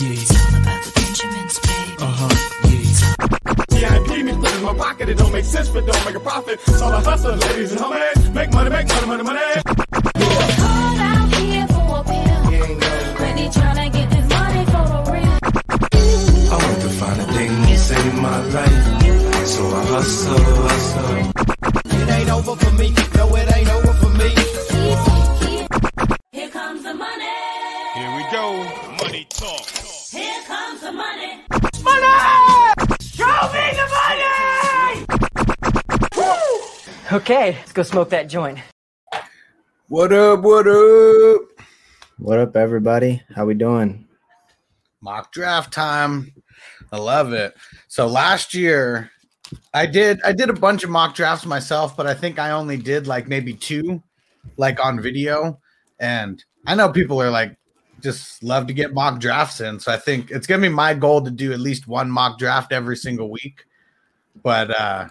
Yeah, I uh-huh. keep me put in my pocket, it don't make sense, but don't make a profit. So I hustle, ladies and homies. Make money, make money, money, money. All out here for a pill. Really trying get this money for real. I want to find a thing to save my life. So I hustle, hustle. It ain't over for me. No, it ain't over for me. Here comes the money. Here we go. Money talk. Here comes the money. Okay, let's go smoke that joint. What up? What up? What up, everybody? How we doing? Mock draft time. I love it. So last year, I did I did a bunch of mock drafts myself, but I think I only did like maybe two, like on video. And I know people are like just love to get mock drafts in. So I think it's gonna be my goal to do at least one mock draft every single week. But uh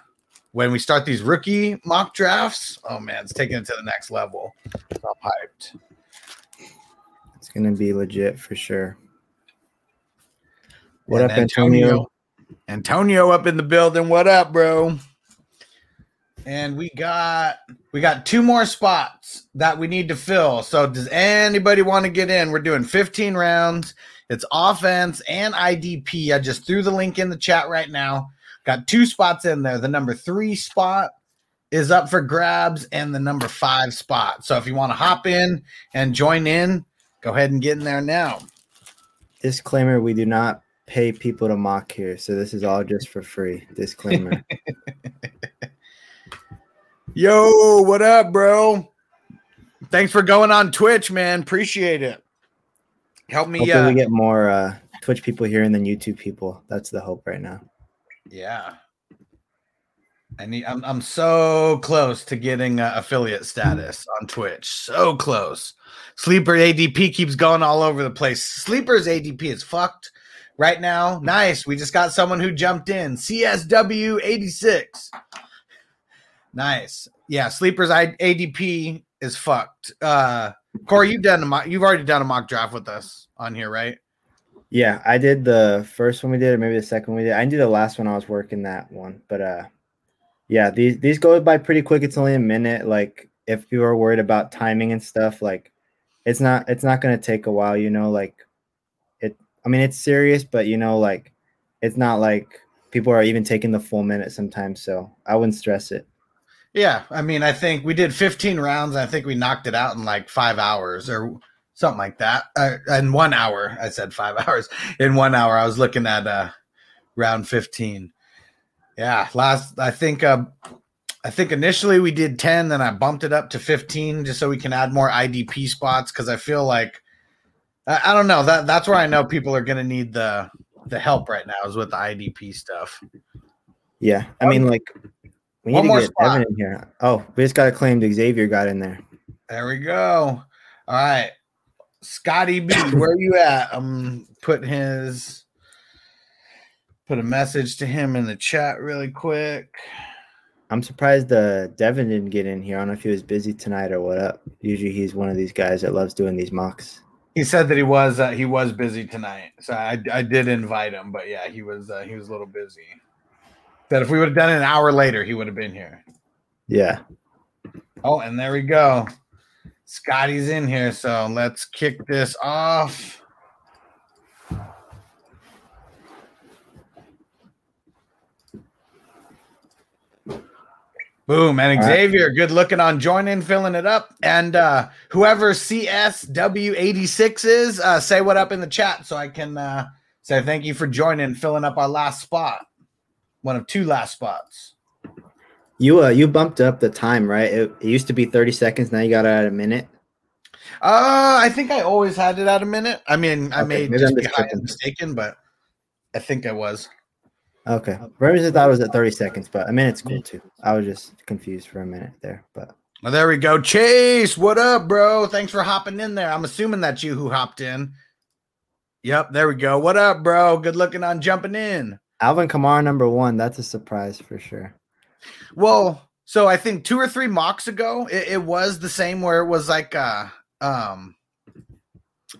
when we start these rookie mock drafts, oh man, it's taking it to the next level. I'm hyped. It's gonna be legit for sure. What And up, Antonio? Antonio up in the building. What up, bro? And we got we got two more spots that we need to fill. So does anybody want to get in? We're doing 15 rounds. It's offense and IDP. I just threw the link in the chat right now. Got two spots in there. The number three spot is up for grabs, and the number five spot. So if you want to hop in and join in, go ahead and get in there now. Disclaimer: We do not pay people to mock here, so this is all just for free. Disclaimer. Yo, what up, bro? Thanks for going on Twitch, man. Appreciate it. Help me. Hopefully, Uh, we get more uh, Twitch people here and then YouTube people. That's the hope right now. yeah. I need. I'm. I'm so close to getting uh, affiliate status on Twitch. So close. Sleeper ADP keeps going all over the place. Sleeper's ADP is fucked right now. Nice. We just got someone who jumped in. CSW 86. Nice. Yeah. Sleeper's I- ADP is fucked. Uh, Corey, you've done a mock, you've already done a mock draft with us on here, right? Yeah, I did the first one we did, or maybe the second one we did. I didn't the last one. I was working that one, but uh, yeah, these these go by pretty quick. It's only a minute. Like if you are worried about timing and stuff, like it's not it's not gonna take a while. You know, like it. I mean, it's serious, but you know, like it's not like people are even taking the full minute sometimes. So I wouldn't stress it. Yeah, I mean, I think we did 15 rounds. I think we knocked it out in like five hours or something like that. Uh, in one hour, I said five hours. In one hour, I was looking at uh, round 15. Yeah, last I think uh, I think initially we did 10, then I bumped it up to 15 just so we can add more IDP spots because I feel like I, I don't know that that's where I know people are going to need the the help right now is with the IDP stuff. Yeah, I mean, like we One need more to get spot. Evan in here. Oh, we just got a claimed Xavier got in there. There we go. All right. Scotty B, where are you at? I'm put his put a message to him in the chat really quick. I'm surprised uh, Devin didn't get in here. I don't know if he was busy tonight or what up. Usually he's one of these guys that loves doing these mocks. He said that he was uh, he was busy tonight, so I I did invite him, but yeah, he was uh, he was a little busy. That if we would have done it an hour later, he would have been here. Yeah. Oh, and there we go. Scotty's in here, so let's kick this off. Boom. And All right. Xavier, good looking on joining, filling it up. And uh whoever CSW86 is, uh say what up in the chat so I can uh say thank you for joining, filling up our last spot. One of two last spots. You uh you bumped up the time, right? It, it used to be 30 seconds, now you got it at a minute. Uh, I think I always had it at a minute. I mean, I Okay, may just be just highly tripping. mistaken, but I think I was. Okay. For I thought it was at 30 seconds, but a minute's cool too. I was just confused for a minute there, but Well, there we go. Chase, what up, bro? Thanks for hopping in there. I'm assuming that's you who hopped in. Yep, there we go. What up, bro? Good looking on jumping in. Alvin Kamara number one, that's a surprise for sure. Well, so I think two or three mocks ago, it, it was the same where it was like uh um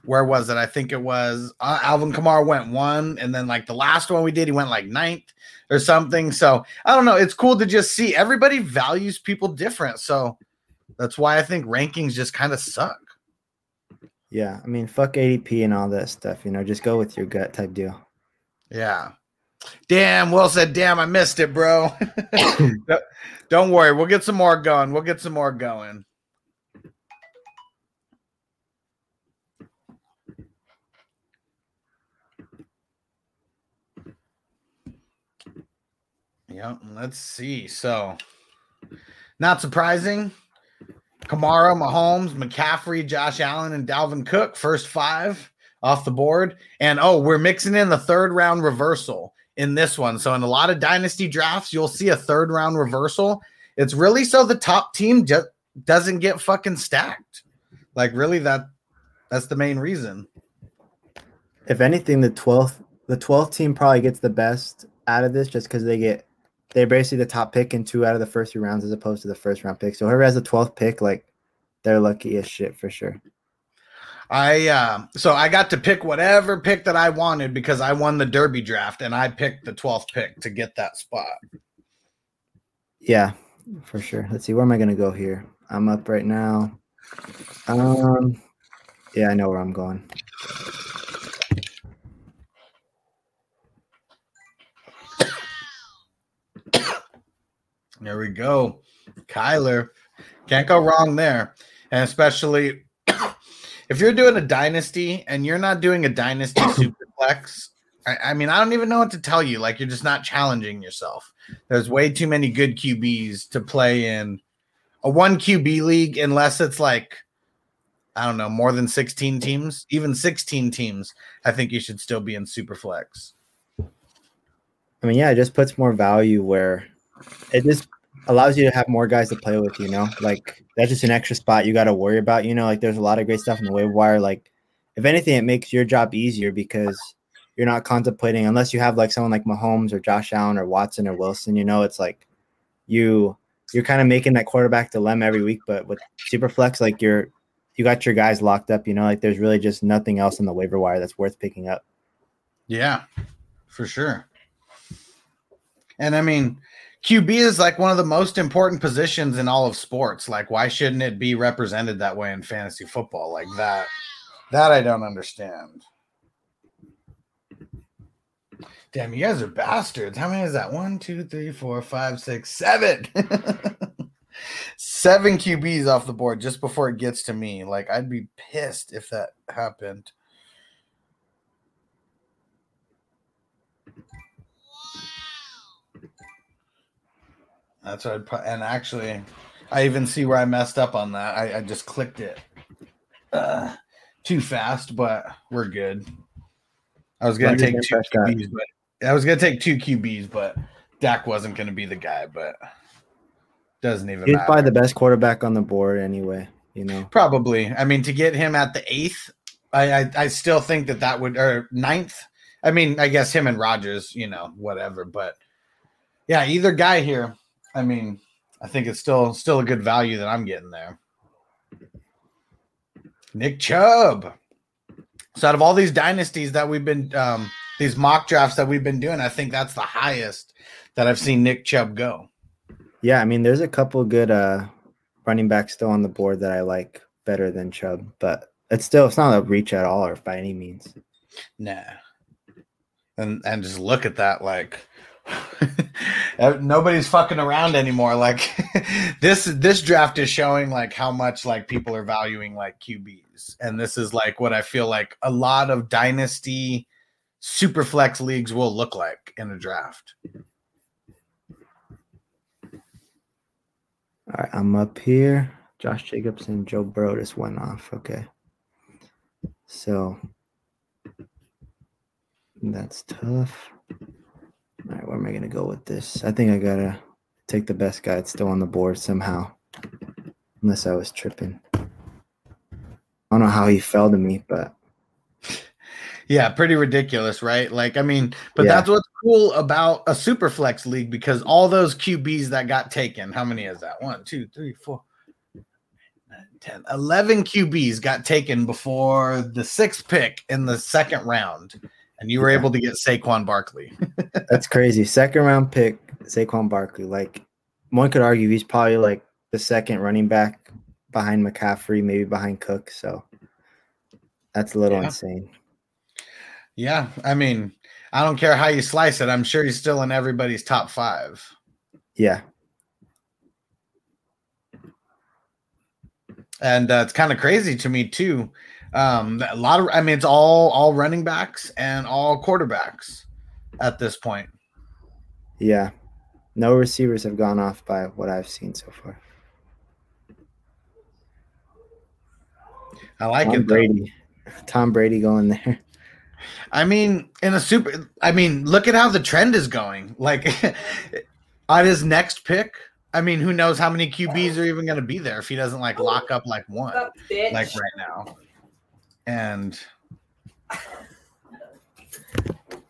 where was it? I think it was uh, Alvin Kamara went one, and then like the last one we did, he went like ninth or something. So I don't know. It's cool to just see everybody values people different. So that's why I think rankings just kind of suck. Yeah, I mean, fuck ADP and all that stuff, you know, just go with your gut type deal. Yeah. Damn, Will said, damn, I missed it, bro. Don't- worry, we'll get some more going. We'll get some more going. Yep, let's see. So, not surprising. Kamara, Mahomes, McCaffrey, Josh Allen, and Dalvin Cook, first five off the board. And oh, we're mixing in the third round reversal in this one. So in a lot of dynasty drafts, you'll see a third round reversal. It's really so the top team just doesn't get fucking stacked. Like really that that's the main reason. If anything, the 12th the 12th team probably gets the best out of this just because they get they're basically the top pick in two out of the first three rounds as opposed to the first round pick. So whoever has the 12th pick, like they're lucky as shit for sure. I uh so I got to pick whatever pick that I wanted because I won the derby draft and I picked the 12th pick to get that spot. Yeah, for sure. Let's see, where am I gonna go here? I'm up right now. Um yeah, I know where I'm going. There we go. Kyler. Can't go wrong there. And especially if you're doing a dynasty and you're not doing a dynasty superflex, I, I mean, I don't even know what to tell you. Like, you're just not challenging yourself. There's way too many good QBs to play in a one QB league, unless it's like, I don't know, more than 16 teams, even 16 teams. I think you should still be in superflex. I mean, yeah, it just puts more value where it just allows you to have more guys to play with, you know? Like that's just an extra spot you got to worry about, you know? Like there's a lot of great stuff in the waiver wire. Like if anything, it makes your job easier because you're not contemplating unless you have like someone like Mahomes or Josh Allen or Watson or Wilson, you know, it's like you you're kind of making that quarterback dilemma every week, but with Superflex, like you're you got your guys locked up. You know, like there's really just nothing else on the waiver wire that's worth picking up. Yeah, for sure. And I mean, QB is like one of the most important positions in all of sports. Like, why shouldn't it be represented that way in fantasy football? Like that, that I don't understand. Damn, you guys are bastards. How many is that? One, two, three, four, five, six, seven. seven QBs off the board just before it gets to me. Like, I'd be pissed if that happened. That's what I'd put. And actually, I even see where I messed up on that. I, I just clicked it uh, too fast, but we're good. I was gonna take two. QBs, but I was gonna take two QBs, but Dak wasn't gonna be the guy. But doesn't even He's matter. probably the best quarterback on the board anyway. You know, Probably. I mean, to get him at the eighth, I, I I still think that that would or ninth. I mean, I guess him and Rodgers, you know, whatever. But yeah, either guy here. I mean, I think it's still still a good value that I'm getting there. Nick Chubb. So out of all these dynasties that we've been um these mock drafts that we've been doing, I think that's the highest that I've seen Nick Chubb go. yeah. I mean, there's a couple good uh running backs still on the board that I like better than Chubb, but it's still it's not a reach at all or by any means. Nah. And and just look at that like nobody's fucking around anymore. Like this this draft is showing like how much like people are valuing like QBs. And this is like what I feel like a lot of dynasty super flex leagues will look like in a draft. All right, I'm up here. Josh Jacobs and Joe Burrow just went off. Okay. So that's tough. All right, where am I going to go with this? I think I got to take the best guy that's still on the board somehow. Unless I was tripping. I don't know how he fell to me, but Yeah, pretty ridiculous, right? Like, I mean, but Yeah. that's what's cool about a super flex league because all those QBs that got taken, how many is that? One, two, three, four, nine, 10, 11 QBs got taken before the sixth pick in the second round. And you were able to get Saquon Barkley. that's crazy. Second round pick, Saquon Barkley. Like one could argue he's probably like the second running back behind McCaffrey, maybe behind Cook. So that's a little Yeah. insane. yeah. I mean, I don't care how you slice it. I'm sure he's still in everybody's top five. Yeah. and uh, it's kind of crazy to me too. Um, a lot of, I mean, it's all all running backs and all quarterbacks at this point. Yeah. No receivers have gone off by what I've seen so far. I like Tom it. though. Brady. Tom Brady going there. I mean, in a super, I mean, look at how the trend is going. Like on his next pick, I mean, who knows how many QBs are even going to be there if he doesn't like lock up like one, like right now. And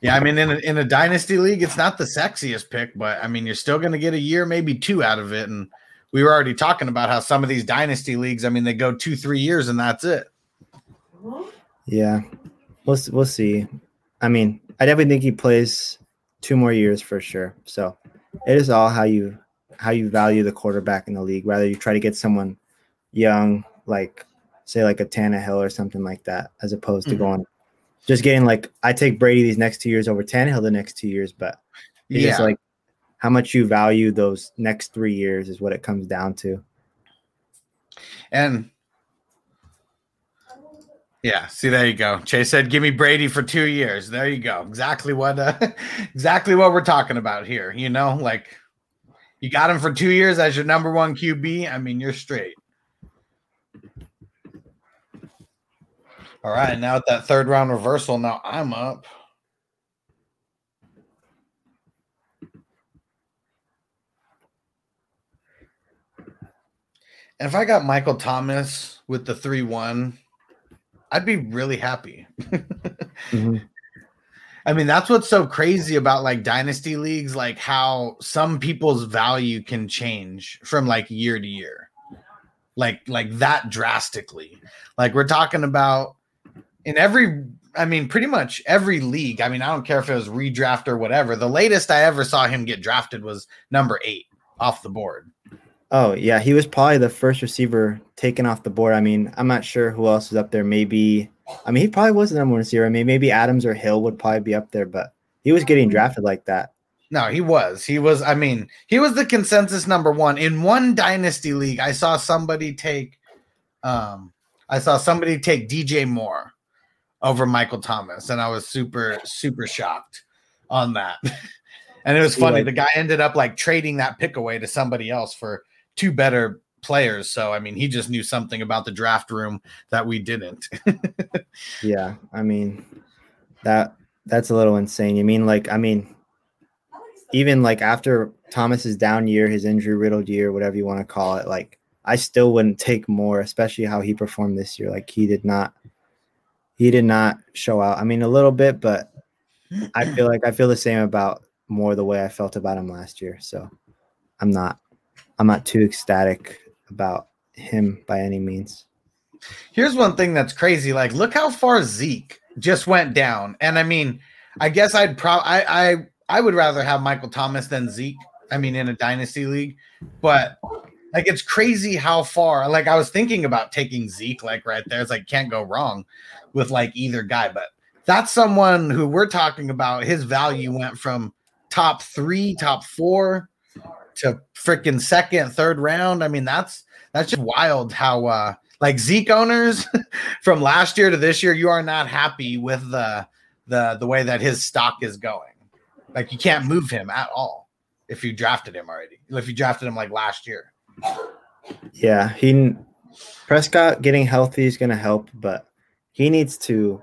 yeah, I mean, in a, in a dynasty league, it's not the sexiest pick, but I mean, you're still going to get a year, maybe two out of it. And we were already talking about how some of these dynasty leagues, I mean, they go two, three years and that's it. Yeah. We'll we'll see. I mean, I definitely think he plays two more years for sure. So it is all how you how you value the quarterback in the league. Rather you try to get someone young, like say like a Tannehill or something like that, as opposed to Mhm. going just getting like I take Brady these next two years over Tannehill the next two years, but it's Yeah. just like how much you value those next three years is what it comes down to. And yeah, see there you go. Chase said, "Give me Brady for two years." There you go. Exactly what, uh, exactly what we're talking about here. You know, like you got him for two years as your number one QB. I mean, you're straight. All right, now at that third round reversal, now I'm up. And if I got Michael Thomas with the 3 1, I'd be really happy. Mhm. I mean, that's what's so crazy about like dynasty leagues, like how some people's value can change from like year to year. like like that drastically. Like we're talking about in every I mean pretty much every league. I mean, I don't care if it was redraft or whatever. The latest I ever saw him get drafted was number 8 off the board. Oh yeah, he was probably the first receiver taken off the board. I mean, I'm not sure who else is up there. Maybe I mean he probably was the number one receiver. I mean, maybe Adams or Hill would probably be up there, but he was getting drafted like that. No, he was. He was. I mean, he was the consensus number one in one dynasty league. I saw somebody take, um, I saw somebody take DJ Moore over Michael Thomas, and I was super super shocked on that. and it was funny. The guy ended up like trading that pick away to somebody else for two better players. So I mean, he just knew something about the draft room that we didn't. yeah, I mean that that's a little insane. You mean like I mean even like after Thomas's down year, his injury riddled year, whatever you want to call it, like I still wouldn't take Moore, especially how he performed this year. Like he did not, he did not show out. I mean, a little bit, but I feel like I feel the same about Moore the way I felt about him last year. So I'm not, I'm not too ecstatic about him by any means. Here's one thing that's crazy. Like, look how far Zeke just went down. And I mean, I guess I'd probably, I, I, I would rather have Michael Thomas than Zeke. I mean, in a dynasty league, but like it's crazy how far. Like I was thinking about taking Zeke, like right there. It's like can't go wrong with like either guy, but that's someone who we're talking about. His value went from top three, top four to freaking second, third round. I mean, that's that's just wild how uh like Zeke owners from last year to this year, you are not happy with the the the way that his stock is going. Like you can't move him at all if you drafted him already. If you drafted him like last year. Yeah, he Prescott getting healthy is going to help, but he needs to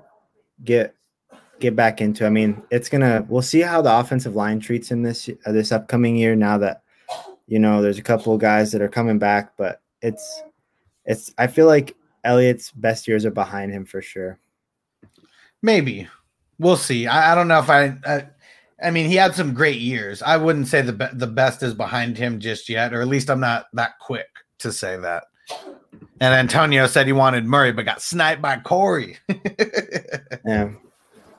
get get back into. I mean, it's gonna. We'll see how the offensive line treats him this uh, this upcoming year. Now that you know, there's a couple of guys that are coming back, but it's it's. I feel like Elliott's best years are behind him for sure. Maybe we'll see. I, I don't know if I, I I mean, he had some great years. I wouldn't say the be- the best is behind him just yet, or at least I'm not that quick to say that. And Antonio said he wanted Murray, but got sniped by Corey. yeah,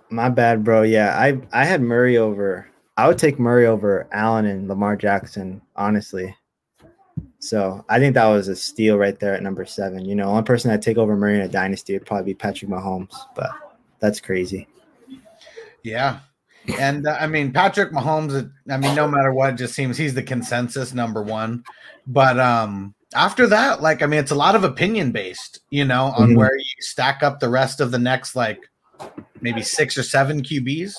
my bad, bro. Yeah, I I had Murray over. I would take Murray over Allen and Lamar Jackson, honestly. So I think that was a steal right there at number seven. You know, one person I'd take over Murray in a dynasty would probably be Patrick Mahomes, but that's crazy. Yeah, and uh, I mean, Patrick Mahomes, I mean, no matter what, it just seems he's the consensus number one. But um after that, like, I mean, it's a lot of opinion based, you know, on mm-hmm. where you stack up the rest of the next, like, maybe six or seven QBs.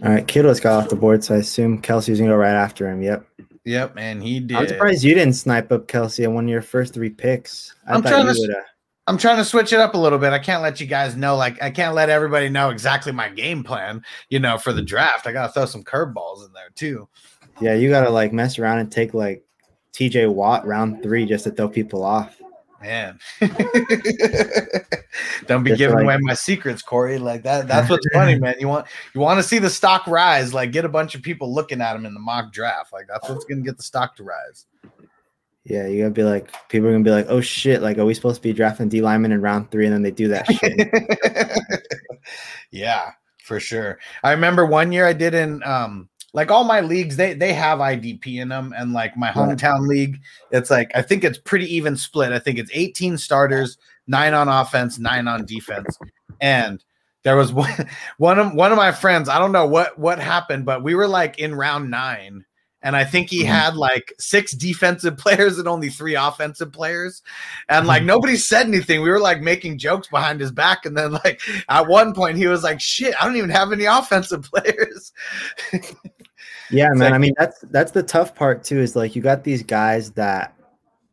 All right, Kittle's got off the board, so I assume Kelce's gonna go right after him. Yep. Yep, and he did. I'm surprised you didn't snipe up Kelce on one of your first three picks. I am trying to. I'm trying to switch it up a little bit. I can't let you guys know, like, I can't let everybody know exactly my game plan, you know, for the draft. I got to throw some curveballs in there too. Yeah, you got to like mess around and take like TJ Watt round three just to throw people off. Man, don't be just giving like, away my secrets, Corey. Like that. That's what's funny, man. You want you want to see the stock rise? Like, get a bunch of people looking at him in the mock draft. Like that's what's gonna get the stock to rise. Yeah, you gotta be like, people are gonna be like, oh shit, like, are we supposed to be drafting D lineman in round three? And then they do that shit. yeah, for sure. I remember one year I did in um like all my leagues, they they have IDP in them, and like my hometown league, it's like I think it's pretty even split. I think it's 18 starters, nine on offense, nine on defense, and there was one one of one of my friends. I don't know what what happened, but we were like in round nine and I think he mm-hmm. had like six defensive players and only three offensive players. And like mm-hmm. nobody said anything. We were like making jokes behind his back. And then like at one point he was like, shit, I don't even have any offensive players. yeah, man. Like, I mean, that's that's the tough part too, is like you got these guys that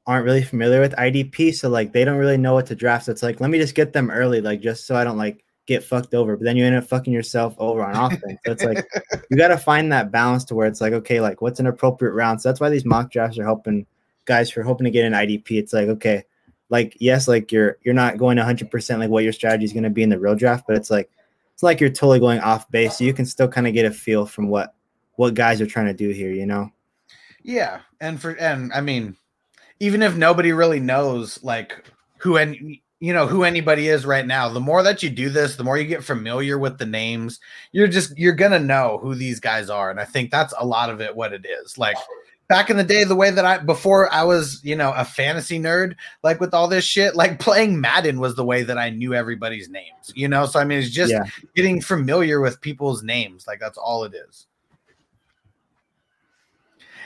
aren't really familiar with IDP. So like they don't really know what to draft. So it's like, let me just get them early, like just so I don't like get fucked over, but then you end up fucking yourself over on offense. So it's like you got to find that balance to where it's like, okay, like what's an appropriate round? So that's why these mock drafts are helping guys for hoping to get an IDP. It's like, okay, like yes, like you're you're not going 100 percent like what your strategy is going to be in the real draft, but it's like it's like you're totally going off base, so you can still kind of get a feel from what what guys are trying to do here, you know. Yeah, and for and I mean, even if nobody really knows like who and you know who anybody is right now, the more that you do this, the more you get familiar with the names, you're just you're gonna know who these guys are, and I think that's a lot of it. What it is like back in the day, the way that I before I was you know a fantasy nerd, like with all this shit, like playing Madden was the way that I knew everybody's names. You know, so I mean, it's just Yeah. getting familiar with people's names. Like that's all it is.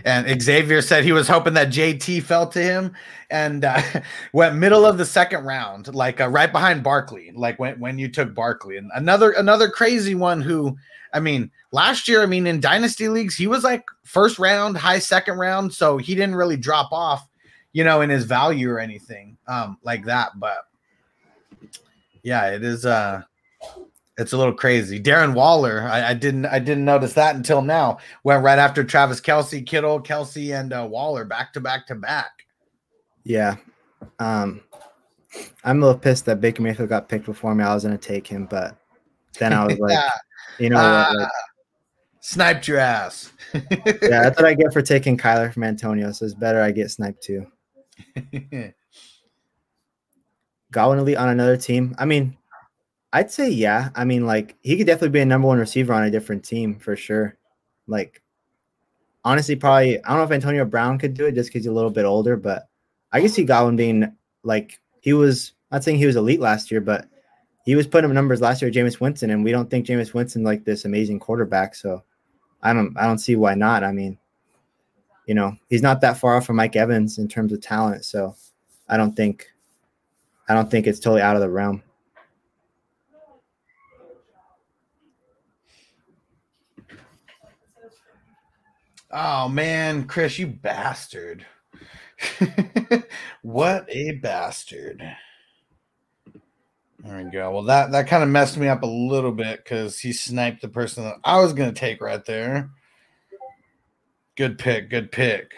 And Xavier said he was hoping that JT fell to him and uh, went middle of the second round, like uh, right behind Barkley, like when, when you took Barkley. And another another crazy one who, I mean, last year, I mean, in dynasty leagues, he was like first round, high second round, so he didn't really drop off, you know, in his value or anything um, like that. But yeah, it is. Uh, it's a little crazy. Darren Waller, I, I didn't I didn't notice that until now. Went right after Travis Kelce, Kittle, Kelce, and uh, Waller back to back to back. Yeah. Um, I'm a little pissed that Baker Mayfield got picked before me. I was gonna take him, but then I was like, Yeah. you know Ah, what? Like, sniped your ass. yeah, that's what I get for taking Kyler from Antonio. So it's better I get sniped too. Godwin elite on another team. I mean, I'd say yeah. I mean, like he could definitely be a number one receiver on a different team for sure. Like, honestly, probably I don't know if Antonio Brown could do it just because he's a little bit older, but I can see Godwin being like he was. Not saying he was elite last year, but he was putting up numbers last year. Jameis Winston, and we don't think Jameis Winston like this amazing quarterback. So I don't. I don't see why not. I mean, you know, he's not that far off from Mike Evans in terms of talent. So I don't think. I don't think it's totally out of the realm. Oh man, Chris, you bastard. what a bastard. There we go. Well, that that kind of messed me up a little bit because he sniped the person that I was gonna take right there. Good pick, good pick.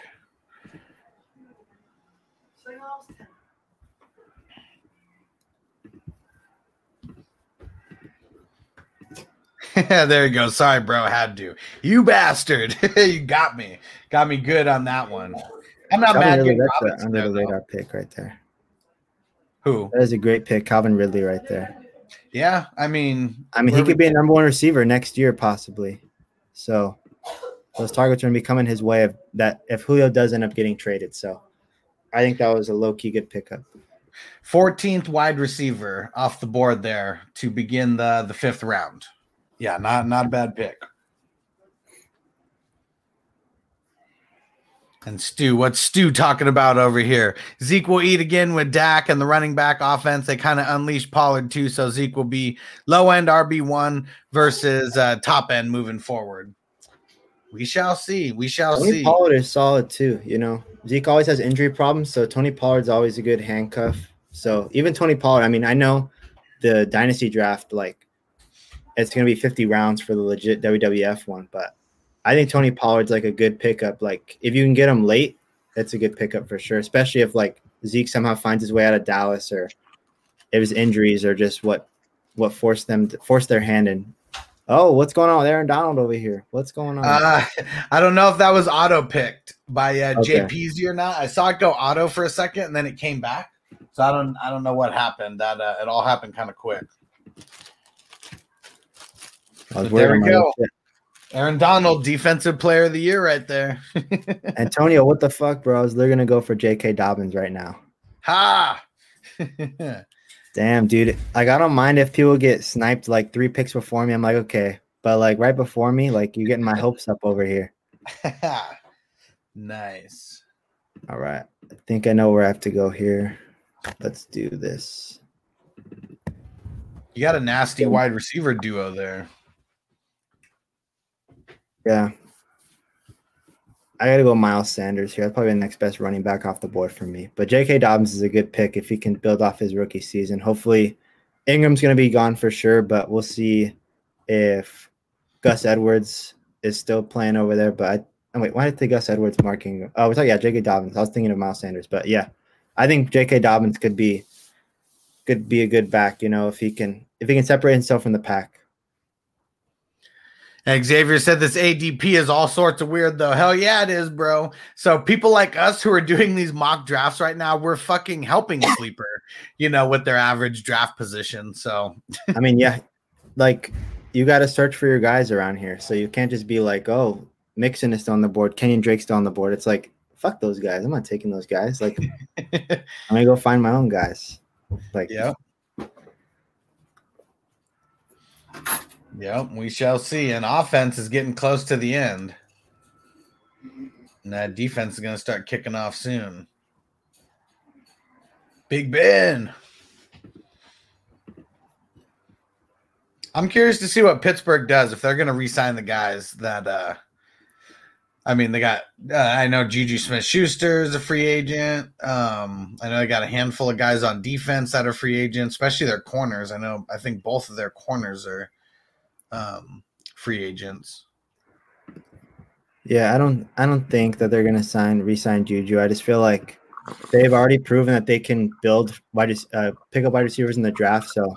there you go. Sorry, bro. Had to. You bastard. you got me. Got me good on that one. I'm not Calvin mad. Ridley, that's a Robinson under the radar pick right there. Who? That is a great pick, Calvin Ridley right there. Yeah, I mean, I mean, he could be a number one receiver next year, possibly. So those targets are going to be coming his way if that if Julio does end up getting traded. So I think that was a low key good pickup. 14th wide receiver off the board there to begin the the fifth round. Yeah, not not a bad pick. And Stu, what's Stu talking about over here? Zeke will eat again with Dak and the running back offense. They kind of unleash Pollard too, so Zeke will be low end RB one versus uh, top end moving forward. We shall see. We shall see. Tony see. Pollard is solid too. You know, Zeke always has injury problems, so Tony Pollard's always a good handcuff. So even Tony Pollard, I mean, I know the dynasty draft, like it's going to be 50 rounds for the legit WWF one, but I think Tony Pollard's like a good pickup. Like if you can get him late, that's a good pickup for sure. Especially if like Zeke somehow finds his way out of Dallas, or if his injuries are just what what forced them to force their hand in. Oh, what's going on with Aaron Donald over here? What's going on? Uh, I don't know if that was auto picked by uh, Okay. JPZ or not. I saw it go auto for a second and then it came back. So I don't I don't know what happened. That uh, it all happened kind of quick. I was but worried there we my go. shit. Aaron Donald, defensive player of the year, right there. Antonio, what the fuck, bros? They're gonna go for J.K. Dobbins right now. ha! Damn, dude. Like, I don't mind if people get sniped like three picks before me. I'm like, okay. But like right before me, like you're getting my hopes up over here. nice. All right. I think I know where I have to go here. Let's do this. You got a nasty wide receiver duo there. Yeah. I gotta go Miles Sanders here. That's probably the next best running back off the board for me. But J.K. Dobbins is a good pick if he can build off his rookie season. Hopefully, Ingram's gonna be gone for sure, but we'll see if Gus Edwards is still playing over there. But I, oh, wait, why did think Gus Edwards marking? Oh, we're talking yeah, J.K. Dobbins. I was thinking of Miles Sanders, but yeah, I think J.K. Dobbins could be could be a good back. You know, if he can if he can separate himself from the pack. And Xavier said this ADP is all sorts of weird though. Hell yeah, it is, bro. So people like us who are doing these mock drafts right now, we're fucking helping sleeper, you know, with their average draft position. So I mean, yeah, like you got to search for your guys around here. So you can't just be like, oh, Mixon is still on the board, Kenyon Drake's still on the board. It's like, fuck those guys. I'm not taking those guys. Like, I'm gonna go find my own guys. Like, yeah. Yep, we shall see. And offense is getting close to the end. And that defense is going to start kicking off soon. Big Ben. I'm curious to see what Pittsburgh does if they're going to re-sign the guys that uh I mean, they got uh, I know Juju Smith-Schuster is a free agent. Um I know they got a handful of guys on defense that are free agents, especially their corners. I know I think both of their corners are um free agents. Yeah, I don't I don't think that they're gonna sign re-sign Juju. I just feel like they've already proven that they can build wide uh, pick up wide receivers in the draft. So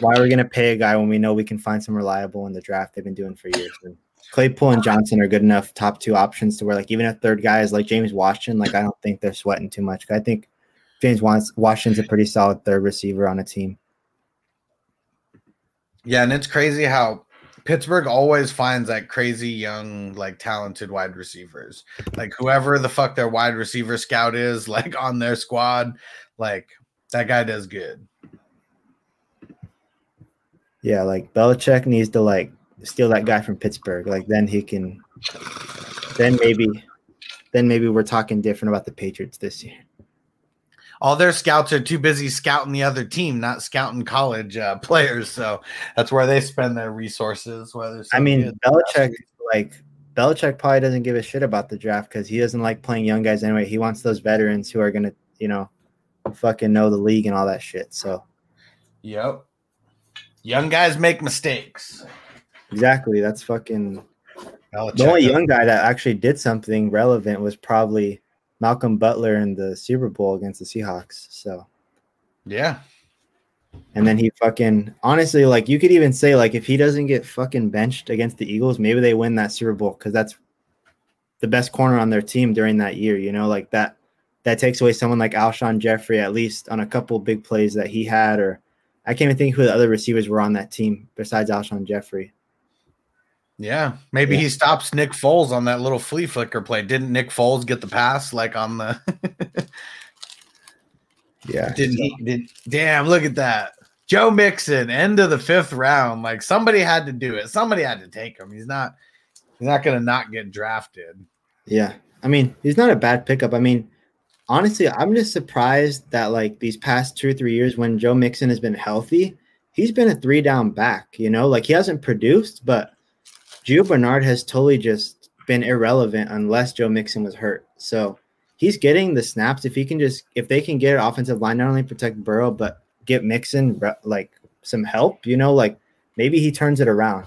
why are we gonna pay a guy when we know we can find some reliable in the draft? They've been doing for years. And Claypool and Johnson are good enough top two options to where like even a third guy is like James Washington, like I don't think they're sweating too much. I think James Washington's a pretty solid third receiver on a team. Yeah, and it's crazy how Pittsburgh always finds like crazy young, like talented wide receivers. Like whoever the fuck their wide receiver scout is, like on their squad, like that guy does good. Yeah, like Belichick needs to like steal that guy from Pittsburgh. Like then he can then maybe then maybe we're talking different about the Patriots this year. All their scouts are too busy scouting the other team, not scouting college uh, players. So that's where they spend their resources. Whether I mean, Belichick like Belichick probably doesn't give a shit about the draft because he doesn't like playing young guys anyway. He wants those veterans who are gonna, you know, fucking know the league and all that shit. So, yep, young guys make mistakes. Exactly. That's fucking. Belichick. The only young guy that actually did something relevant was probably Malcolm Butler in the Super Bowl against the Seahawks. So, yeah. And then he fucking honestly, like you could even say, like if he doesn't get fucking benched against the Eagles, maybe they win that Super Bowl because that's the best corner on their team during that year. You know, like that that takes away someone like Alshon Jeffery at least on a couple big plays that he had, or I can't even think who the other receivers were on that team besides Alshon Jeffery. Yeah, maybe yeah. he stops Nick Foles on that little flea flicker play. Didn't Nick Foles get the pass like on the? yeah, didn't he? Did damn? Look at that, Joe Mixon, end of the fifth round. Like somebody had to do it. Somebody had to take him. He's not. He's not going to not get drafted. Yeah, I mean, he's not a bad pickup. I mean, honestly, I'm just surprised that like these past two or three years, when Joe Mixon has been healthy, he's been a three down back. You know, like he hasn't produced, but Gio Bernard has totally just been irrelevant unless Joe Mixon was hurt. So he's getting the snaps. If he can just, if they can get an offensive line, not only protect Burrow, but get Mixon like some help, you know, like maybe he turns it around.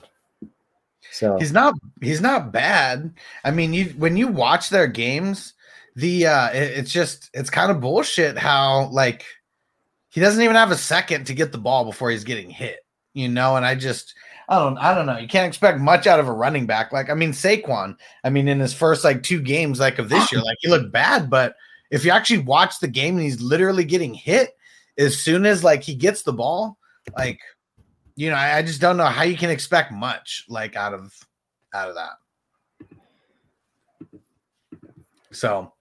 So he's not, he's not bad. I mean, you, when you watch their games, the, uh, it, it's just, it's kind of bullshit how like he doesn't even have a second to get the ball before he's getting hit, you know, and I just, I don't I don't know. You can't expect much out of a running back. Like I mean Saquon, I mean in his first like two games like of this oh. year, like he looked bad, but if you actually watch the game and he's literally getting hit as soon as like he gets the ball, like you know, I, I just don't know how you can expect much like out of out of that. So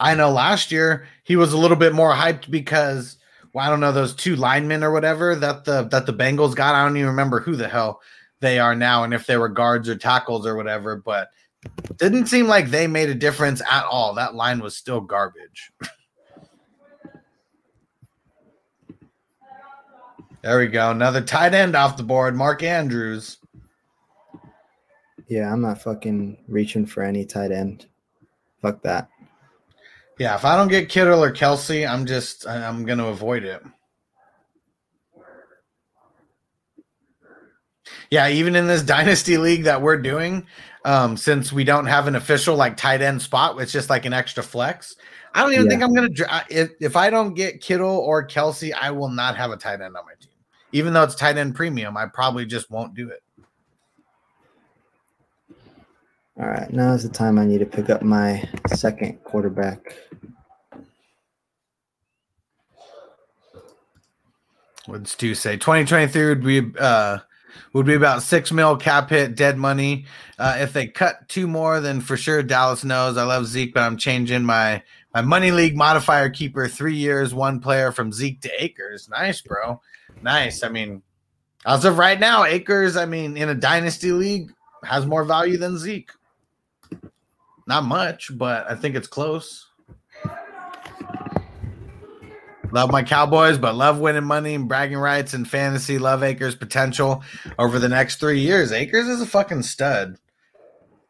I know last year he was a little bit more hyped because well, I don't know those two linemen or whatever that the that the Bengals got. I don't even remember who the hell they are now and if they were guards or tackles or whatever, but didn't seem like they made a difference at all. That line was still garbage. there we go. Another tight end off the board, Mark Andrews. Yeah, I'm not fucking reaching for any tight end. Fuck that. Yeah, if I don't get Kittle or Kelce, I'm just I'm gonna avoid it. Yeah, even in this dynasty league that we're doing, um, since we don't have an official like tight end spot, it's just like an extra flex. I don't even yeah. think I'm gonna if if I don't get Kittle or Kelce, I will not have a tight end on my team. Even though it's tight end premium, I probably just won't do it. All right, now is the time I need to pick up my second quarterback. What's Stu say? 2023 would be uh would be about six mil cap hit, dead money. Uh, if they cut two more, then for sure Dallas knows. I love Zeke, but I'm changing my my money league modifier keeper three years, one player from Zeke to Akers. Nice, bro. Nice. I mean, as of right now, Akers, I mean, in a dynasty league, has more value than Zeke. Not much, but I think it's close. Love my Cowboys, but love winning money and bragging rights and fantasy. Love Akers' potential over the next three years. Akers is a fucking stud.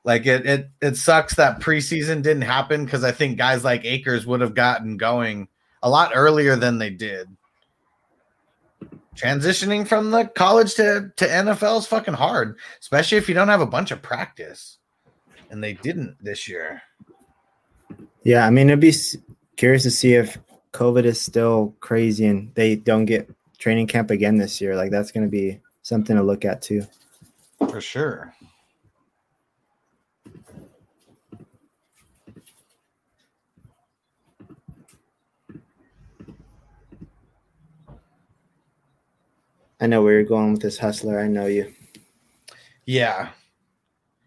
Like it, it, it sucks that preseason didn't happen because I think guys like Akers would have gotten going a lot earlier than they did. Transitioning from the college to, to NFL is fucking hard, especially if you don't have a bunch of practice. And they didn't this year. Yeah, I mean, it'd be curious to see if COVID is still crazy and they don't get training camp again this year. Like that's going to be something to look at too. For sure. I know where you're going with this hustler. I know you. Yeah.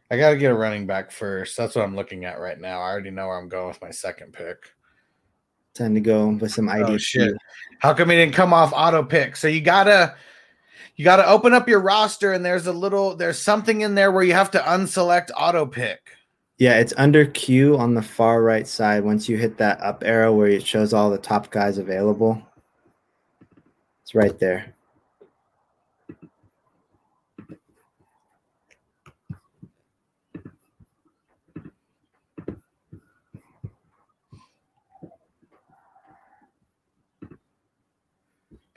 I got to get a running back first. That's what I'm looking at right now. I already know where I'm going with my second pick. Time to go with some IDP. Oh shit. How come he didn't come off auto pick? So you gotta you gotta open up your roster and there's a little there's something in there where you have to unselect auto pick. Yeah, it's under Q on the far right side. Once you hit that up arrow where it shows all the top guys available, it's right there.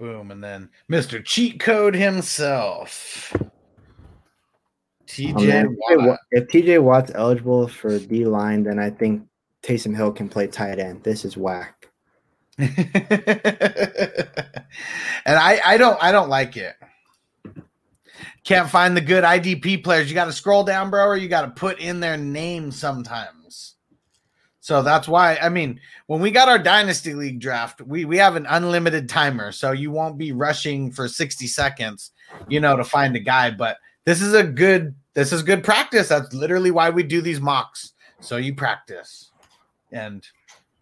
Boom. And then Mr. Cheat Code himself. Oh, TJ. TJ Watt. If TJ Watt's eligible for D line, then I think Taysom Hill can play tight end. This is whack. and I, I don't I don't like it. Can't find the good IDP players. You got to scroll down, bro, or you got to put in their name sometimes. So that's why I mean, when we got our dynasty league draft, we we have an unlimited timer, so you won't be rushing for 60 seconds, you know, to find a guy, but this is a good this is good practice. That's literally why we do these mocks. So you practice. And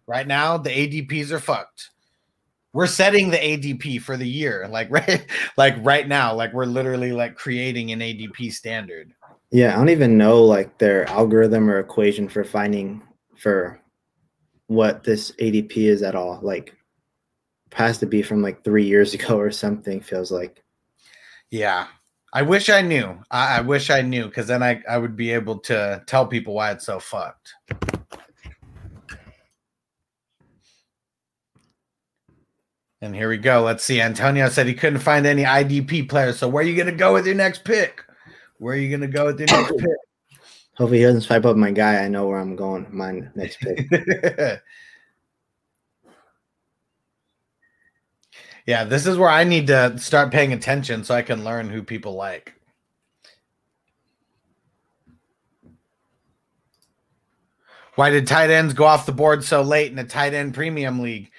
right now the ADPs are fucked. We're setting the ADP for the year. Like right like right now, like we're literally like creating an ADP standard. Yeah, I don't even know like their algorithm or equation for finding for what this ADP is at all. Like has to be from like three years ago or something, feels like. Yeah. I wish I knew. I, I wish I knew because then I, I would be able to tell people why it's so fucked. And here we go. Let's see. Antonio said he couldn't find any IDP players. So where are you going to go with your next pick? Where are you going to go with your next Hopefully he doesn't swipe up my guy. I know where I'm going. My next pick. pick? yeah, this is where I need to start paying attention so I can learn who people like. Why did tight ends go off the board so late in a tight end premium league?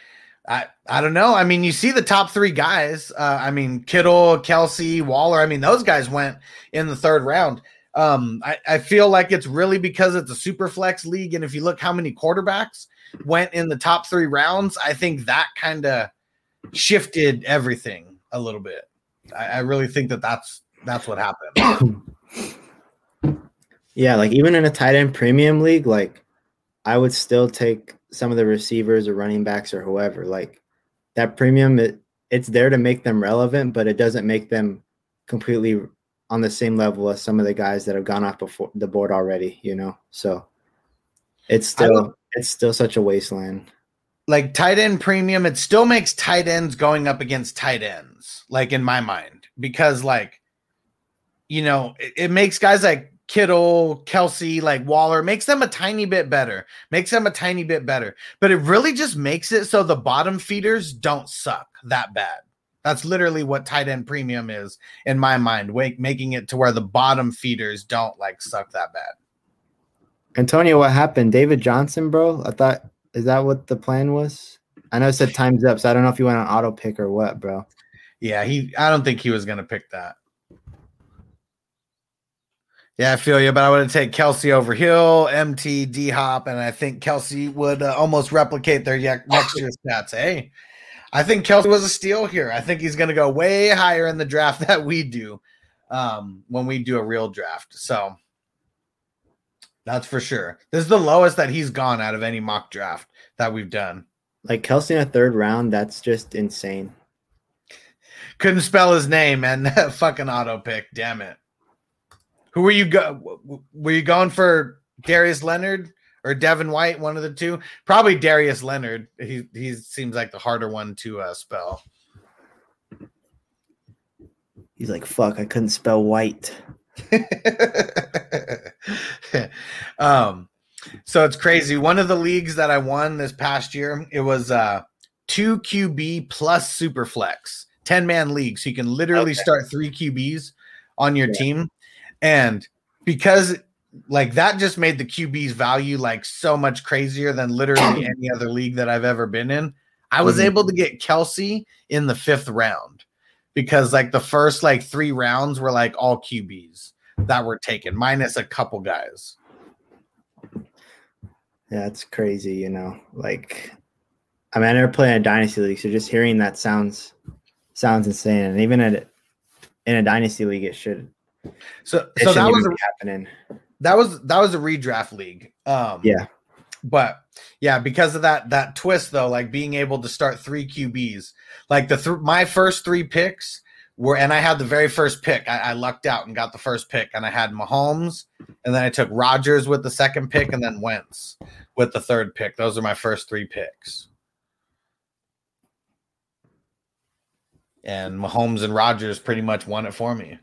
I I don't know. I mean, you see the top three guys. Uh, I mean, Kittle, Kelce, Waller. I mean, those guys went in the third round. Um, I, I feel like it's really because it's a super flex league, and if you look how many quarterbacks went in the top three rounds, I think that kind of shifted everything a little bit. I, I really think that that's that's what happened. Yeah, like even in a tight end premium league, like I would still take some of the receivers or running backs or whoever. Like that premium, it, it's there to make them relevant, but it doesn't make them completely on the same level as some of the guys that have gone off before the board already, you know? So it's still it's still such a wasteland. like tight end premium, it still makes tight ends going up against tight ends, like in my mind, because like, you know, it, it makes guys like Kittle, Kelce, like Waller, makes them a tiny bit better, makes them a tiny bit better, but it really just makes it so the bottom feeders don't suck that bad. That's literally what tight end premium is in my mind, wake, making it to where the bottom feeders don't like suck that bad. Antonio, what happened? David Johnson, bro? I thought is that what the plan was? I know it said time's up, so I don't know if you went on auto pick or what, bro. Yeah, he. I don't think he was gonna pick that. Yeah, I feel you, but I would take Kelce over Hill, MT, D Hop, and I think Kelce would uh, almost replicate their next year's stats. Hey, I think Kelce was a steal here. I think he's going to go way higher in the draft that we do um, when we do a real draft. So that's for sure. This is the lowest that he's gone out of any mock draft that we've done. Like Kelce in a third round, that's just insane. Couldn't spell his name and fucking auto pick. Damn it. Who were you go? Were you going for Darius Leonard or Devin White? One of the two. Probably Darius Leonard. He he seems like the harder one to uh, spell. He's like, fuck, I couldn't spell white. um, so it's crazy. One of the leagues that I won this past year, it was uh two QB plus super flex, 10 man league. So you can literally Okay. start three QBs on your Yeah. team. And because like that just made the QB's value like so much crazier than literally any other league that I've ever been in. I was Mhm. able to get Kelce in the fifth round because like the first like three rounds were like all QBs that were taken, minus a couple guys. Yeah, it's crazy, you know. Like, I mean, I never played in a dynasty league, so just hearing that sounds sounds insane. And even at in a dynasty league, it should So so that was a, happening. That was that was a redraft league. Um Yeah, but yeah, because of that that twist though, like being able to start three QBs, like the th- my first three picks were, and I had the very first pick. I, I lucked out and got the first pick, and I had Mahomes, and then I took Rodgers with the second pick, and then Wentz with the third pick. Those are my first three picks. And Mahomes and Rodgers pretty much won it for me.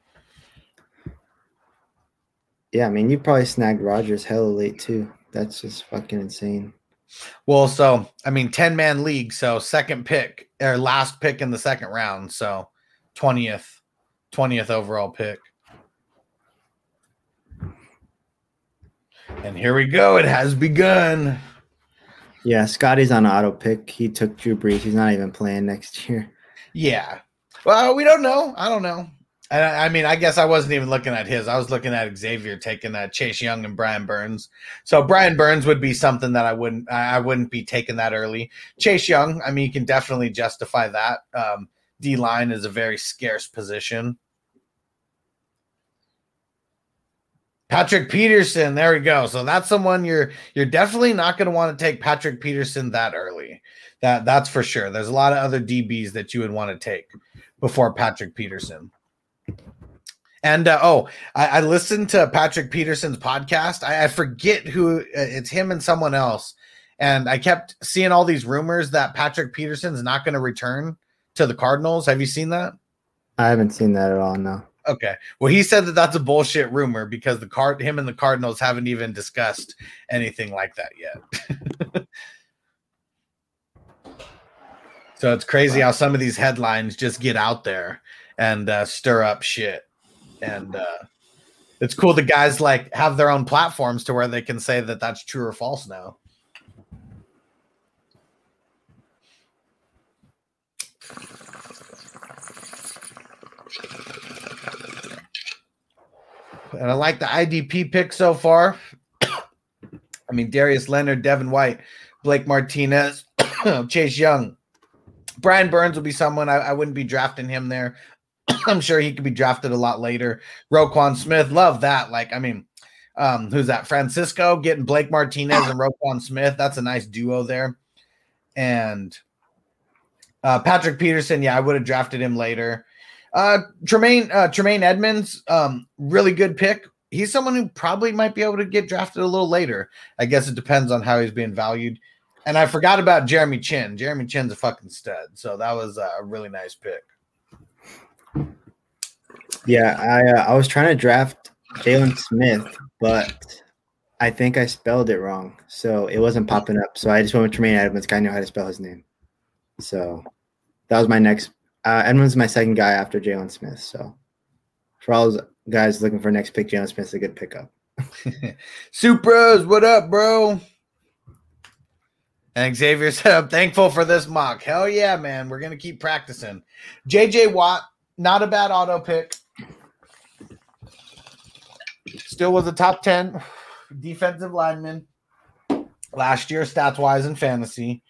Yeah. I mean, you probably snagged Rodgers hella late too. That's just fucking insane. Well, so I mean, 10 man league. So second pick or last pick in the second round. So 20th, 20th overall pick. And here we go. It has begun. Yeah, Scotty's on auto pick. He took Drew Brees. He's not even playing next year. Yeah. Well, we don't know. I don't know. And I, I mean, I guess I wasn't even looking at his. I was looking at Xavier taking that Chase Young and Brian Burns. So Brian Burns would be something that I wouldn't. I wouldn't be taking that early. Chase Young. I mean, you can definitely justify that. Um, D line is a very scarce position. Patrick Peterson, there we go. So that's someone you're you're definitely not going to want to take Patrick Peterson that early. That that's for sure. There's a lot of other DBs that you would want to take before Patrick Peterson. And uh, oh, I, I listened to Patrick Peterson's podcast. I, I forget who uh, it's him and someone else, and I kept seeing all these rumors that Patrick Peterson's not going to return to the Cardinals. Have you seen that? I haven't seen that at all. No. Okay. Well, he said that that's a bullshit rumor because the card him and the Cardinals haven't even discussed anything like that yet. so it's crazy how some of these headlines just get out there and uh, stir up shit. And uh, it's cool the guys like have their own platforms to where they can say that that's true or false now. And I like the IDP pick so far. I mean, Darius Leonard, Devin White, Blake Martinez, Chase Young. Brian Burns will be someone I, I wouldn't be drafting him there. I'm sure he could be drafted a lot later. Roquan Smith, love that. Like, I mean, um, who's that? Francisco getting Blake Martinez and Roquan Smith. That's a nice duo there. And uh, Patrick Peterson, yeah, I would have drafted him later. Uh, Tremaine uh, Tremaine Edmunds, um, really good pick. He's someone who probably might be able to get drafted a little later. I guess it depends on how he's being valued. And I forgot about Jeremy Chinn. Jeremy Chinn's a fucking stud, so that was a really nice pick. Yeah, I uh, I was trying to draft Jaylon Smith, but I think I spelled it wrong, so it wasn't popping up. So I just went with Tremaine Edmunds. I know how to spell his name. So that was my next. Uh, Edmunds is my second guy after Jaylon Smith. So for all those guys looking for next pick, Jaylon Smith's a good pickup. Supras, what up, bro? And Xavier said, I'm thankful for this mock. Hell yeah, man. We're going to keep practicing. JJ Watt, not a bad auto pick. Still was a top 10 defensive lineman last year, stats wise in fantasy.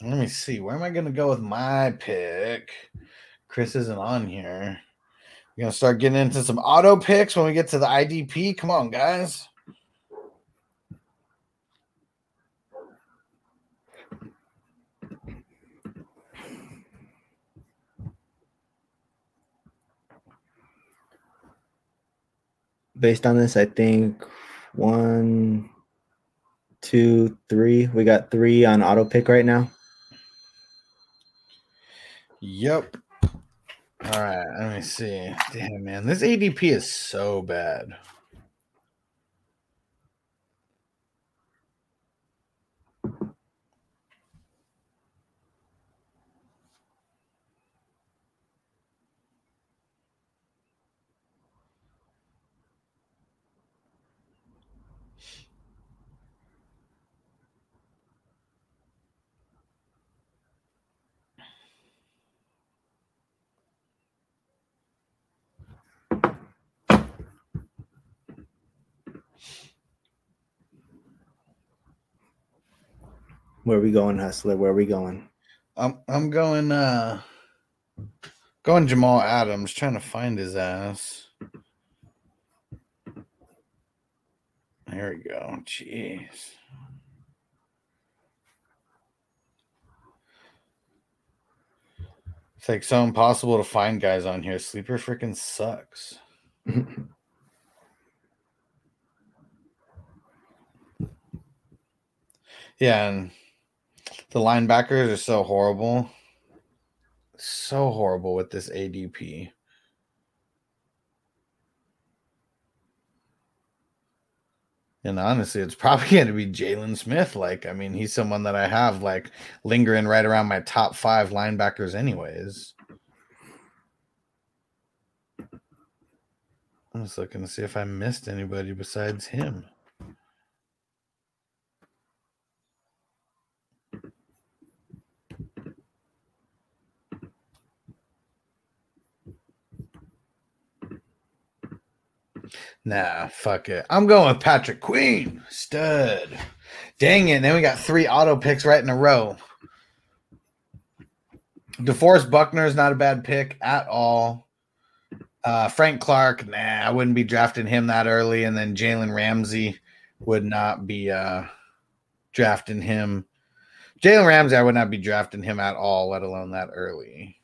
Let me see. Where am I going to go with my pick? Chris isn't on here. We're going to start getting into some auto picks when we get to the IDP. Come on, guys. Based on this, I think one, two, three. We got three on auto pick right now. Yep. All right. Let me see. Damn, man. This ADP is so bad. Where we going, Hustler? Where we going? I'm I'm going uh going Jamal Adams, trying to find his ass. There we go. Jeez. It's like so impossible to find guys on here. Sleeper freaking sucks. yeah, and the linebackers are so horrible. So horrible with this ADP. And honestly, it's probably going to be Jaylon Smith. Like, I mean, he's someone that I have like lingering right around my top five linebackers, anyways. I'm just looking to see if I missed anybody besides him. Nah, fuck it. I'm going with Patrick Queen. Stud. Dang it. And Then we got three auto picks right in a row. DeForest Buckner is not a bad pick at all. Uh, Frank Clark, nah, I wouldn't be drafting him that early. And then Jalen Ramsey would not be uh, drafting him. Jalen Ramsey, I would not be drafting him at all, let alone that early.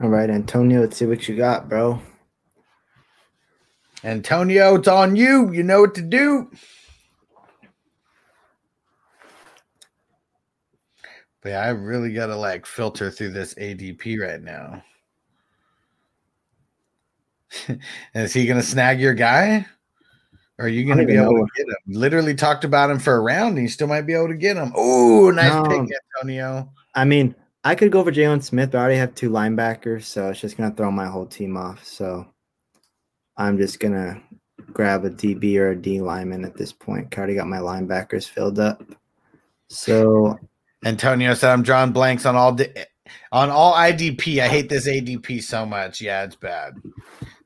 All right, Antonio, let's see what you got, bro. Antonio, it's on you. You know what to do. But yeah, I really gotta like filter through this ADP right now. is he gonna snag your guy? Or are you gonna be able to get him? Literally talked about him for a round, and you still might be able to get him. Oh, nice No. pick, Antonio. I mean, I could go for Jaylon Smith, but I already have two linebackers, so it's just gonna throw my whole team off. So I'm just gonna grab a DB or a D lineman at this point. I already got my linebackers filled up. So Antonio said I'm drawing blanks on all di- on all IDP. I hate this ADP so much. Yeah, it's bad.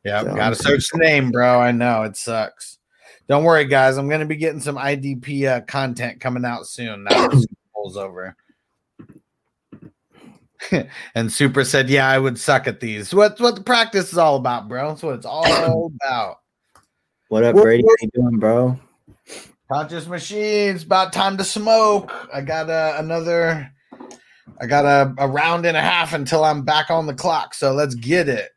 Yeah, So- gotta search the name, bro. I know it sucks. Don't worry, guys. I'm gonna be getting some IDP uh, content coming out soon. Now the Super Bowl's over. and Super said, "Yeah, I would suck at these. What's what the practice is all about, bro? That's what it's all about." what up, Whoop, Brady? whoop. How you doing, bro? Conscious machines, about time to smoke. I got uh, another, I got a, a round and a half until I'm back on the clock. So let's get it.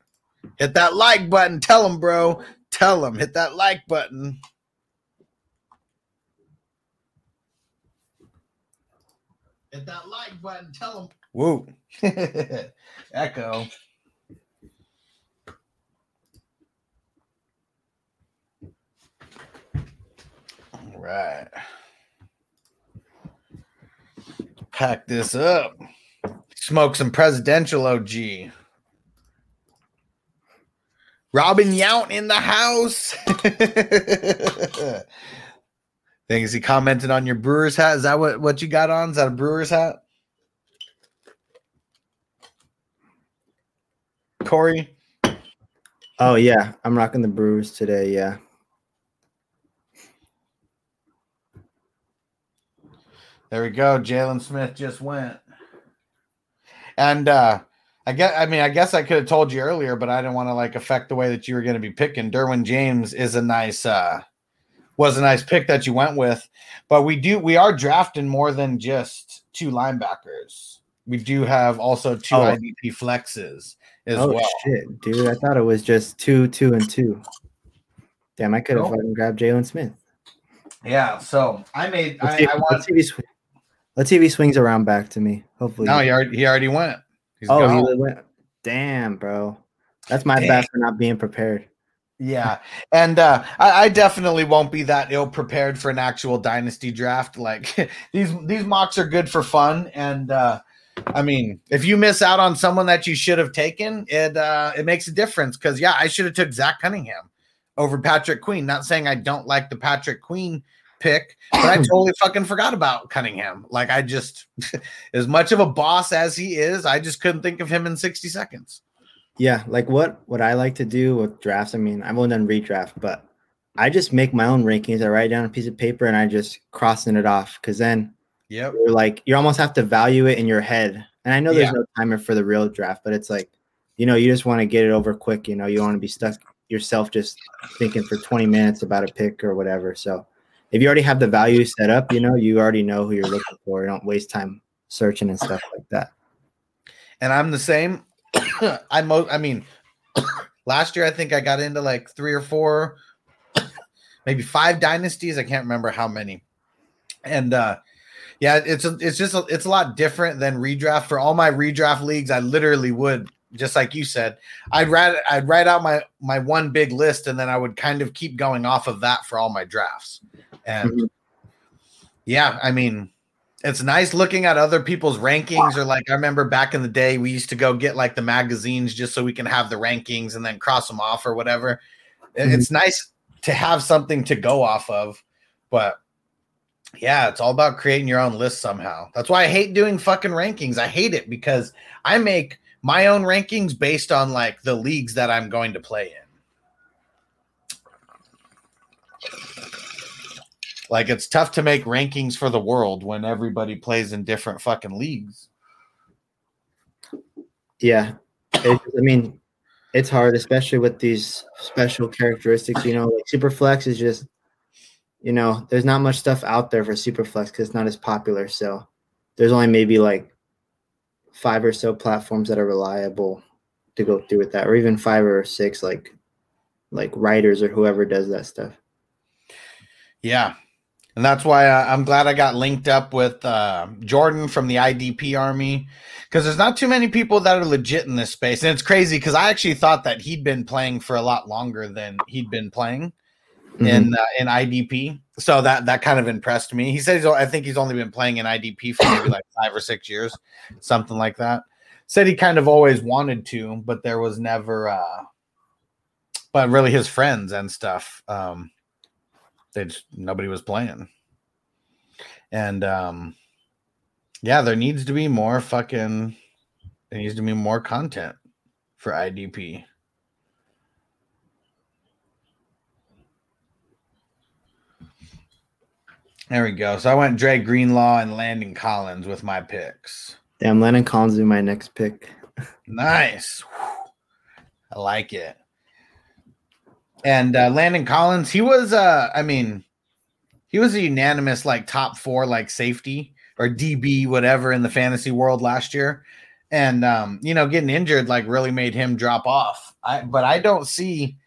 Hit that like button. Tell them, bro. Tell them. Hit that like button. Hit that like button. Tell them. Woo. Echo. All right. pack this up. Smoke some presidential OG. Robin Yount in the house. Think is he commented on your Brewers hat? Is that what, what you got on? Is that a Brewers hat? Corey? Oh yeah, I'm rocking the Brewers today. Yeah. There we go. Jaylon Smith just went. And uh I guess I mean I guess I could have told you earlier, but I didn't want to like affect the way that you were going to be picking. Derwin James is a nice uh was a nice pick that you went with. But we do we are drafting more than just two linebackers. We do have also two Oh. IDP flexes as oh well. shit, dude! I thought it was just two, two, and two. Damn, I could have Nope. fucking grabbed Jaylon Smith. Yeah, so I made Let's I, see, if- I want let's, see he sw- let's see if he swings around back to me. Hopefully. no, he already he already went. He's oh, gone. he went. Damn, bro. That's my Dang. bad for not being prepared. Yeah, and uh, I, I definitely won't be that ill prepared for an actual dynasty draft. Like these these mocks are good for fun, and uh, I mean, if you miss out on someone that you should have taken, it uh, it makes a difference. Because yeah, I should have took Zach Cunningham over Patrick Queen. Not saying I don't like the Patrick Queen pick, but I totally fucking forgot about Cunningham. Like I just, as much of a boss as he is, I just couldn't think of him in sixty seconds. Yeah, like what what I like to do with drafts. I mean, I've only done redraft, but I just make my own rankings. I write down a piece of paper and I just crossing it off because then Yep. you're like you almost have to value it in your head. And I know there's Yeah. no timer for the real draft, but it's like, you know, you just want to get it over quick. You know, you want to be stuck yourself just thinking for 20 minutes about a pick or whatever. So if you already have the value set up, you know, you already know who you're looking for. You don't waste time searching and stuff like that. and I'm the same. I mo I mean, last year I think I got into like three or four, maybe five dynasties. I can't remember how many. And uh yeah, it's a, it's just a, it's a lot different than redraft. For all my redraft leagues, I literally would just like you said, I'd write I'd write out my my one big list, and then I would kind of keep going off of that for all my drafts. And Mhm. yeah, I mean, it's nice looking at other people's rankings or like I remember back in the day we used to go get like the magazines just so we can have the rankings and then cross them off or whatever. It- It's nice to have something to go off of, but yeah, it's all about creating your own list somehow. That's why I hate doing fucking rankings. I hate it because I make my own rankings based on like the leagues that I'm going to play in. Like it's tough to make rankings for the world when everybody plays in different fucking leagues. Yeah. It, I mean, it's hard, especially with these special characteristics. You know, like Superflex is just, you know, there's not much stuff out there for Superflex because it's not as popular. So there's only maybe like five or so platforms that are reliable to go through with that, or even five or six, like like writers or whoever does that stuff. Yeah. And that's why I'm glad I got linked up with uh, Jordan from the IDP Army because there's not too many people that are legit in this space. And it's crazy because I actually thought that he'd been playing for a lot longer than he'd been playing in uh, in IDP. So that that kind of impressed me. He says I think he's only been playing in IDP for maybe like five or six years, something like that. Said he kind of always wanted to, but there was never. uh But really, his friends and stuff. um they just nobody was playing. And um yeah, there needs to be more fucking there needs to be more content for IDP. There we go. So I went Dre Greenlaw and Landon Collins with my picks. Damn, Landon Collins will be my next pick. Nice. I like it. And uh, Landon Collins, he was, uh, I mean, he was a unanimous like top four like safety or DB whatever in the fantasy world last year, and um, you know getting injured like really made him drop off. I but I don't see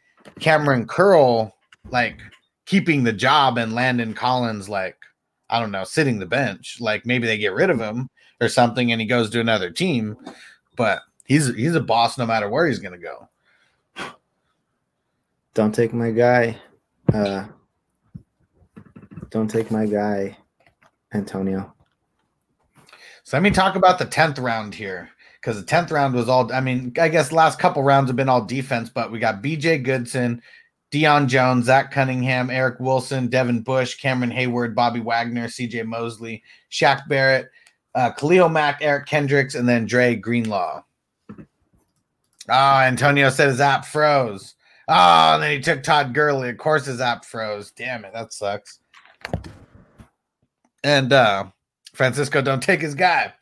Kamren Curl like keeping the job and Landon Collins like I don't know sitting the bench. Like maybe they get rid of him or something and he goes to another team, but he's he's a boss no matter where he's gonna go. Don't take my guy. Uh, don't take my guy, Antonio. So let me talk about the 10th round here because the 10th round was all, I mean, I guess the last couple rounds have been all defense, but we got BJ Goodson, Deion Jones, Zach Cunningham, Eric Wilson, Devin Bush, Cameron Heyward, Bobby Wagner, CJ Mosley, Shaq Barrett, uh, Khalil Mack, Eric Kendricks, and then Dre Greenlaw. Oh, Antonio said his app froze. Oh, and then he took Todd Gurley. Of course his app froze. Damn it, that sucks. And uh Francisco, don't take his guy.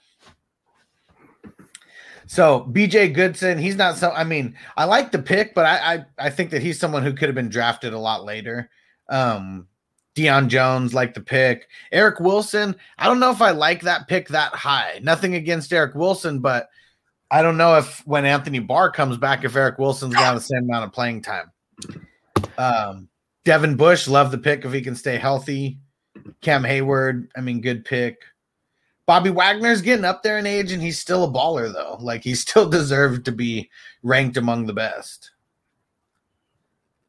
So BJ Goodson, he's not so. I mean, I like the pick, but I I, I think that he's someone who could have been drafted a lot later. Um, Deion Jones, like the pick. Eric Wilson, I don't know if I like that pick that high. Nothing against Eric Wilson, but I don't know if when Anthony Barr comes back, if Eric Wilson's got the same amount of playing time. Um, Devin Bush, love the pick if he can stay healthy. Cam Heyward, I mean, good pick. Bobby Wagner's getting up there in age, and he's still a baller, though. Like he still deserved to be ranked among the best.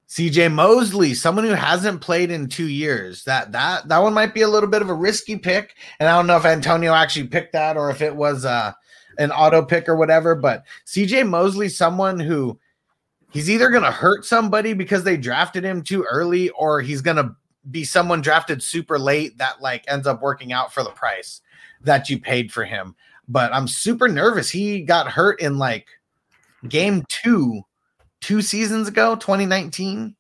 CJ Mosley, someone who hasn't played in two years. That that that one might be a little bit of a risky pick, and I don't know if Antonio actually picked that or if it was uh, an auto pick or whatever. But CJ Mosley, someone who he's either going to hurt somebody because they drafted him too early, or he's going to be someone drafted super late that like ends up working out for the price that you paid for him. But I'm super nervous. He got hurt in like game two, two seasons ago, 2019.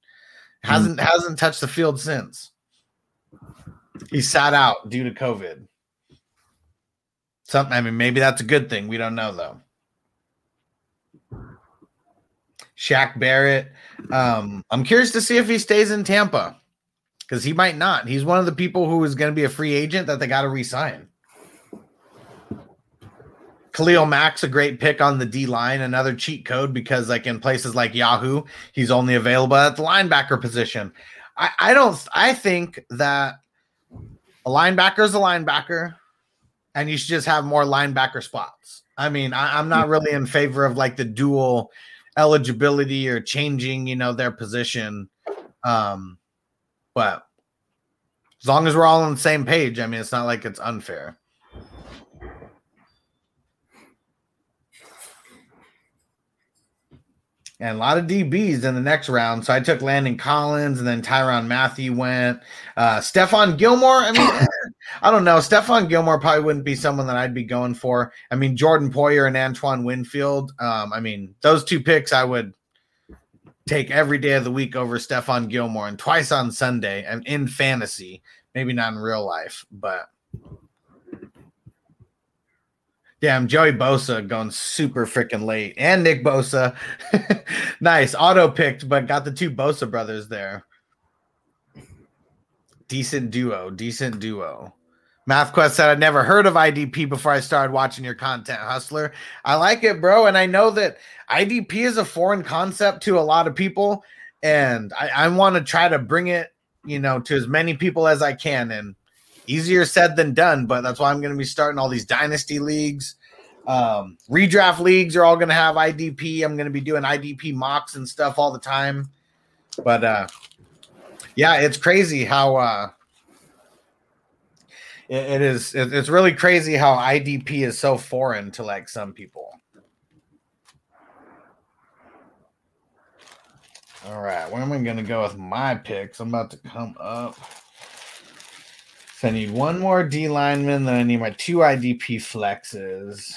Hasn't hasn't touched the field since. He sat out due to COVID. Something I mean, maybe that's a good thing. We don't know though. Shaq Barrett. Um, I'm curious to see if he stays in Tampa because he might not. He's one of the people who is going to be a free agent that they got to resign. Khalil Mack's a great pick on the D line, another cheat code because, like in places like Yahoo, he's only available at the linebacker position. I, I don't. I think that a linebacker is a linebacker, and you should just have more linebacker spots. I mean, I, I'm not really in favor of like the dual eligibility or changing, you know, their position. Um, but as long as we're all on the same page, I mean, it's not like it's unfair. And a lot of DBs in the next round. So I took Landon Collins and then Tyrann Mathieu went. Uh Stephon Gilmore. I mean, I don't know. Stephon Gilmore probably wouldn't be someone that I'd be going for. I mean, Jordan Poyer and Antoine Winfield. Um, I mean, those two picks I would take every day of the week over Stephon Gilmore and twice on Sunday and in fantasy, maybe not in real life, but Damn, Joey Bosa going super freaking late, and Nick Bosa. nice auto picked, but got the two Bosa brothers there. Decent duo, decent duo. MathQuest said I'd never heard of IDP before I started watching your content, Hustler. I like it, bro, and I know that IDP is a foreign concept to a lot of people, and I, I want to try to bring it, you know, to as many people as I can. And easier said than done, but that's why I'm going to be starting all these dynasty leagues. Um, redraft leagues are all going to have IDP. I'm going to be doing IDP mocks and stuff all the time. But uh, yeah, it's crazy how uh, it, it is. It, it's really crazy how IDP is so foreign to like some people. All right, where am I going to go with my picks? I'm about to come up. So I need one more D lineman, then I need my two IDP flexes.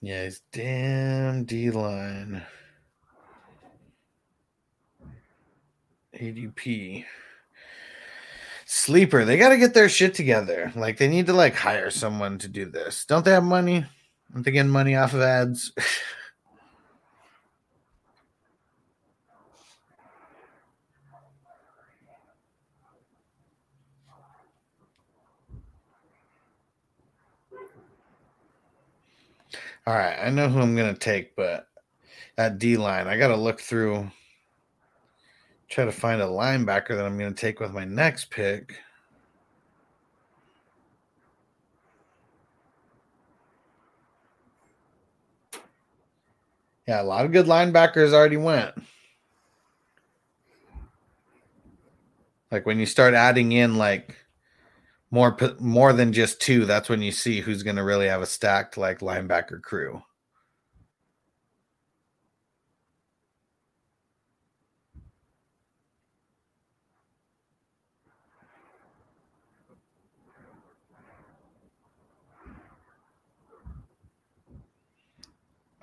Yeah, he's damn D line. ADP. Sleeper, they got to get their shit together. Like they need to like hire someone to do this. Don't they have money? Aren't they getting money off of ads? All right, I know who I'm gonna take, but that D line, I gotta look through Try to find a linebacker that I'm going to take with my next pick. Yeah, a lot of good linebackers already went. Like when you start adding in like more more than just two, that's when you see who's going to really have a stacked like linebacker crew.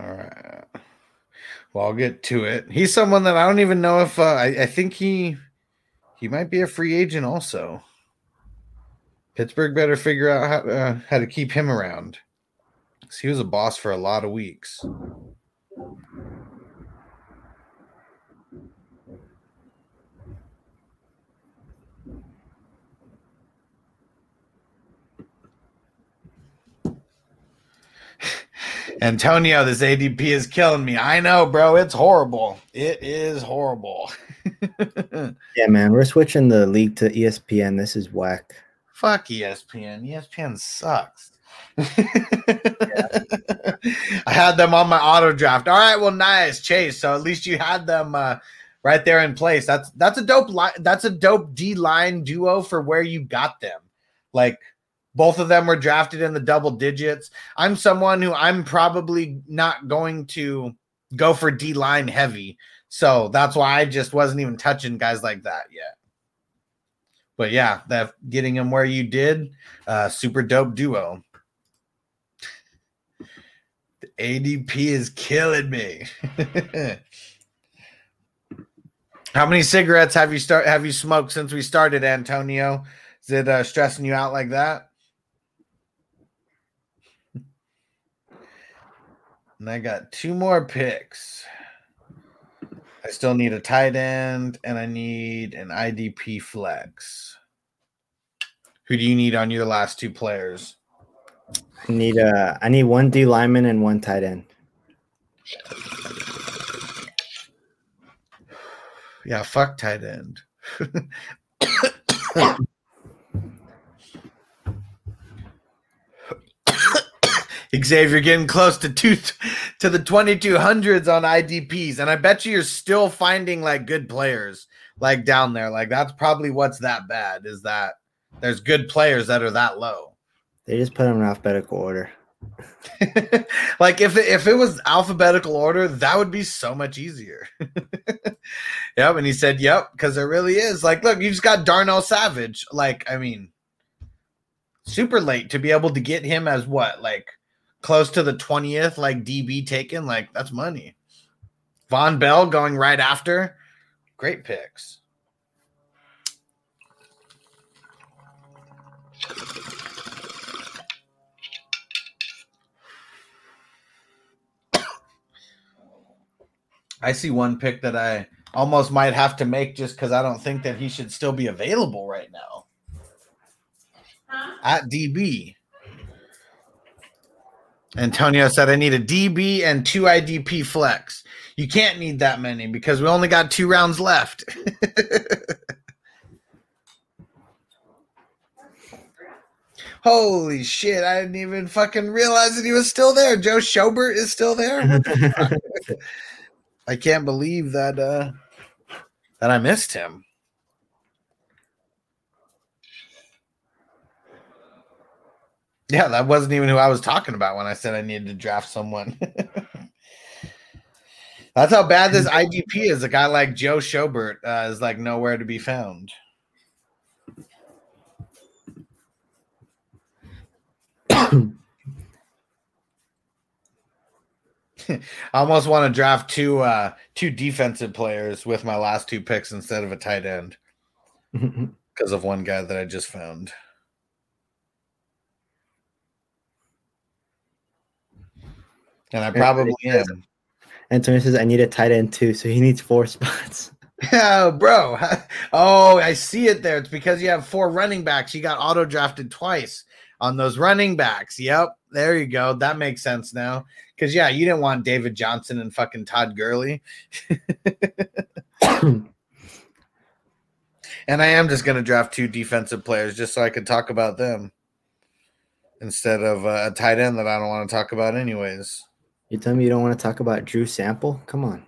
All right. Well, I'll get to it. He's someone that I don't even know if uh, I, I think he he might be a free agent also. Pittsburgh better figure out how, uh, how to keep him around. 'Cause He was a boss for a lot of weeks. Antonio, this ADP is killing me. I know, bro. It's horrible. It is horrible. Yeah, man, we're switching the league to ESPN. This is whack. Fuck ESPN. ESPN sucks. I had them on my auto draft. All right, well, nice, Chase. So at least you had them uh, right there in place. That's that's a dope line. That's a dope D line duo for where you got them. Like both of them were drafted in the double digits. I'm someone who I'm probably not going to go for D line heavy. So that's why I just wasn't even touching guys like that yet. But yeah, that getting him where you did, uh, super dope duo. The ADP is killing me. How many cigarettes have you start have you smoked since we started, Antonio? Is it uh, stressing you out like that? And I got two more picks. I still need a tight end and I need an IDP flex. Who do you need on your last two players? I need a I need one D lineman and one tight end. Yeah, fuck tight end. Xavier you're getting close to two to the 2200s on IDPs and I bet you you're still finding like good players like down there like that's probably what's that bad is that there's good players that are that low. They just put them in alphabetical order. like if it, if it was alphabetical order, that would be so much easier. yep, and he said, "Yep," because there really is. Like, look, you just got Darnell Savage. Like, I mean, super late to be able to get him as what, like, close to the twentieth, like DB taken. Like, that's money. Vonn Bell going right after. Great picks. I see one pick that I almost might have to make just because I don't think that he should still be available right now. At DB. Antonio said, I need a DB and two IDP flex. You can't need that many because we only got two rounds left. Holy shit, I didn't even fucking realize that he was still there. Joe Schobert is still there. What the fuck? I can't believe that uh that I missed him. Yeah, that wasn't even who I was talking about when I said I needed to draft someone. That's how bad this IDP is. A guy like Joe Schobert uh, is like nowhere to be found. I almost want to draft two uh two defensive players with my last two picks instead of a tight end because of one guy that I just found. And I probably am. Antonio says I need a tight end too, so he needs four spots. Yeah, bro. Oh, I see it there. It's because you have four running backs. You got auto drafted twice on those running backs. Yep. There you go. That makes sense now. Because yeah, you didn't want David Johnson and fucking Todd Gurley. And I am just going to draft two defensive players just so I can talk about them instead of uh, a tight end that I don't want to talk about, anyways. You tell me you don't want to talk about Drew Sample? Come on.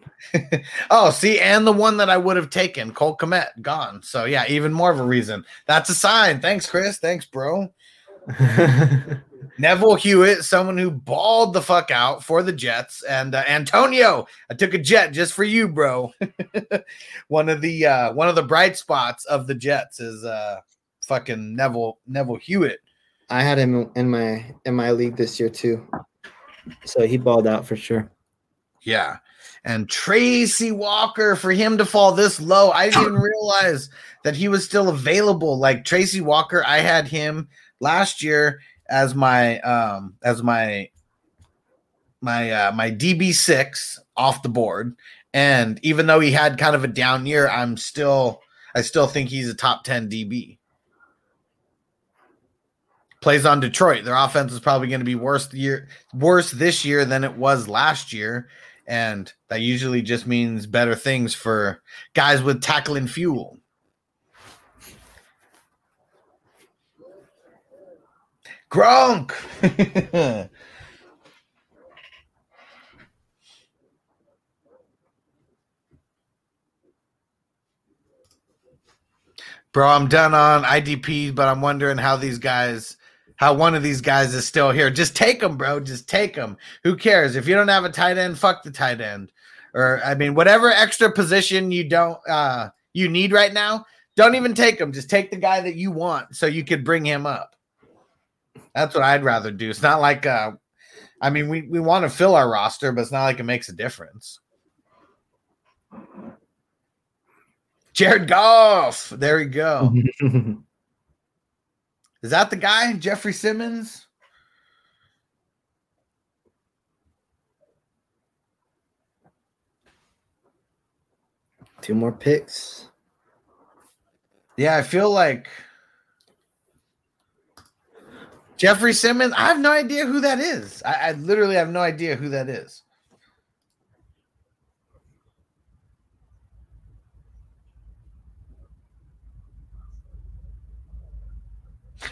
oh, see, and the one that I would have taken, Cole Kmet, gone. So, yeah, even more of a reason. That's a sign. Thanks, Chris. Thanks, bro. Neville Hewitt, someone who balled the fuck out for the Jets, and uh, Antonio. I took a jet just for you, bro. one of the uh, one of the bright spots of the Jets is uh, fucking Neville Neville Hewitt. I had him in my in my league this year too. So he balled out for sure. Yeah. And Tracy Walker, for him to fall this low, I didn't even realize that he was still available. Like Tracy Walker, I had him last year as my um as my my uh my DB6 off the board. And even though he had kind of a down year, I'm still I still think he's a top 10 DB. Plays on Detroit. Their offense is probably going to be worse year worse this year than it was last year. And that usually just means better things for guys with tackling fuel. Gronk. Bro, I'm done on IDP, but I'm wondering how these guys, how one of these guys is still here. Just take them, bro. Just take them. Who cares? If you don't have a tight end, fuck the tight end. Or I mean, whatever extra position you don't uh you need right now, don't even take him. Just take the guy that you want so you could bring him up. That's what I'd rather do. It's not like uh I mean we, we want to fill our roster, but it's not like it makes a difference. Jared Goff. There we go. Is that the guy? Jeffery Simmons? Two more picks. Yeah, I feel like Jeffery Simmons. I have no idea who that is. I, I literally have no idea who that is.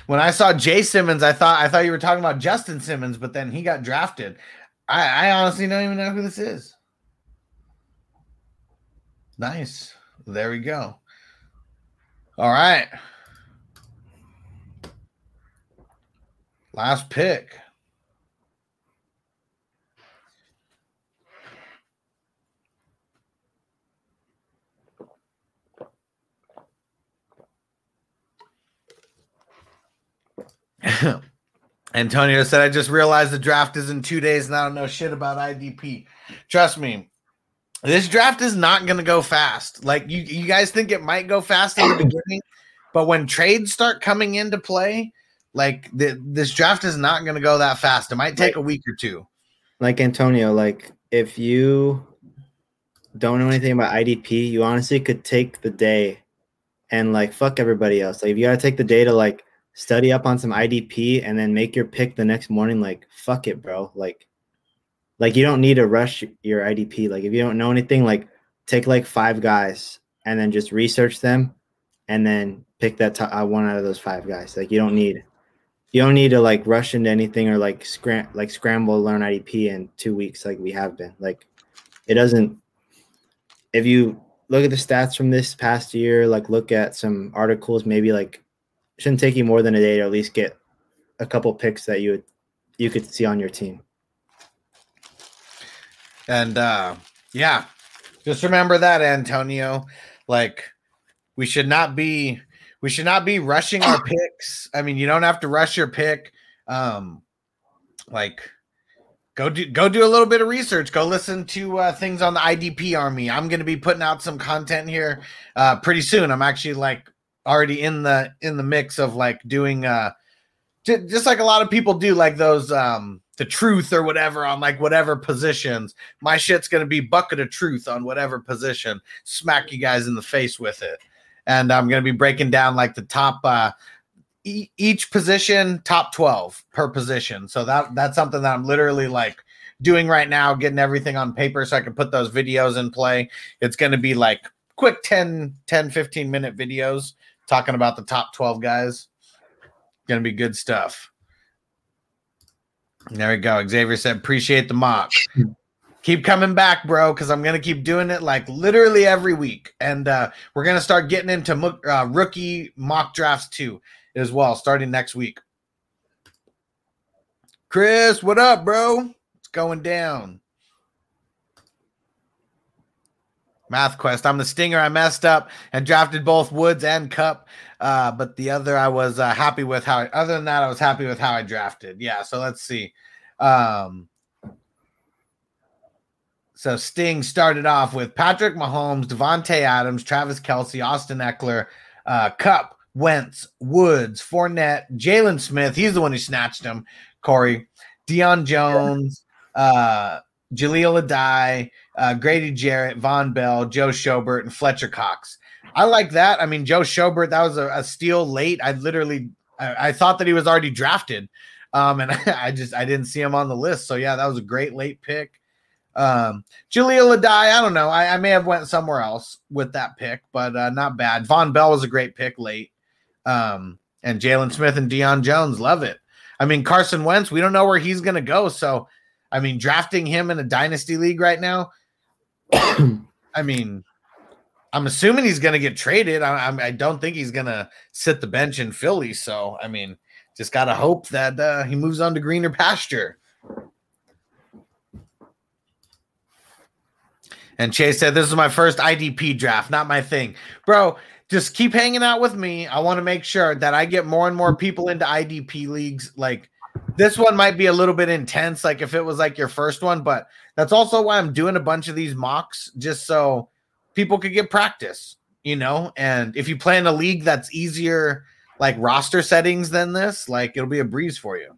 When I saw Jay Simmons, I thought I thought you were talking about Justin Simmons, but then he got drafted. I, I honestly don't even know who this is. Nice. There we go. All right. Last pick. Antonio said, I just realized the draft is in two days and I don't know shit about IDP. Trust me, this draft is not going to go fast. Like you, you guys think it might go fast in the beginning, but when trades start coming into play, like the, this draft is not going to go that fast. It might take a week or two. Like Antonio, like if you don't know anything about IDP, you honestly could take the day and like fuck everybody else. Like if you gotta take the day to like study up on some IDP and then make your pick the next morning, like fuck it, bro. Like like you don't need to rush your IDP. Like if you don't know anything, like take like five guys and then just research them and then pick that top, uh, one out of those five guys. Like you don't need you don't need to like rush into anything or like scram like scramble learn IDP in two weeks like we have been. Like it doesn't if you look at the stats from this past year, like look at some articles, maybe like shouldn't take you more than a day to at least get a couple picks that you would you could see on your team. And uh yeah, just remember that, Antonio. Like we should not be we should not be rushing our picks. I mean, you don't have to rush your pick. Um like go do go do a little bit of research. Go listen to uh, things on the IDP Army. I'm going to be putting out some content here uh, pretty soon. I'm actually like already in the in the mix of like doing uh just like a lot of people do like those um the truth or whatever on like whatever positions. My shit's to be bucket of truth on whatever position. Smack you guys in the face with it. And I'm to be breaking down like the top uh each position top 12 per position. So that that's something that I'm literally like doing right now, getting everything on paper so I can put those videos in play. It's to be like quick 10, 10, 15 minute videos talking about the top 12 guys. Gonna be good stuff. There we go. Xavier said, appreciate the mock. keep coming back, bro, because I'm gonna keep doing it like literally every week. And uh, we're gonna start getting into mo- uh, rookie mock drafts too, as well, starting next week. Chris, what up, bro? It's going down. Math Quest. I'm the stinger. I messed up and drafted both Woods and Kupp, uh, but the other I was uh, happy with how. I, other than that, I was happy with how I drafted. Yeah. So let's see. Um, so Sting started off with Patrick Mahomes, Davante Adams, Travis Kelce, Austin Ekeler, uh, Kupp, Wentz, Woods, Fournette, Jaylon Smith. He's the one who snatched him. Corey, Deion Jones, uh, Jaleel Adai, uh, Grady Jarrett, Vonn Bell, Joe Schobert, and Fletcher Cox. I like that. I mean, Joe Schobert, that was a, a steal late. I literally, I, I, thought that he was already drafted, um, and I, just I didn't see him on the list. So yeah, that was a great late pick. Um, Jaleel Adai, I don't know. I, I, may have went somewhere else with that pick, but uh, not bad. Vonn Bell was a great pick late. Um, and Jaylon Smith and Deion Jones, love it. I mean, Carson Wentz, we don't know where he's going to go. So, I mean, drafting him in a dynasty league right now, I mean, I'm assuming he's going to get traded. I, I, don't think he's going to sit the bench in Philly. So, I mean, just got to hope that uh, he moves on to greener pasture. And Chase said, This is my first IDP draft, not my thing. Bro, just keep hanging out with me. I want to make sure that I get more and more people into IDP leagues. Like this one might be a little bit intense, like if it was like your first one, but that's also why I'm doing a bunch of these mocks just so people could get practice, you know. And if you play in a league that's easier, like roster settings than this, like it'll be a breeze for you.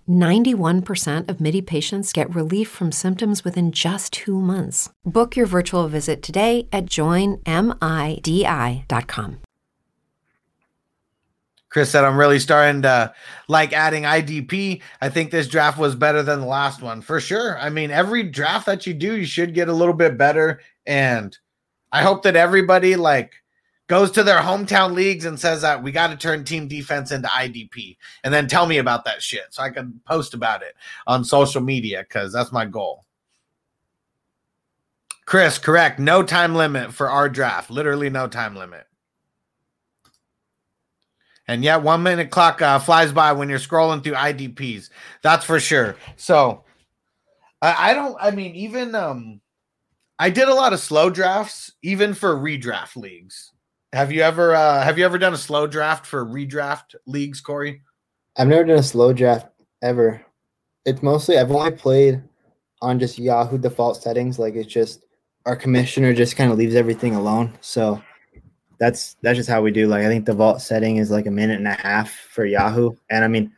91% of MIDI patients get relief from symptoms within just two months. Book your virtual visit today at joinmidi.com. Chris said, I'm really starting to like adding IDP. I think this draft was better than the last one for sure. I mean, every draft that you do, you should get a little bit better. And I hope that everybody like goes to their hometown leagues and says that we got to turn team defense into IDP and then tell me about that shit so I can post about it on social media because that's my goal. Chris, correct. No time limit for our draft. Literally no time limit. And yet, one minute clock uh, flies by when you're scrolling through IDPs. That's for sure. So, I, I don't. I mean, even um, I did a lot of slow drafts, even for redraft leagues. Have you ever uh, have you ever done a slow draft for redraft leagues, Corey? I've never done a slow draft ever. It's mostly I've only played on just Yahoo default settings. Like it's just our commissioner just kind of leaves everything alone. So that's that's just how we do. Like I think the vault setting is like a minute and a half for Yahoo, and I mean,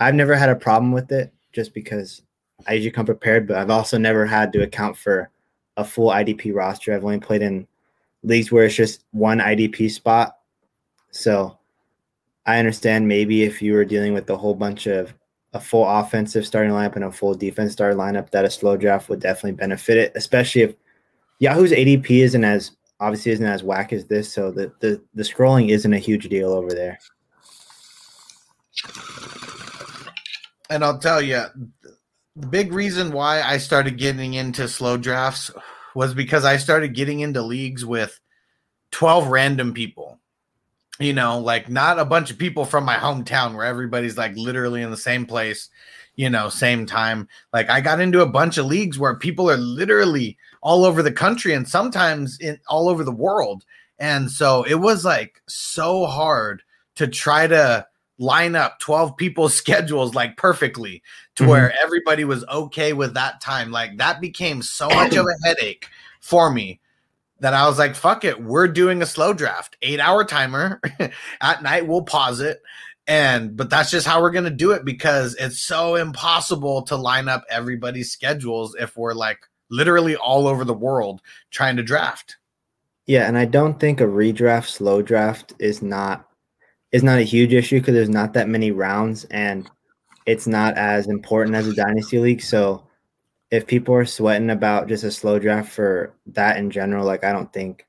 I've never had a problem with it just because I usually come prepared. But I've also never had to account for a full IDP roster. I've only played in leagues where it's just one IDP spot, so I understand maybe if you were dealing with a whole bunch of a full offensive starting lineup and a full defense starting lineup, that a slow draft would definitely benefit it, especially if Yahoo's ADP isn't as obviously isn't as whack as this, so the the, the scrolling isn't a huge deal over there. And I'll tell you, the big reason why I started getting into slow drafts was because I started getting into leagues with 12 random people. You know, like not a bunch of people from my hometown where everybody's like literally in the same place, you know, same time. Like I got into a bunch of leagues where people are literally all over the country and sometimes in all over the world. And so it was like so hard to try to line up 12 people's schedules like perfectly to Mm-hmm. where everybody was okay with that time. Like that became so much of a headache for me that I was like, fuck it, we're doing a slow draft, eight hour timer at night. We'll pause it. And but that's just how we're gonna do it because it's so impossible to line up everybody's schedules if we're like literally all over the world trying to draft. Yeah, and I don't think a redraft slow draft is not is not a huge issue because there's not that many rounds and it's not as important as a dynasty league. So if people are sweating about just a slow draft for that in general, like I don't think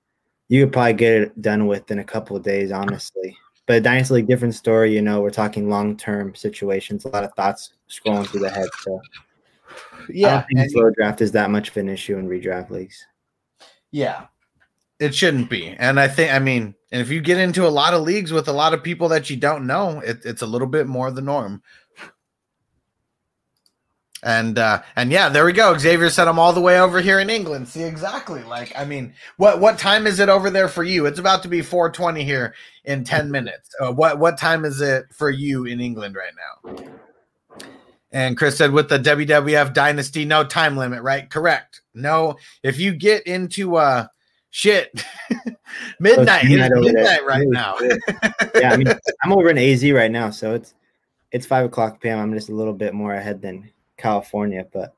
you could probably get it done with in a couple of days, honestly. But a dynasty league, different story. You know, we're talking long term situations, a lot of thoughts scrolling through the head. So I don't think and- slow draft is that much of an issue in redraft leagues. Yeah. It shouldn't be. And I think, I mean, and if you get into a lot of leagues with a lot of people that you don't know, it, it's a little bit more the norm. And uh and yeah, there we go. Xavier said I'm all the way over here in England. See exactly. Like, I mean, what what time is it over there for you? It's about to be 4:20 here in 10 minutes. Uh, what what time is it for you in England right now? And Chris said with the WWF Dynasty, no time limit, right? Correct. No, if you get into uh shit midnight, midnight it's there. midnight right now. yeah, I mean, I'm over in AZ right now, so it's it's five o'clock p.m. I'm just a little bit more ahead than California, but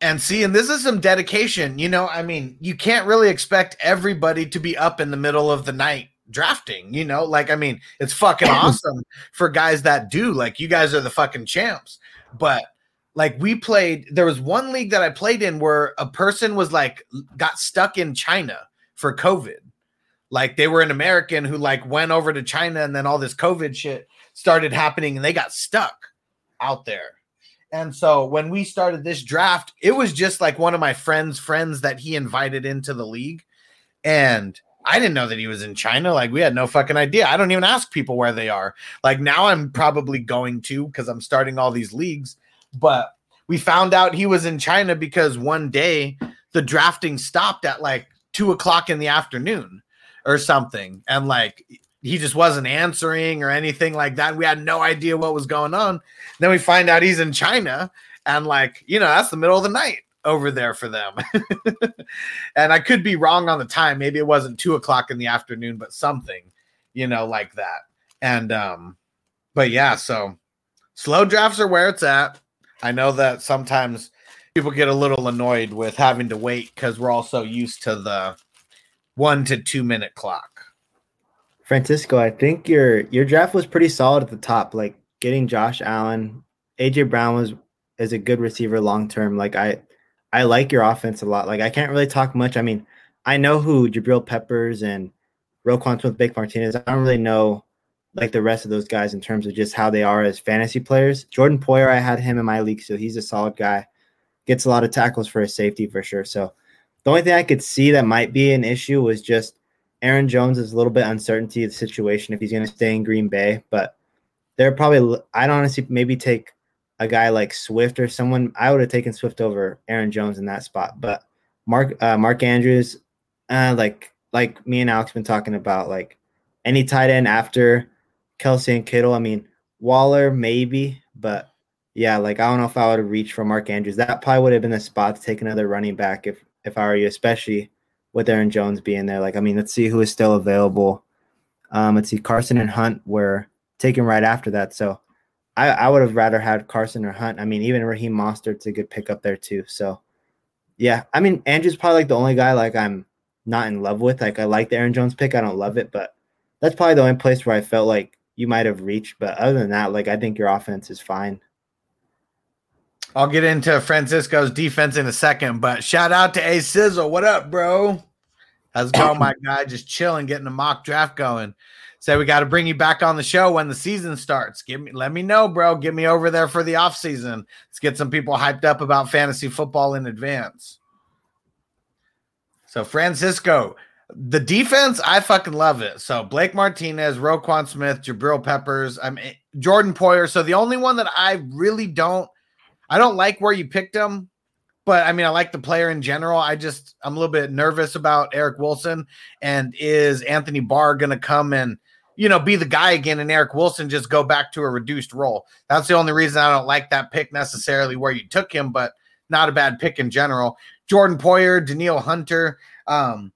And see, and this is some dedication. You know, I mean, you can't really expect everybody to be up in the middle of the night drafting, you know? Like, I mean, it's fucking awesome for guys that do. Like, you guys are the fucking champs. But like we played, there was one league that I played in where a person was like got stuck in China for COVID. Like they were an American who like went over to China and then all this COVID shit started happening and they got stuck out there. And so when we started this draft, it was just like one of my friends' friends that he invited into the league. And I didn't know that he was in China. Like we had no fucking idea. I don't even ask people where they are. Like now I'm probably going to because I'm starting all these leagues. But we found out he was in China because one day the drafting stopped at like two o'clock in the afternoon or something. And like he just wasn't answering or anything like that. We had no idea what was going on. Then we find out he's in China and like, you know, that's the middle of the night over there for them. and I could be wrong on the time. Maybe it wasn't two o'clock in the afternoon, but something, you know, like that. And um, but yeah, so slow drafts are where it's at. I know that sometimes people get a little annoyed with having to wait because we're all so used to the one to two minute clock. Francisco, I think your your draft was pretty solid at the top. Like getting Josh Allen, AJ Brown was is a good receiver long term. Like I I like your offense a lot. Like I can't really talk much. I mean, I know who Jabril Peppers and Roquan Smith, Blake Martinez. I don't really know like the rest of those guys in terms of just how they are as fantasy players. Jordan Poyer, I had him in my league, so he's a solid guy. Gets a lot of tackles for his safety for sure. So the only thing I could see that might be an issue was just Aaron Jones is a little bit uncertainty of the situation if he's going to stay in Green Bay, but they're probably I'd honestly maybe take a guy like Swift or someone. I would have taken Swift over Aaron Jones in that spot, but Mark uh, Mark Andrews, uh, like like me and Alex been talking about, like any tight end after Kelce and Kittle. I mean Waller maybe, but yeah, like I don't know if I would have reached for Mark Andrews. That probably would have been the spot to take another running back if if I were you, especially with Aaron Jones being there. Like, I mean, let's see who is still available. Um, let's see, Carson and Hunt were taken right after that. So I, I would have rather had Carson or Hunt. I mean, even Raheem Mostert's a good pickup there too. So yeah, I mean, Andrew's probably like the only guy like I'm not in love with. Like I like the Aaron Jones pick. I don't love it, but that's probably the only place where I felt like you might have reached. But other than that, like I think your offense is fine. I'll get into Francisco's defense in a second, but shout out to A Sizzle. What up, bro? How's it going, my guy? Just chilling, getting a mock draft going. Say we got to bring you back on the show when the season starts. Give me, let me know, bro. Get me over there for the off season. Let's get some people hyped up about fantasy football in advance. So Francisco, the defense, I fucking love it. So Blake Martinez, Roquan Smith, Jabril Peppers, I'm Jordan Poyer. So the only one that I really don't, I don't like where you picked him, but I mean I like the player in general. I just I'm a little bit nervous about Eric Wilson and is Anthony Barr going to come and you know be the guy again and Eric Wilson just go back to a reduced role. That's the only reason I don't like that pick necessarily where you took him, but not a bad pick in general. Jordan Poyer, Danielle Hunter. Um,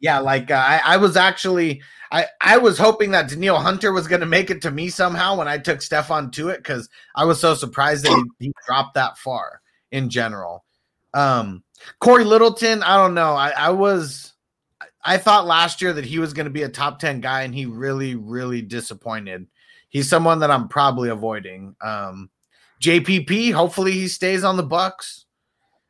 yeah, like uh, I, I was actually I, I was hoping that Danielle Hunter was going to make it to me somehow when I took Stephon Tuitt because I was so surprised that he, he, dropped that far in general. Um, Cory Littleton, I don't know. I, I was I thought last year that he was going to be a top 10 guy, and he really, really disappointed. He's someone that I'm probably avoiding. Um, JPP, hopefully he stays on the Bucs.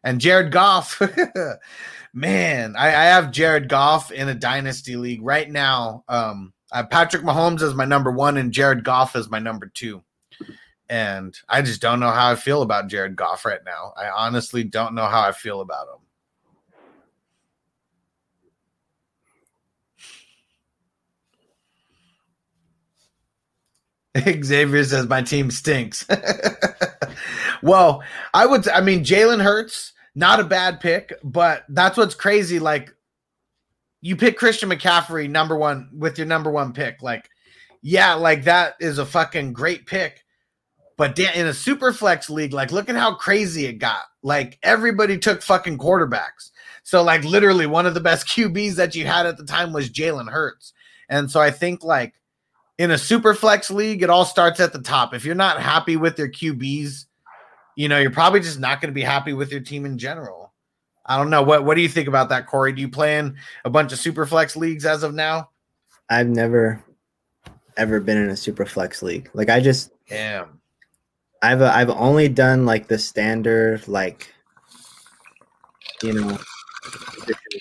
And Jared Goff, man, I, I, have Jared Goff in a dynasty league right now. Um, I have Patrick Mahomes as my number one and Jared Goff as my number two. And I just don't know how I feel about Jared Goff right now. I honestly don't know how I feel about him. Xavier says my team stinks. well, I would. I mean, Jalen Hurts, not a bad pick, but that's what's crazy. Like, you pick Christian McCaffrey number one with your number one pick. Like, yeah, like that is a fucking great pick. But in a super flex league, like, look at how crazy it got. Like, everybody took fucking quarterbacks. So, like, literally, one of the best QBs that you had at the time was Jalen Hurts. And so I think, like, in a super flex league, it all starts at the top. If you're not happy with your QBs, you know, you're probably just not going to be happy with your team in general. I don't know. What what do you think about that, Corey? Do you play in a bunch of super flex leagues as of now? I've never ever been in a super flex league. Like I just damn. I've uh, I've only done like the standard like you know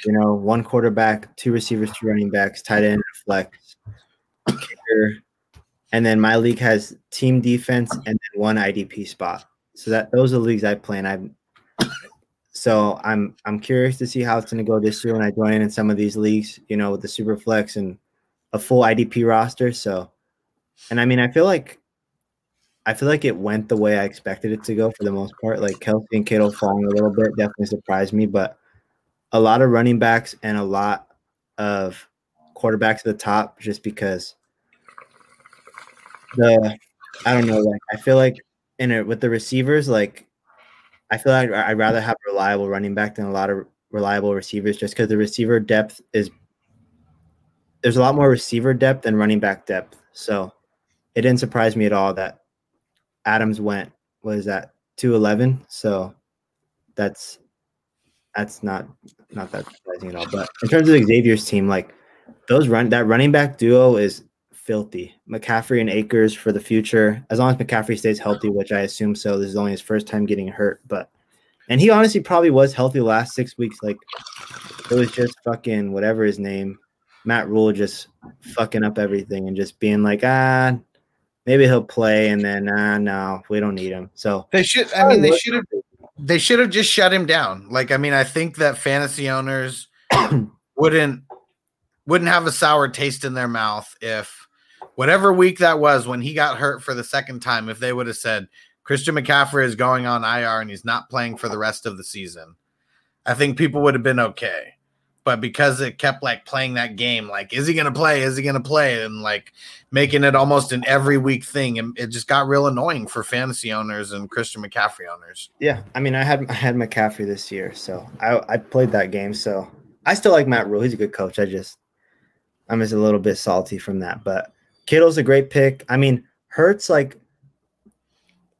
you know one quarterback, two receivers, two running backs, tight end, flex, kicker, and then my league has team defense and then one IDP spot. So that those are the leagues I play in. I'm so I'm I'm curious to see how it's going to go this year when I join in in some of these leagues. You know, with the super flex and a full IDP roster. So, and I mean, I feel like I feel like it went the way I expected it to go for the most part. Like Kelce and Kittle falling a little bit definitely surprised me, but a lot of running backs and a lot of quarterbacks at the top just because the I don't know, like I feel like in it with the receivers, like I feel like I'd rather have a reliable running back than a lot of reliable receivers just because the receiver depth is there's a lot more receiver depth than running back depth. So it didn't surprise me at all that Adams went was that 211. So that's that's not not that surprising at all. But in terms of Xavier's team, like those run that running back duo is filthy. McCaffrey and Akers for the future, as long as McCaffrey stays healthy, which I assume so. This is only his first time getting hurt, but and he honestly probably was healthy the last six weeks. Like it was just fucking whatever his name, Matt Rhule, just fucking up everything and just being like, ah, maybe he'll play, and then ah, no, we don't need him. So they should. I mean, they should have. They should have just shut him down. Like, I mean, I think that fantasy owners wouldn't wouldn't have a sour taste in their mouth if whatever week that was when he got hurt for the second time, if they would have said Christian McCaffrey is going on IR and he's not playing for the rest of the season, I think people would have been okay. But because it kept like playing that game, like, is he going to play? Is he going to play? And like making it almost an every week thing. And it just got real annoying for fantasy owners and Christian McCaffrey owners. Yeah. I mean, I had, I had McCaffrey this year. So I, I played that game. So I still like Matt Rhule. He's a good coach. I just, I'm just a little bit salty from that. But Kittle's a great pick. I mean, Hurts like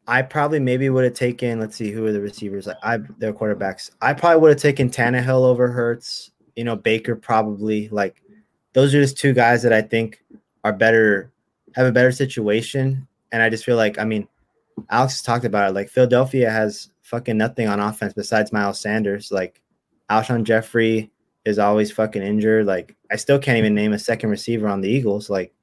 I probably maybe would have taken. Let's see who are the receivers. Like I, their quarterbacks. I probably would have taken Tannehill over Hurts. You know, Baker probably. Like those are just two guys that I think are better have a better situation. And I just feel like, I mean, Alex talked about it. Like Philadelphia has fucking nothing on offense besides Miles Sanders. Like Alshon Jeffery is always fucking injured. Like I still can't even name a second receiver on the Eagles. Like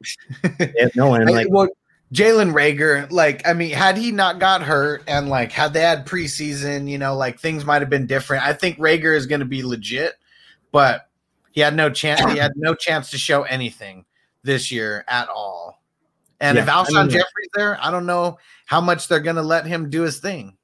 no one. Like well, Jalen Reagor, like, I mean, had he not got hurt and like had they had preseason, you know, like things might have been different. I think Reagor is going to be legit, but he had no chance. He had no chance to show anything this year at all. And Yeah, if I Alshon mean- Jeffery's there, I don't know how much they're going to let him do his thing.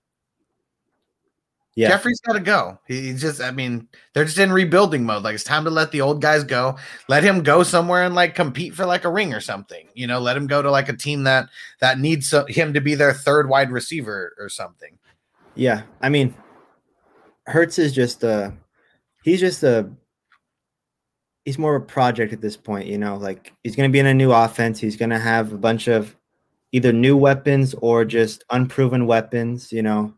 Yeah, Jeffery's got to go. He- He's just, I mean, they're just in rebuilding mode. Like it's time to let the old guys go. Let him go somewhere and like compete for like a ring or something. You know, let him go to like a team that that needs him to be their third wide receiver or something. yeah. I mean, Hurts is just a. He's just a. He's more of a project at this point, you know. Like he's going to be in a new offense. He's going to have a bunch of either new weapons or just unproven weapons, you know.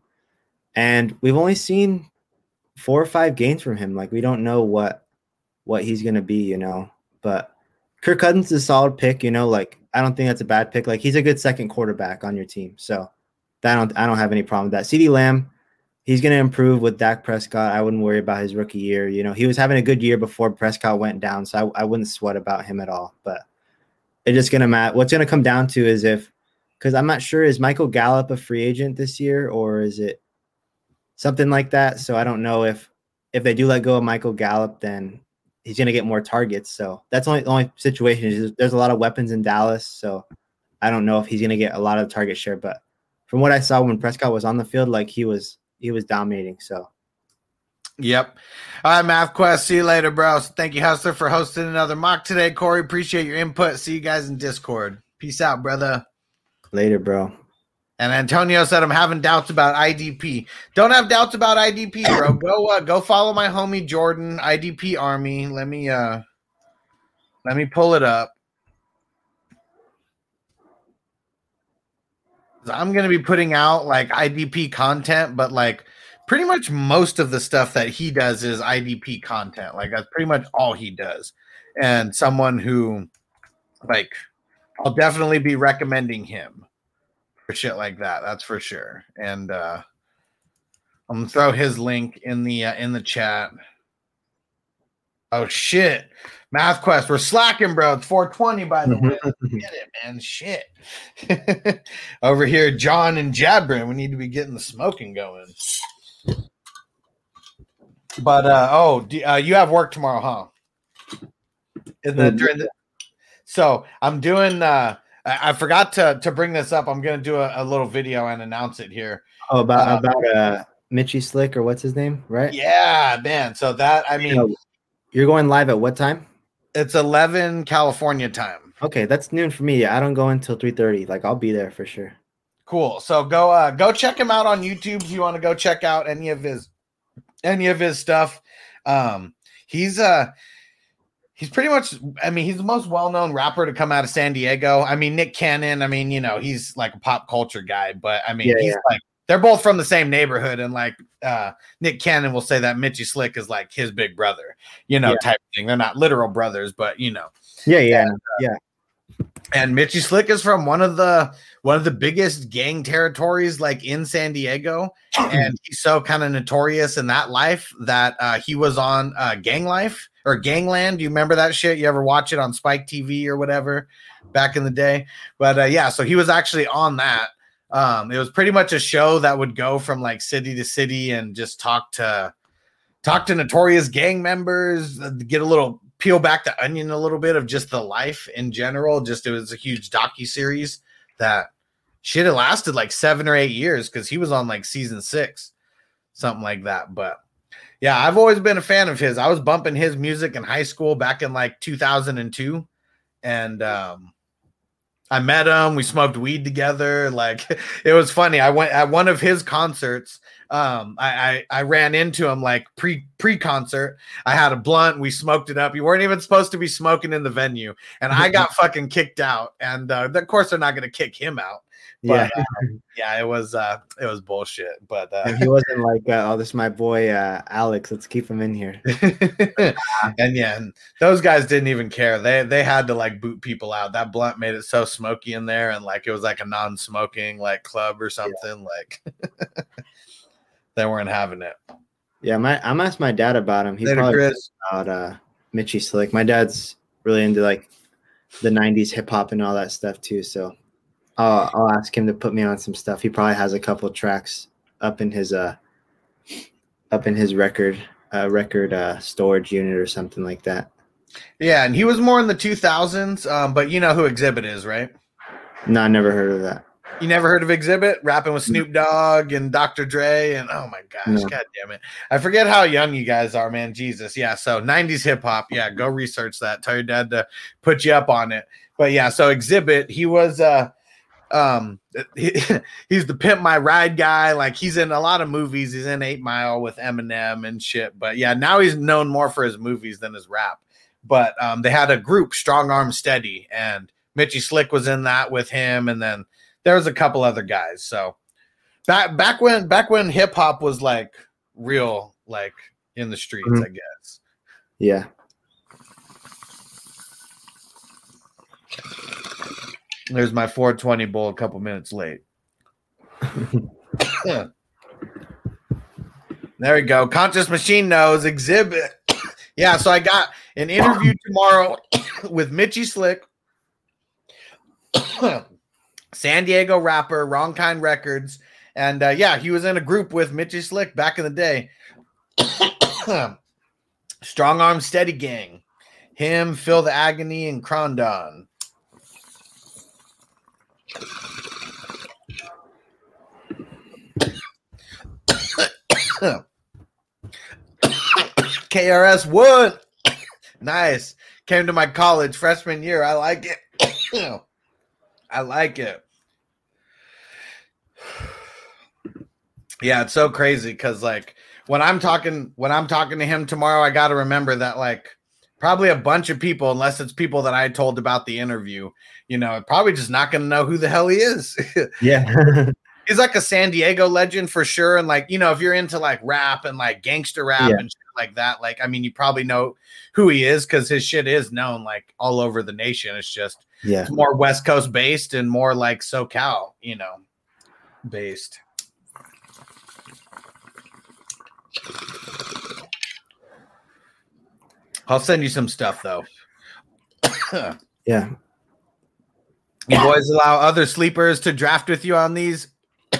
And we've only seen four or five games from him. Like we don't know what what he's to be, you know. But Kirk Cousins is a solid pick, you know. Like I don't think that's a bad pick. Like he's a good second quarterback on your team, so that I don't I don't have any problem with that. CeeDee Lamb, he's to improve with Dak Prescott. I wouldn't worry about his rookie year. You know, he was having a good year before Prescott went down, so I, I wouldn't sweat about him at all. But it's just to matter. What's to come down to is if, because I'm not sure, is Michael Gallup a free agent this year or is it something like that? So I don't know if if they do let go of Michael Gallup, then he's going to get more targets. So that's only the only situation is there's a lot of weapons in Dallas. So I don't know if he's going to get a lot of target share, but from what I saw when Prescott was on the field, like he was he was dominating. So Yep. All right, Math Quest. See you later, bro. So thank you, Hustler, for hosting another mock today. Corey, appreciate your input. See you guys in Discord. Peace out, brother. later, bro. And Antonio said, "I'm having doubts about IDP. Don't have doubts about IDP, bro. Go, uh, go follow my homie Jordan, IDP Army. Let me, uh, let me pull it up. I'm gonna be putting out like IDP content, but like pretty much most of the stuff that he does is IDP content. Like that's pretty much all he does. And someone who, like, I'll definitely be recommending him for shit like that. That's for sure. And uh I'm gonna throw his link in the uh, in the chat. Oh shit, Math Quest, we're slacking, bro. It's 420 by the way. Get it, man. Shit. Over here, John and Jabrin, we need to be getting the smoking going. But uh oh, do, uh, you have work tomorrow, huh? In the during the so I'm doing uh I, I forgot to to bring this up. I'm gonna do a, a little video and announce it here. Oh, about Uh, about uh Mitchy Slick or what's his name, right? Yeah, man. So that I mean So, you're going live at what time? it's 11 California time. Okay, that's noon for me. I don't go until 3:30. Like I'll be there for sure. Cool. So go uh go check him out on YouTube if you want to go check out any of his any of his stuff. Um he's uh he's pretty much I mean he's the most well-known rapper to come out of San Diego. I mean Nick Cannon, I mean, you know, he's like a pop culture guy, but I mean Yeah, he's yeah. like they're both from the same neighborhood and like uh Nick Cannon will say that Mitchy Slick is like his big brother, you know, Yeah. type thing. They're not literal brothers, but you know. Yeah, yeah, and Mitchy Slick is from one of the one of the biggest gang territories like in San Diego, and he's so kind of notorious in that life that uh, he was on uh, Gang Life or Gangland. Do you remember that shit? You ever watch it on Spike TV or whatever back in the day? But uh, yeah, so he was actually on that. Um, it was pretty much a show that would go from like city to city and just talk to talk to notorious gang members, uh, get a little peel back the onion a little bit of just the life in general. Just it was a huge docu series that shit it lasted like seven or eight years because he was on like season six, something like that. But yeah, I've always been a fan of his. I was bumping his music in high school back in like 2002, and um, I met him. We smoked weed together. Like it was funny. I went at one of his concerts. Um, I, I I ran into him like pre pre concert. I had a blunt. We smoked it up. You weren't even supposed to be smoking in the venue, and I got fucking kicked out. And uh, of course, they're not going to kick him out. Yeah. Uh, yeah, it was uh, it was bullshit. But uh, And he wasn't like, uh, oh, this is my boy uh, Alex. Let's keep him in here. and yeah, and those guys didn't even care. They they had to like boot people out. That blunt made it so smoky in there, and like it was like a non-smoking like club or something. Like they weren't having it. Yeah, my I'm asked my dad about him. He Later, probably Chris. about uh, Mitchy Slick. My dad's really into like the '90s hip hop and all that stuff too. So I'll I'll ask him to put me on some stuff. He probably has a couple tracks up in his uh up in his record uh record uh storage unit or something like that. Yeah, and he was more in the 2000s. Um, but you know who Xzibit is, right? No, I never heard of that. You never heard of Xzibit rapping with Snoop Dogg and Dr. Dre and oh my gosh, No. god damn it. I forget how young you guys are, man. Jesus. Yeah, so 90s hip hop. Yeah, go research that. Tell your dad to put you up on it. But yeah, so Xzibit, he was uh um he, he's the pimp my ride guy like he's in a lot of movies he's in 8 Mile with Eminem and shit but yeah now he's known more for his movies than his rap but um they had a group Strong Arm Steady and Mitchy Slick was in that with him and then there was a couple other guys. So back back when back when hip hop was like real, like in the streets, Mhm. I guess. Yeah. There's my 420 bowl a couple minutes late. there we go. Conscious Machine knows Xzibit. yeah, so I got an interview tomorrow with Mitchy Slick, San Diego rapper, Wrong Kind Records. And uh, yeah, he was in a group with Mitchy Slick back in the day. Strong Arm Steady Gang. Him, Phil the Agony, and Krondon. KRS Wood. nice. Came to my college freshman year. I like it. I like it. Yeah, it's so crazy because like when I'm talking when I'm talking to him tomorrow, I got to remember that like probably a bunch of people, unless it's people that I told about the interview, you know, probably just not going to know who the hell he is. Yeah. He's like a San Diego legend for sure, and like you know, if you're into like rap and like gangster rap Yeah. and shit like that, like I mean, you probably know who he is because his shit is known like all over the nation. It's just yeah. it's more West Coast based and more like SoCal, you know, based. I'll send you some stuff though. Yeah. You boys allow other sleepers to draft with you on these.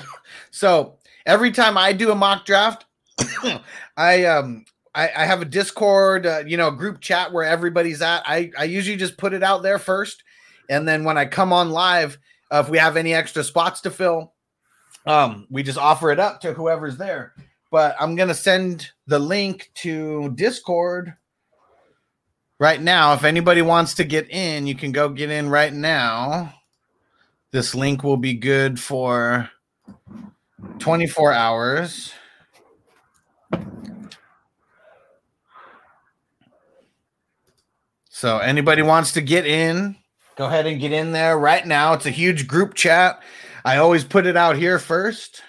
so every time I do a mock draft, I um I, I have a Discord, uh, you know, group chat where everybody's at. I I usually just put it out there first, and then when I come on live, uh, if we have any extra spots to fill, um, we just offer it up to whoever's there. But I'm gonna send the link to Discord right now. If anybody wants to get in, you can go get in right now. This link will be good for 24 hours. So anybody wants to get in, go ahead and get in there right now. It's a huge group chat. I always put it out here first.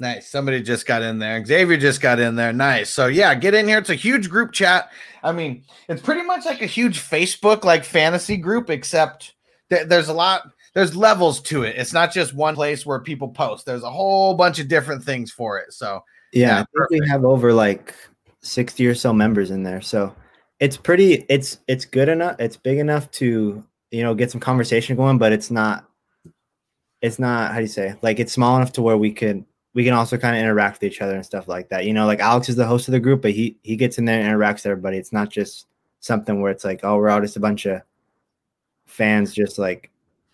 Nice. Somebody just got in there. Xavier just got in there. Nice. So yeah, get in here. It's a huge group chat. I mean, it's pretty much like a huge Facebook like fantasy group, except th- there's a lot. There's levels to it. It's not just one place where people post. There's a whole bunch of different things for it. So Yeah, Yeah, I think we have over like 60 or so members in there. So it's pretty it's it's good enough. It's big enough to, you know, get some conversation going, but it's not it's not how do you say? Like it's small enough to where we could we can also kind of interact with each other and stuff like that. You know, like Alex is the host of the group, but he he gets in there and interacts with everybody. It's not just something where it's like, oh, we're all just a bunch of fans just like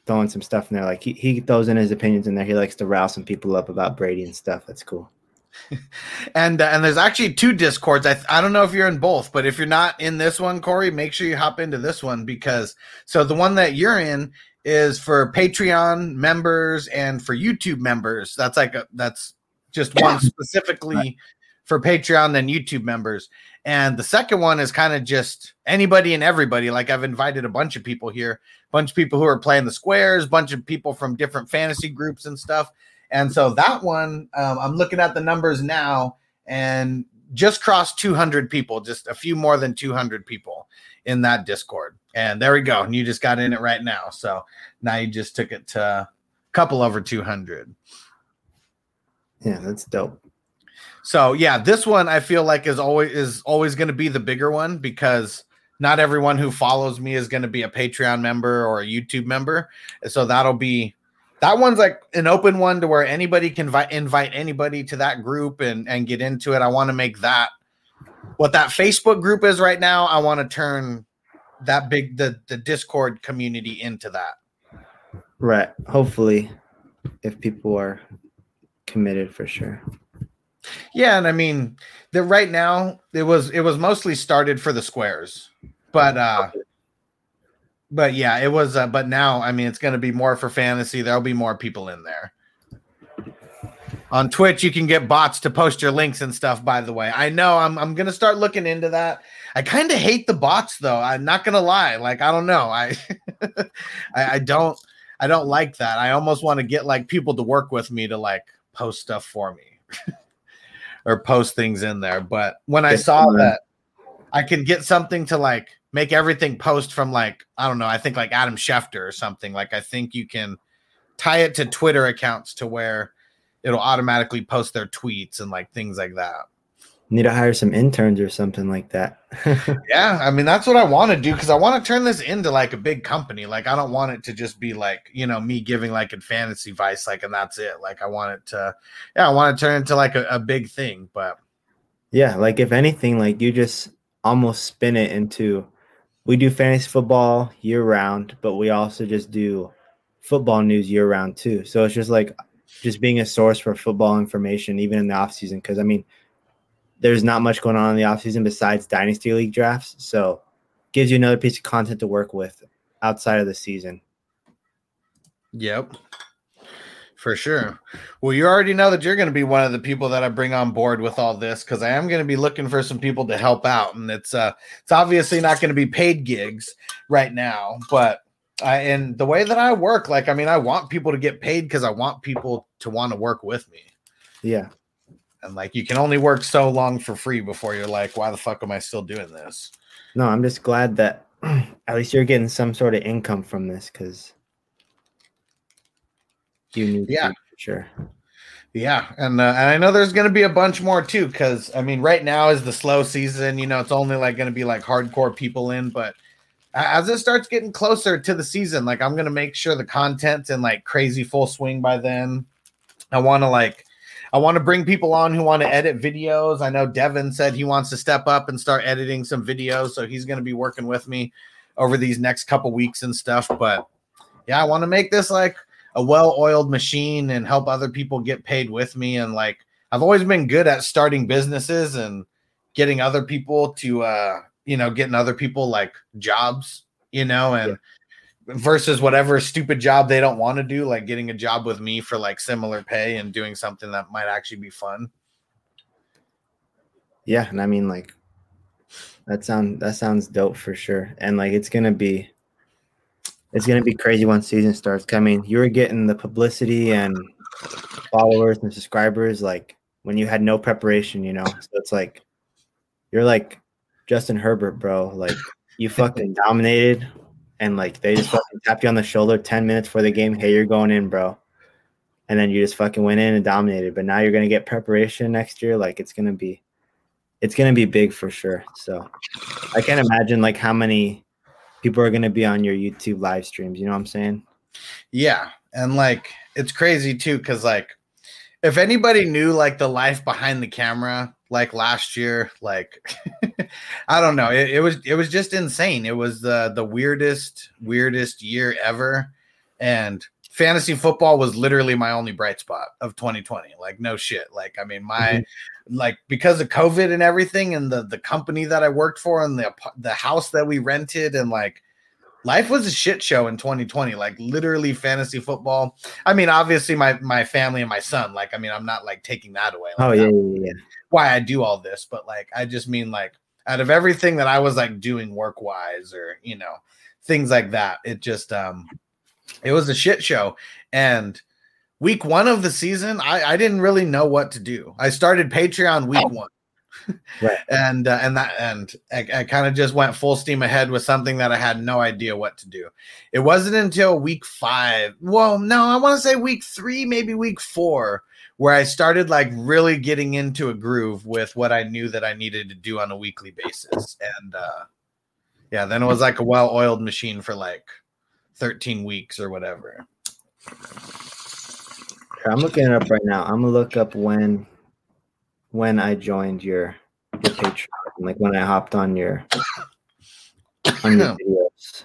throwing some stuff in there. Like he, he throws in his opinions in there. He likes to rouse some people up about Brady and stuff. That's cool. and uh, and there's actually two discords. I I don't know if you're in both, but if you're not in this one, Corey, make sure you hop into this one because so the one that you're in is for Patreon members and for YouTube members. That's like a that's just one specifically for Patreon than YouTube members. And the second one is kind of just anybody and everybody. Like I've invited a bunch of people here, a bunch of people who are playing the squares, bunch of people from different fantasy groups and stuff. And so that one, um, I'm looking at the numbers now and just crossed 200 people, just a few more than 200 people in that Discord. And there we go. And you just got in it right now. So now you just took it to a couple over 200. Yeah, that's dope. So yeah, this one I feel like is always is always going to be the bigger one because not everyone who follows me is going to be a Patreon member or a YouTube member. So that'll be that one's like an open one to where anybody can vi- invite anybody to that group and and get into it. I want to make that what that Facebook group is right now. I want to turn that big the the Discord community into that. Right. Hopefully, if people are committed for sure. Yeah, and I mean, that right now it was it was mostly started for the squares, but uh but yeah, it was uh, but now I mean it's going to be more for fantasy. There'll be more people in there. On Twitch, you can get bots to post your links and stuff. By the way, I know I'm I'm gonna start looking into that. I kind of hate the bots though. I'm not gonna lie. Like I don't know. I I, I don't I don't like that. I almost want to get like people to work with me to like post stuff for me or post things in there. But when I saw that I can get something to like make everything post from like I don't know, I think like Adam Schefter or something. Like I think you can tie it to Twitter accounts to where it'll automatically post their tweets and like things like that. Need to hire some interns or something like that. Yeah, I mean that's what I want to do because I want to turn this into like a big company. Like I don't want it to just be like you know me giving like a fantasy vice like and that's it. Like I want it to, yeah, I want to turn into like a, a big thing. But yeah, like if anything, like you just almost spin it into we do fantasy football year round, but we also just do football news year round too. So it's just like just being a source for football information, even in the off season. Cause I mean, there's not much going on in the off season besides dynasty league drafts. So gives you another piece of content to work with outside of the season. Yep. For sure. Well, you already know that you're going to be one of the people that I bring on board with all this because I am going to be looking for some people to help out, and it's uh, it's obviously not going to be paid gigs right now, but I and the way that I work, like I mean, I want people to get paid because I want people to want to work with me, Yeah. and like you can only work so long for free before you're like, why the fuck am I still doing this? No, I'm just glad that at least you're getting some sort of income from this because you need Yeah. sure. Yeah, and uh, and I know there's going to be a bunch more too, because I mean, right now is the slow season. You know, it's only like going to be like hardcore people in, but as it starts getting closer to the season, like I'm going to make sure the content's in like crazy full swing by then. I want to like, I want to bring people on who want to edit videos. I know Devin said he wants to step up and start editing some videos, so he's going to be working with me over these next couple weeks and stuff. But yeah, I want to make this like a well-oiled machine and help other people get paid with me and like I've always been good at starting businesses and getting other people to uh you know getting other people like jobs you know and versus whatever stupid job they don't want to do like getting a job with me for like similar pay and doing something that might actually be fun Yeah, and I mean like that sound that sounds dope for sure. And like it's gonna be it's gonna be crazy once season starts. I mean, you were getting the publicity and followers and subscribers like when you had no preparation, you know. So it's like you're like Justin Herbert, bro. Like you fucking dominated and like they just fucking tapped you on the shoulder 10 minutes for the game. Hey, you're going in, bro. And then you just fucking went in and dominated. But now you're gonna get preparation next year. Like it's gonna be it's gonna be big for sure. So I can't imagine like how many people are gonna be on your YouTube live streams. You know what I'm saying? Yeah, and like it's crazy too because like if anybody knew like the life behind the camera like last year like i don't know. It, it was it was just insane. It was the the weirdest weirdest year ever. And fantasy football was literally my only bright spot of 2020 like no shit. Like i mean my mm-hmm. like because of covid and everything and the the company that i worked for and the the house that we rented and like life was a shit show in 2020 like literally fantasy football. I mean obviously my my family and my son like i mean i'm not like taking that away. Like, Oh yeah, yeah, yeah. why i do all this but like i just mean like out of everything that i was like doing work wise or you know things like that it just um it was a shit show. And week one of the season i i didn't really know what to do. I started patreon week one Right. and uh, and that and I, I kind of just went full steam ahead with something that I had no idea what to do. It wasn't until week five. Well, no, I want to say week three, maybe week four, where I started like really getting into a groove with what I knew that I needed to do on a weekly basis. And uh, yeah, then it was like a well-oiled machine for like 13 weeks or whatever. I'm looking it up right now. I'm gonna look up when when I joined your your Patreon, like when I hopped on your on your videos.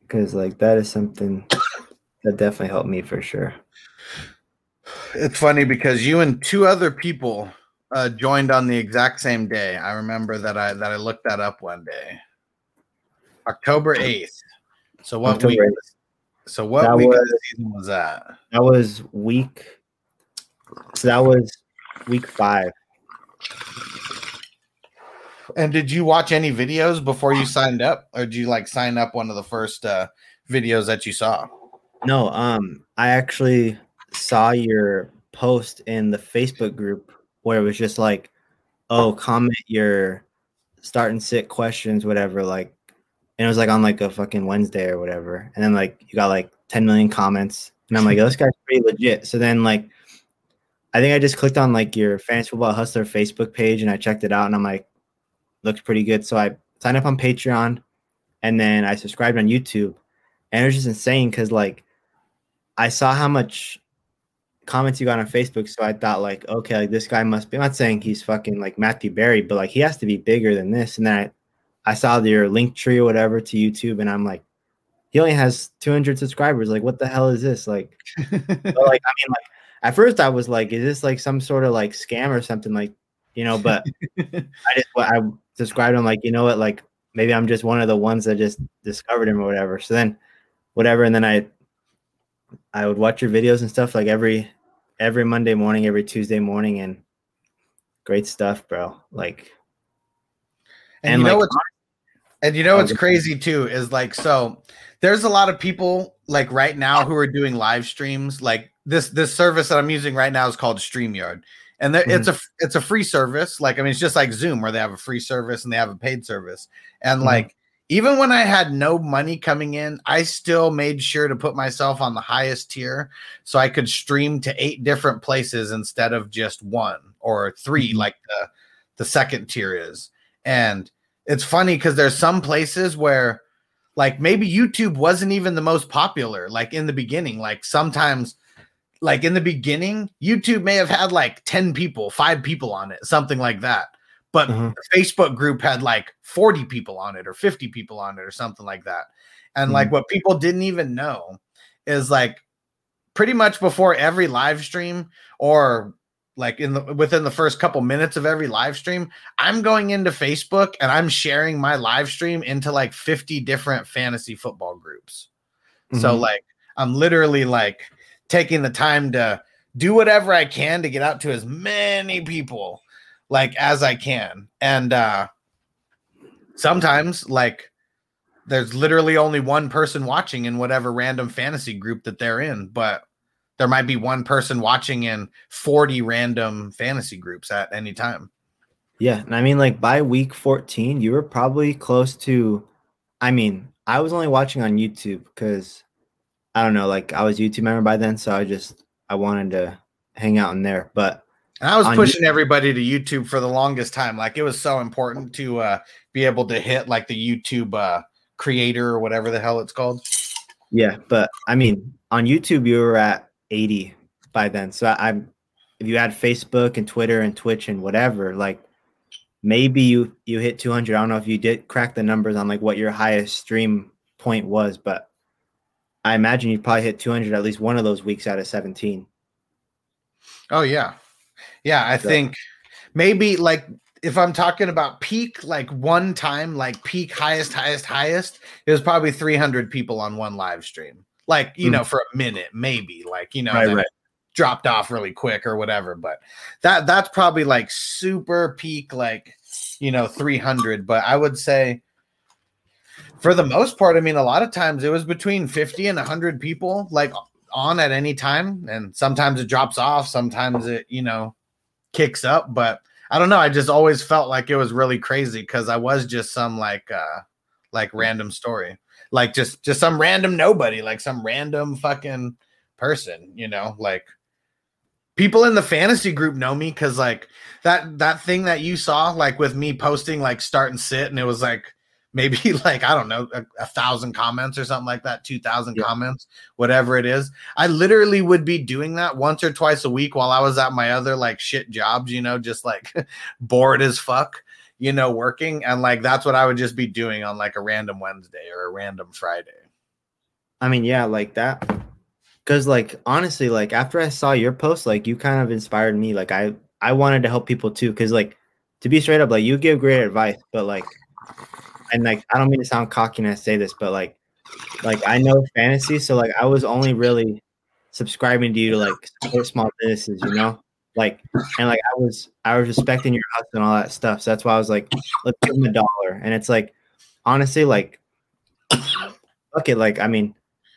Because like that is something that definitely helped me for sure. It's funny because you and two other people uh, joined on the exact same day. I remember that I that I looked that up one day. October eighth. So what October week? 8th. So what That week of the season was that? That was week. So that was week five. And did you watch any videos before you signed up, or did you like sign up one of the first uh, videos that you saw? No, um, I actually saw your post in the Facebook group where it was just like, "Oh, comment your start and sit questions, whatever." Like, and it was like on like a fucking Wednesday or whatever, and then like you got like 10 million comments, and I'm like, "Oh, "This guy's pretty legit." So then like, I think I just clicked on like your fantasy football hustler Facebook page, and I checked it out, and I'm like, "Looks pretty good." So I signed up on Patreon, and then I subscribed on YouTube, and it was just insane because like. I saw how much comments you got on Facebook, so I thought like, okay, like this guy must be. I'm not saying he's fucking like Matthew Berry, but like he has to be bigger than this. And then I, I saw your link tree or whatever to YouTube, and I'm like, he only has 200 subscribers. Like, what the hell is this? Like, like I mean, like at first I was like, is this like some sort of like scam or something? Like, you know, but I just I subscribed. I'm like, you know what? Like maybe I'm just one of the ones that just discovered him or whatever. So then, whatever, and then I I would watch your videos and stuff like every every Monday morning, every Tuesday morning, and great stuff, bro. Like, And, And, you know like, what's and you know what's crazy too is like so there's a lot of people like right now who are doing live streams like this this service that I'm using right now is called StreamYard. And there, it's a it's a free service. Like I mean it's just like Zoom where they have a free service and they have a paid service. And Mhm. like even when I had no money coming in, I still made sure to put myself on the highest tier so I could stream to eight different places instead of just one or 3 Mhm. like the the second tier is. And it's funny because there's some places where like maybe YouTube wasn't even the most popular, like in the beginning. Like sometimes, like in the beginning, YouTube may have had like 10 people, five people on it, something like that. But Uh-huh. the Facebook group had like 40 people on it or 50 people on it or something like that. And like what people didn't even know is like pretty much before every live stream or like in the within the first couple minutes of every live stream, I'm going into Facebook and I'm sharing my live stream into like 50 different fantasy football groups. So Mhm. like I'm literally like taking the time to do whatever I can to get out to as many people like as I can. And uh sometimes like there's literally only one person watching in whatever random fantasy group that they're in, but there might be one person watching in 40 random fantasy groups at any time. Yeah, and I mean, like by week 14, you were probably close to. I mean, I was only watching on YouTube because I don't know, like I was YouTube member by then, so I just I wanted to hang out in there. But And I was pushing everybody to YouTube for the longest time. Like it was so important to uh, be able to hit like the YouTube uh, creator or whatever the hell it's called. yeah, but I mean, on YouTube, you were at 80 by then. So I, I'm if you add Facebook and Twitter and Twitch and whatever, like maybe you you hit 200. I don't know if you did crack the numbers on like what your highest stream point was, but I imagine you probably hit 200 at least one of those weeks out of 17. Oh yeah, yeah. I So- think maybe like if I'm talking about peak, like one time, like peak highest, highest, highest, it was probably 300 people on one live stream. Like, you Mm. know, for a minute, maybe, like, you know, Right, right. dropped off really quick or whatever. But that that's probably like super peak, like, you know, 300. But I would say for the most part, I mean, a lot of times it was between 50 and 100 people, like on at any time. And sometimes it drops off, sometimes it, you know, kicks up. But I don't know. I just always felt like it was really crazy because I was just some like, uh, like random story, like just, just some random nobody, like some random fucking person, you know, like people in the fantasy group know me because like that, that thing that you saw, like with me posting like start and sit, and it was like, maybe like I don't know a, a thousand comments or something like that, two thousand Yeah. comments, whatever it is. I literally would be doing that once or twice a week while I was at my other like shit jobs, you know, just like bored as fuck, you know, working, and like that's what I would just be doing on like a random Wednesday or a random Friday. I mean, yeah, like that. Cause like honestly, like after I saw your post, like you kind of inspired me. Like I I wanted to help people too. Cause like to be straight up, like you give great advice, but like and like I don't mean to sound cocky when I say this, but like like I know fantasy, so like I was only really subscribing to you to like support small businesses, you know? Like and like I was I was respecting your hustle and all that stuff. So that's why I was like, let's give them a dollar. And it's like honestly, like okay, like I mean,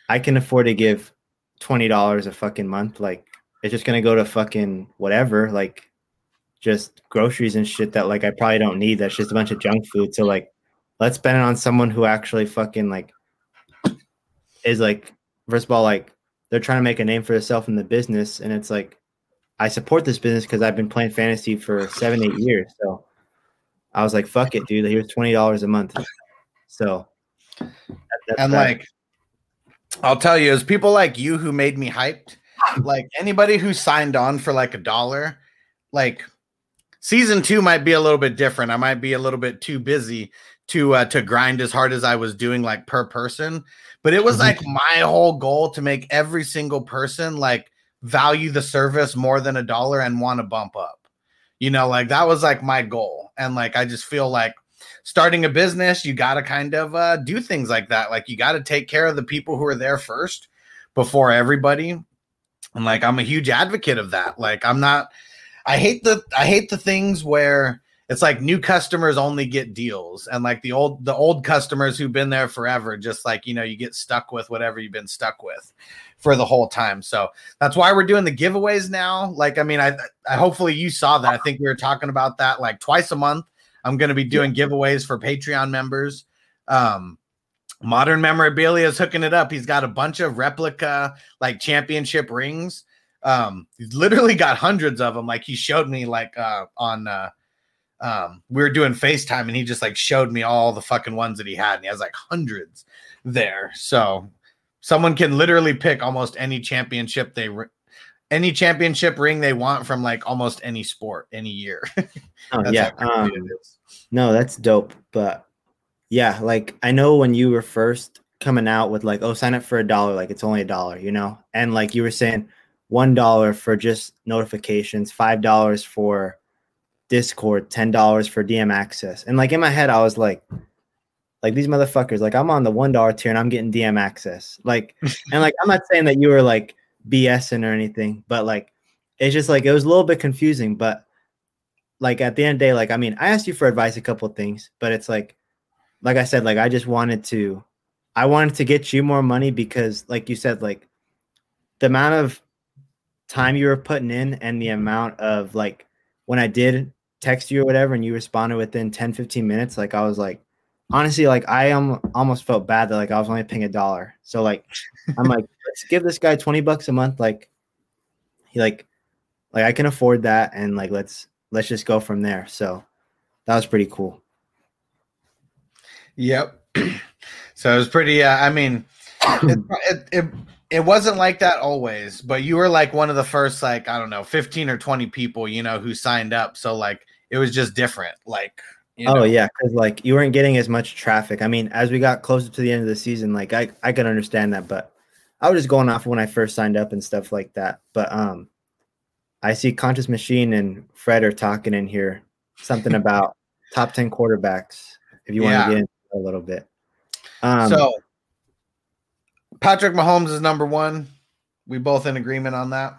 I can afford to give twenty dollars a fucking month. Like it's just gonna go to fucking whatever, like just groceries and shit that like I probably don't need. That's just a bunch of junk food. So like let's spend it on someone who actually fucking like is like first of all like they're trying to make a name for themselves in the business and it's like I support this business because I've been playing fantasy for seven, eight years. So I was like, fuck it, dude. Here's twenty dollars a month. So that- and that. like I'll tell you, it's people like you who made me hyped. Like anybody who signed on for like a dollar, like season two might be a little bit different. I might be a little bit too busy to uh, to grind as hard as I was doing like per person. But it was Mhm. like my whole goal to make every single person like value the service more than a dollar and want to bump up. You know, like that was like my goal. And like I just feel like starting a business, you got to kind of uh, do things like that. Like you got to take care of the people who are there first before everybody. And like I'm a huge advocate of that. Like I'm not I hate the I hate the things where it's like new customers only get deals and like the old the old customers who've been there forever just like you know you get stuck with whatever you've been stuck with for the whole time. So that's why we're doing the giveaways now. Like I mean I I hopefully you saw that. I think we were talking about that like twice a month. I'm going to be doing giveaways for Patreon members. Um Modern Memorabilia is hooking it up. He's got a bunch of replica like championship rings. Um, he's literally got hundreds of them. Like he showed me like uh on uh um we were doing FaceTime and he just like showed me all the fucking ones that he had, and he has like hundreds there. So someone can literally pick almost any championship they ri- any championship ring they want from like almost any sport any year. Oh, yeah. Um. No, that's dope. But yeah, like I know when you were first coming out with like, oh, sign up for a dollar, like it's only a dollar, you know? And like you were saying, one dollar for just notifications, five dollars for Discord, ten dollars for DM access. And like in my head, I was like, like these motherfuckers, like I'm on the one dollar tier and I'm getting DM access. Like, and like I'm not saying that you were like BSing or anything, but like it's just like it was a little bit confusing, but like at the end of the day, like I mean, I asked you for advice a couple of things, but it's like, like I said, like I just wanted to, I wanted to get you more money because, like you said, like the amount of time you were putting in and the amount of like when I did text you or whatever and you responded within 10, 15 minutes, like I was like, honestly, like I am almost felt bad that like I was only paying a dollar. So like I'm like, let's give this guy 20 bucks a month. Like he like like I can afford that and like let's let's just go from there. So that was pretty cool. Yep. so it was pretty. Uh, I mean, it, it it it wasn't like that always, but you were like one of the first, like I don't know, fifteen or twenty people, you know, who signed up. So like it was just different. Like, you oh yeah, because like you weren't getting as much traffic. I mean, as we got closer to the end of the season, like I I could understand that, but I was just going off when I first signed up and stuff like that. But um, I see Conscious Machine and Fred are talking in here. something about top ten quarterbacks. If you want to get into a little bit. Um, so Patrick Mahomes is number one. We both in agreement on that.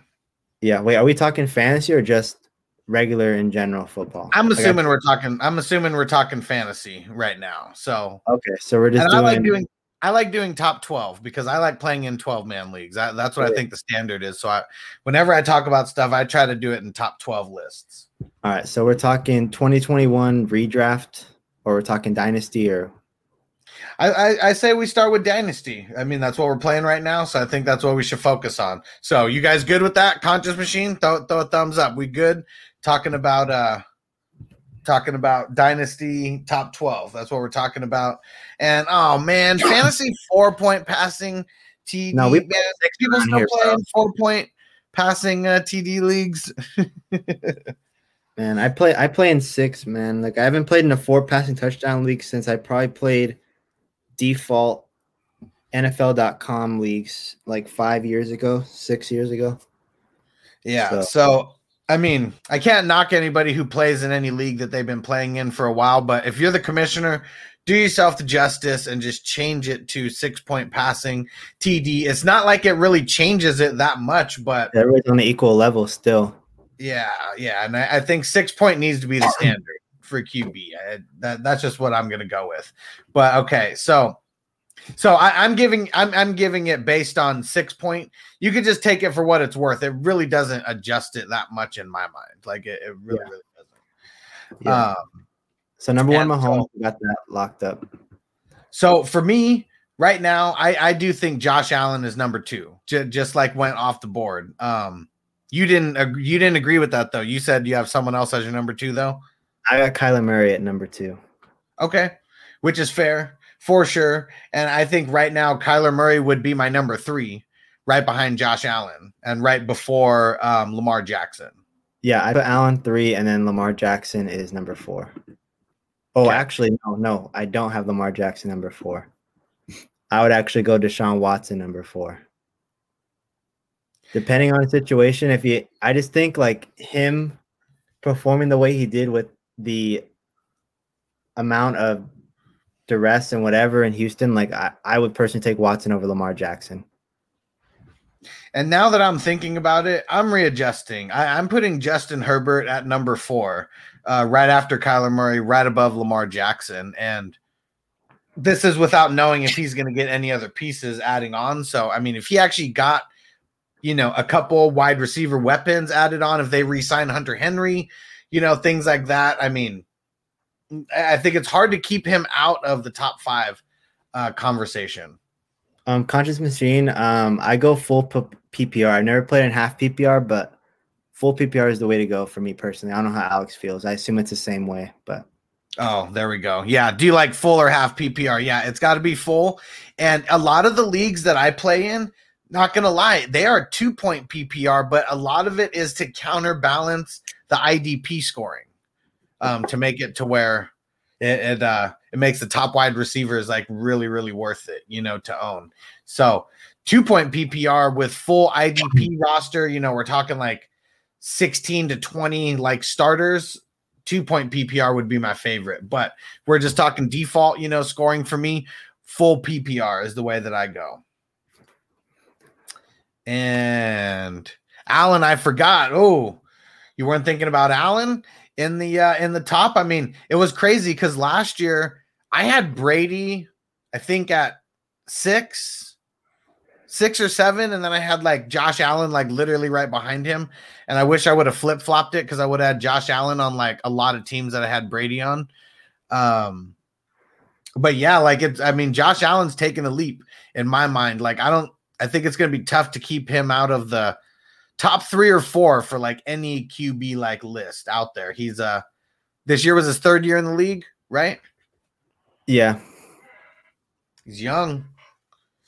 yeah, wait, are we talking fantasy or just regular in general football? I'm assuming we're talking. I'm assuming we're talking fantasy right now. So okay, so we're just and I like doing. I like doing top 12 because I like playing in 12 man leagues. I, that's what I think the standard is. So I, whenever I talk about stuff, I try to do it in top 12 lists. All right, so we're talking 2021 redraft, or we're talking dynasty, or I, I, I say we start with Dynasty. I mean, that's what we're playing right now. So I think that's what we should focus on. So you guys good with that? Conscious Machine, throw, throw a thumbs up. We good? Talking about uh talking about Dynasty top 12. That's what we're talking about. And oh man, fantasy four point passing TD. No, we man, play six people still here, bro. playing four point passing uh, TD leagues. man, I play I play in six, man. Like I haven't played in a four passing touchdown league since I probably played default NFL.com leagues like five years ago, six years ago. Yeah. So- So, I mean, I can't knock anybody who plays in any league that they've been playing in for a while, but if you're the commissioner, do yourself the justice and just change it to six point passing TD. It's not like it really changes it that much, but Everybody's on the equal level still. yeah, yeah. And I, I think six point needs to be the standard for QB. I, that, that's just what I'm going to go with. But okay. So, so I, I'm giving I'm I'm giving it based on six point. You could just take it for what it's worth. It really doesn't adjust it that much in my mind. Like it, it really, Yeah. really doesn't. Yeah. Um, so number one, Mahomes so- got that locked up. so for me right now, I I do think Josh Allen is number two. J- just like went off the board. Um, you didn't you didn't agree with that though. You said you have someone else as your number two though. I got Kyler Murray at number two. Okay, which is fair for sure. And I think right now Kyler Murray would be my number three, right behind Josh Allen and right before um, Lamar Jackson. Yeah, I put Allen three, and then Lamar Jackson is number four. Oh, Okay. actually, no, no, I don't have Lamar Jackson number four. I would actually go Deshaun Watson number four. Depending on the situation, if you, I just think like him performing the way he did with the amount of duress and whatever in Houston, like I, I would personally take Watson over Lamar Jackson. And now that I'm thinking about it, I'm readjusting. I, I'm putting Justin Herbert at number four, uh, right after Kyler Murray, right above Lamar Jackson. And this is without knowing if he's going to get any other pieces adding on. So, I mean, if he actually got, you know, a couple wide receiver weapons added on, if they re sign Hunter Henry, you know, things like that. I mean, I think it's hard to keep him out of the top five uh, conversation. Um, Conscious Machine. Um, I go full P- PPR. I've never played in half PPR, but full PPR is the way to go for me personally. I don't know how Alex feels. I assume it's the same way, but Oh, there we go. Yeah. Do you like full or half PPR? Yeah, it's got to be full. And a lot of the leagues that I play in, not going to lie, they are two point PPR, but a lot of it is to counterbalance the IDP scoring um, to make it to where it, it, uh, it makes the top wide receivers like really, really worth it, you know, to own. So two point PPR with full IDP roster, you know, we're talking like 16 to 20 like starters two point PPR would be my favorite, but we're just talking default, you know, scoring for me. Full PPR is the way that I go. And Allen, I forgot. Oh, you weren't thinking about Allen in the uh, in the top. I mean, it was crazy because last year I had Brady, I think at six, six or seven, and then I had like Josh Allen like literally right behind him. And I wish I would have flip flopped it because I would have had Josh Allen on like a lot of teams that I had Brady on. Um, but yeah, like it's I mean, Josh Allen's taking a leap in my mind. Like, I don't I think it's gonna be tough to keep him out of the top three or four for like any QB like list out there. He's uh this year was his third year in the league, right? yeah, He's young.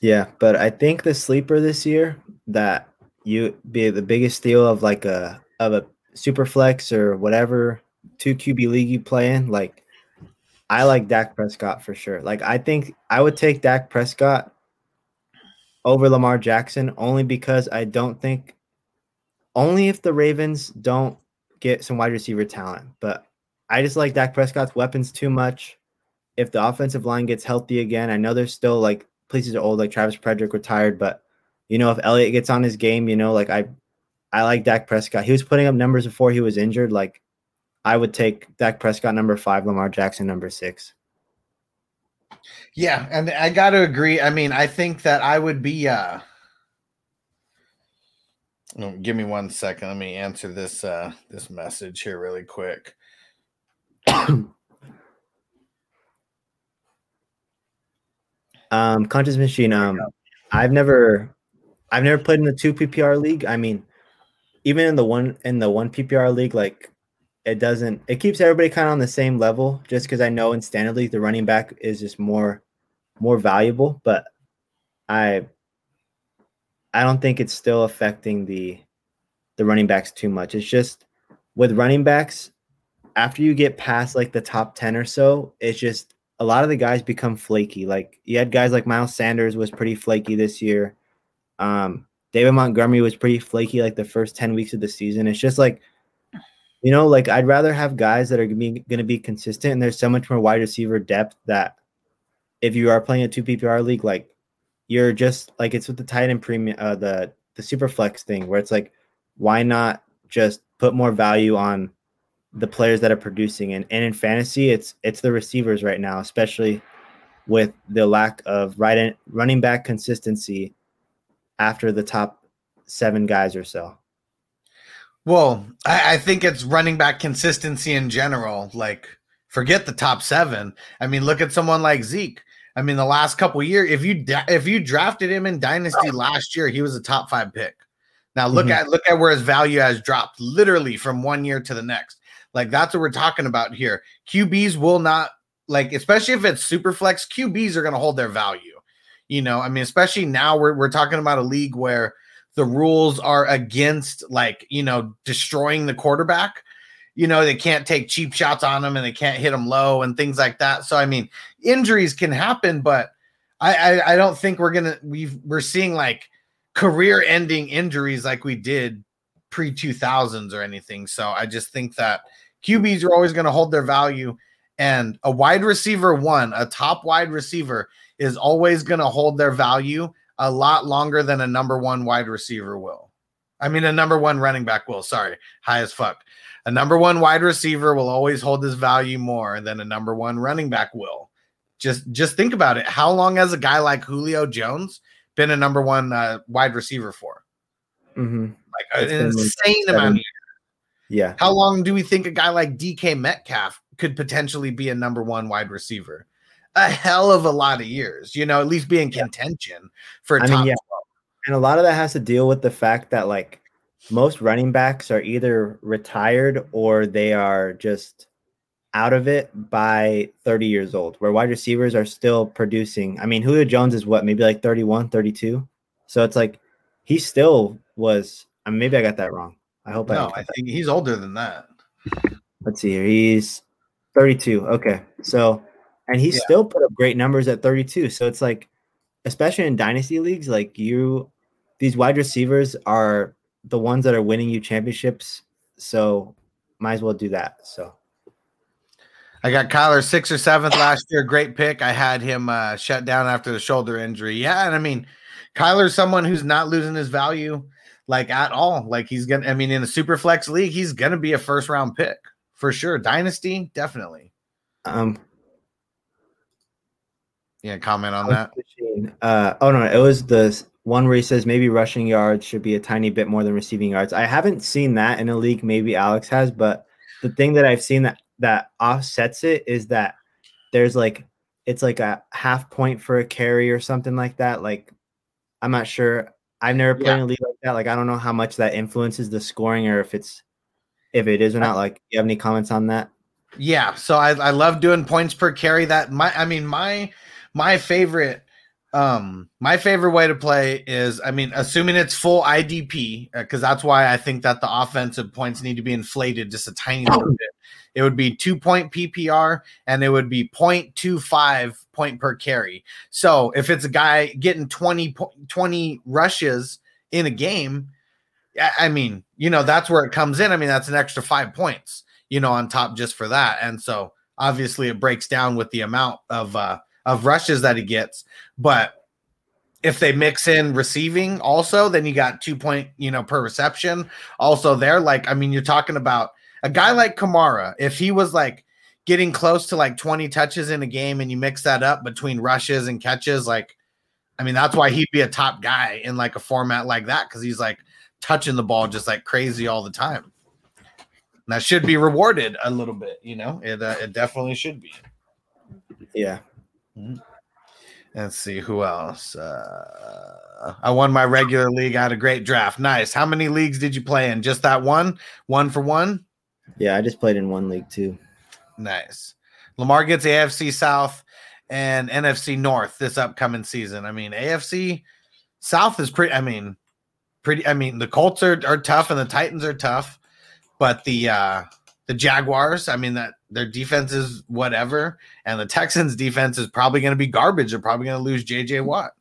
yeah. But I think the sleeper this year that you be the biggest steal of like a of a super flex or whatever two QB league you play in, like I like Dak Prescott for sure. Like I think I would take Dak Prescott over Lamar Jackson only because I don't think only if the Ravens don't get some wide receiver talent, but I just like Dak Prescott's weapons too much. If the offensive line gets healthy again, I know there's still like places are old, like Travis Frederick retired, but you know, if Elliott gets on his game, you know, like I I like Dak Prescott. He was putting up numbers before he was injured. Like I would take Dak Prescott number five, Lamar Jackson number six. Yeah, and I got to agree. I mean, I think that I would be. uh Give me one second. Let me answer this uh this message here really quick. Um, Conscious Machine. Um, I've never, I've never played in the two PPR league. I mean, even in the one in the one PPR league, like it doesn't. It keeps everybody kind of on the same level. Just because I know in standard league the running back is just more, more valuable. But I, I don't think it's still affecting the, the running backs too much. It's just with running backs, after you get past like the top ten or so, it's just a lot of the guys become flaky. Like you had guys like Miles Sanders was pretty flaky this year. Um, David Montgomery was pretty flaky like the first 10 weeks of the season. It's just like, you know, like I'd rather have guys that are going to be consistent. And there's so much more wide receiver depth that if you are playing a two PPR league, like you're just like it's with the tight end premium, uh, the the super flex thing where it's like, why not just put more value on the players that are producing and, and in fantasy it's it's the receivers right now especially with the lack of right in, running back consistency after the top seven guys or so Well, I, I think it's running back consistency in general. Like, forget the top seven. I mean, look at someone like Zeke. I mean, the last couple years, if you if you drafted him in dynasty last year, he was a top five pick. Now look Mhm. at look at where his value has dropped, literally from one year to the next. Like that's what we're talking about here. QBs will not like, especially if it's super flex. QBs are going to hold their value. You know, I mean, especially now we're we're talking about a league where the rules are against like you know destroying the quarterback. You know, they can't take cheap shots on them and they can't hit them low and things like that. So I mean, injuries can happen, but I I, I don't think we're gonna we've we're seeing like career ending injuries like we did pre 2000s or anything. So I just think that QBs are always going to hold their value. And a wide receiver one, a top wide receiver, is always going to hold their value a lot longer than a number one wide receiver will. I mean, a number one running back will. Sorry, high as fuck. A number one wide receiver will always hold his value more than a number one running back will. Just, just think about it. How long has a guy like Julio Jones been a number one uh, wide receiver for? mm-hmm. Like It's an been like insane amount. Of yeah how long do we think a guy like DK Metcalf could potentially be a number one wide receiver? A hell of a lot of years, you know, at least be in contention for a I top mean, yeah. 12. and a lot of that has to deal with the fact that like most running backs are either retired or they are just out of it by 30 years old where wide receivers are still producing. I mean julio jones is what maybe like 31 32 so it's like he still was I mean, maybe i got that wrong. I hope i No, didn't I cut that. think he's older than that. let's see here. He's 32 okay. So and he Yeah. still put up great numbers at 32 so it's like especially in dynasty leagues like you these wide receivers are the ones that are winning you championships. So might as well do that. So I got Kyler sixth or seventh last year. Great pick. I had him uh, shut down after the shoulder injury. Yeah, and I mean, Kyler's someone who's not losing his value like at all. Like he's gonna. I mean, in the super flex league, he's gonna be a first round pick for sure. Dynasty, definitely. um Yeah, comment on that. uh oh no it was the one where he says maybe rushing yards should be a tiny bit more than receiving yards i haven't seen that in a league maybe alex has but the thing that i've seen that that offsets it is that there's like it's like a half point for a carry or something like that like i'm not sure i've never played Yeah. in a league like that like i don't know how much that influences the scoring or if it's if it is or not like you have any comments on that Yeah, so I, I love doing points per carry. That my I mean my my favorite um my favorite way to play is I mean assuming it's full IDP because that's why I think that the offensive points need to be inflated just a tiny little bit. It would be two point PPR and it would be 0.25 point per carry. So if it's a guy getting 20 20 rushes in a game, I I mean, you know, that's where it comes in. I mean, that's an extra five points. you know, on top just for that. And so obviously it breaks down with the amount of uh of rushes that he gets. But if they mix in receiving also, then you got two point, you know, per reception. Also, there, like, I mean, you're talking about a guy like Kamara, if he was like getting close to like 20 touches in a game and you mix that up between rushes and catches, like, I mean, that's why he'd be a top guy in like a format like that because he's like touching the ball just like crazy all the time. And that should be rewarded a little bit, you know, it, uh, it definitely should be. Yeah. Let's see who else. Uh, I won my regular league. I had a great draft. Nice. How many leagues did you play in? Just that one? One for one? Yeah, I just played in one league too. Nice. Lamar gets AFC South and NFC North this upcoming season. I mean, AFC South is pretty. I mean, pretty. I mean, the Colts are, are tough and the Titans are tough, but the uh the Jaguars, I mean, that their defense is whatever, and the Texans' defense is probably going to be garbage. They're probably going to lose JJ Watt.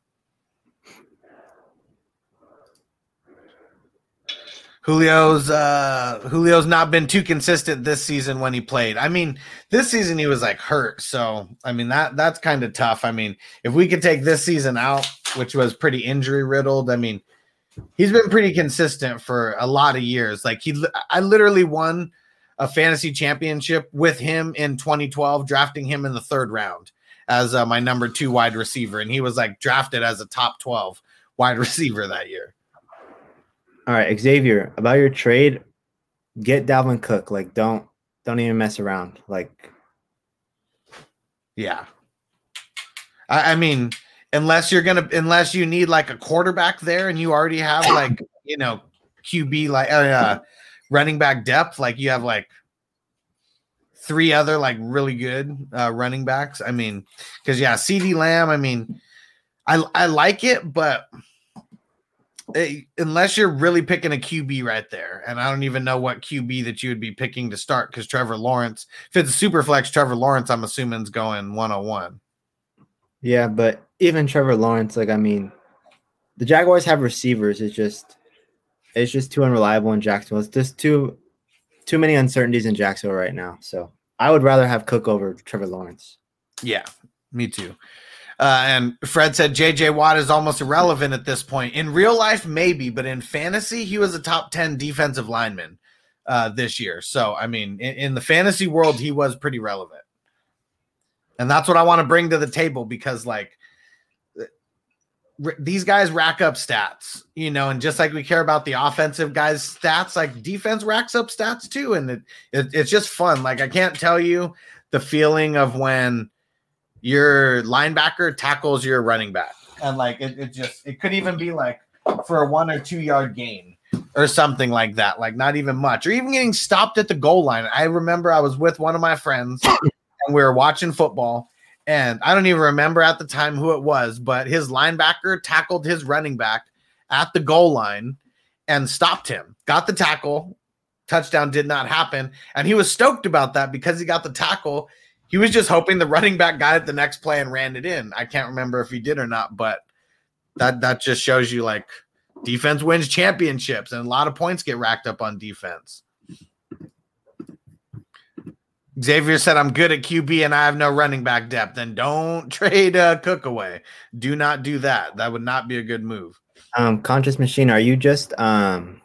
Julio's uh Julio's not been too consistent this season when he played. I mean, this season he was like hurt, so I mean that that's kind of tough. I mean, if we could take this season out, which was pretty injury riddled, I mean, he's been pretty consistent for a lot of years. Like he I literally won a fantasy championship with him in 2012 drafting him in the third round as uh, my number 2 wide receiver and he was like drafted as a top 12 wide receiver that year. All right, Xavier, about your trade, get Dalvin Cook. Like, don't don't even mess around. Like, yeah. I, I mean, unless you're gonna, unless you need like a quarterback there, and you already have like you know QB like uh, uh, running back depth, like you have like three other like really good uh, running backs. I mean, because yeah, CeeDee Lamb. I mean, I I like it, but eh, unless you're really picking a QB right there, and I don't even know what QB that you would be picking to start because Trevor Lawrence, if it's a super flex, Trevor Lawrence, I'm assuming is going 101. yeah, but even Trevor Lawrence, like, I mean, the Jaguars have receivers. It's just, it's just too unreliable in Jacksonville. It's just too, too many uncertainties in Jacksonville right now. So I would rather have Cook over Trevor Lawrence. Yeah, me too. Uh, and Fred said JJ Watt is almost irrelevant at this point. In real life, maybe, but in fantasy, he was a top 10 defensive lineman uh, this year. So, I mean, in, in the fantasy world, he was pretty relevant. And that's what I want to bring to the table because, like, r- these guys rack up stats, you know, and just like we care about the offensive guys' stats, like defense racks up stats too. And it, it, it's just fun. Like, I can't tell you the feeling of when your linebacker tackles your running back. And like it, it just it could even be like for a one or two yard gain or something like that, like not even much, or even getting stopped at the goal line. I remember I was with one of my friends and we were watching football, and I don't even remember at the time who it was, but his linebacker tackled his running back at the goal line and stopped him, got the tackle. Touchdown did not happen. And he was stoked about that because he got the tackle he was just hoping the running back got it the next play and ran it in. I can't remember if he did or not, but that that just shows you like defense wins championships and a lot of points get racked up on defense. Xavier said, I'm good at QB and I have no running back depth. Then don't trade uh, Cook away. Do not do that. That would not be a good move. Um, Conscious Machine, are you just um,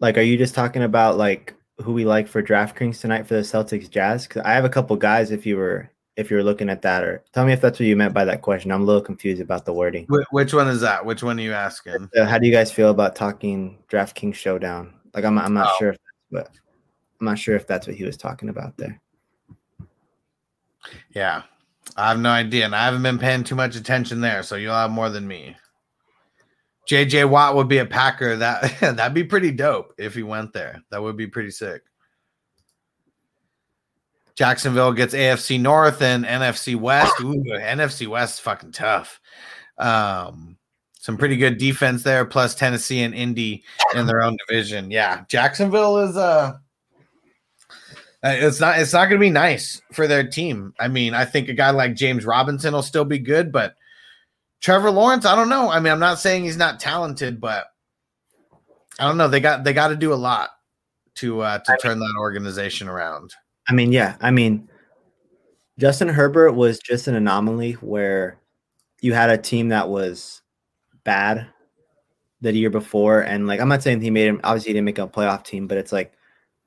like, are you just talking about like who we like for DraftKings tonight for the Celtics Jazz? Because I have a couple guys. If you were if you're looking at that, or tell me if that's what you meant by that question. I'm a little confused about the wording. Which one is that? Which one are you asking? How do you guys feel about talking DraftKings Showdown? Like, I'm I'm not Oh. sure, if but I'm not sure if that's what he was talking about there. Yeah. I have no idea. And I haven't been paying too much attention there. So you'll have more than me. JJ Watt would be a Packer. That that'd be pretty dope if he went there. That would be pretty sick. Jacksonville gets AFC North and NFC West. Ooh, NFC West is fucking tough. Um, some pretty good defense there, plus Tennessee and Indy in their own division. Yeah, Jacksonville is a uh, it's not it's not going to be nice for their team. I mean, I think a guy like James Robinson will still be good, but Trevor Lawrence, I don't know. I mean, I'm not saying he's not talented, but I don't know. They got they got to do a lot to uh, to turn that organization around. I mean, yeah. I mean, Justin Herbert was just an anomaly where you had a team that was bad the year before, and like I'm not saying he made him. Obviously, he didn't make a playoff team, but it's like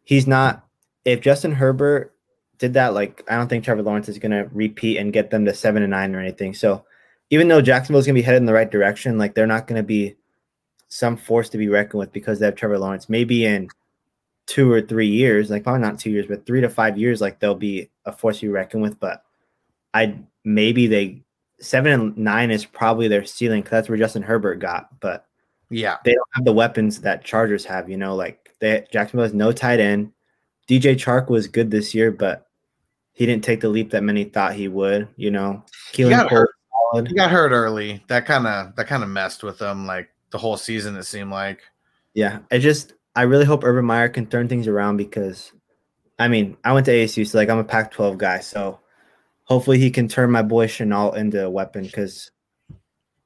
he's not. If Justin Herbert did that, like I don't think Trevor Lawrence is gonna repeat and get them to seven and nine or anything. So even though Jacksonville's gonna be headed in the right direction, like they're not gonna be some force to be reckoned with because they have Trevor Lawrence. Maybe in two or three years, like probably not two years, but three to five years, like they'll be a force to be reckoned with. But I maybe they seven and nine is probably their ceiling because that's where Justin Herbert got. But Yeah, they don't have the weapons that Chargers have. You know, like they Jacksonville has no tight end. DJ Chark was good this year, but he didn't take the leap that many thought he would. You know, he got Cole hurt. solid. He got hurt early. That kind of that kind of messed with him like the whole season. It seemed like. Yeah, I just I really hope Urban Meyer can turn things around because, I mean, I went to ASU, so like I'm a Pac-12 guy, so hopefully he can turn my boy Shenault into a weapon because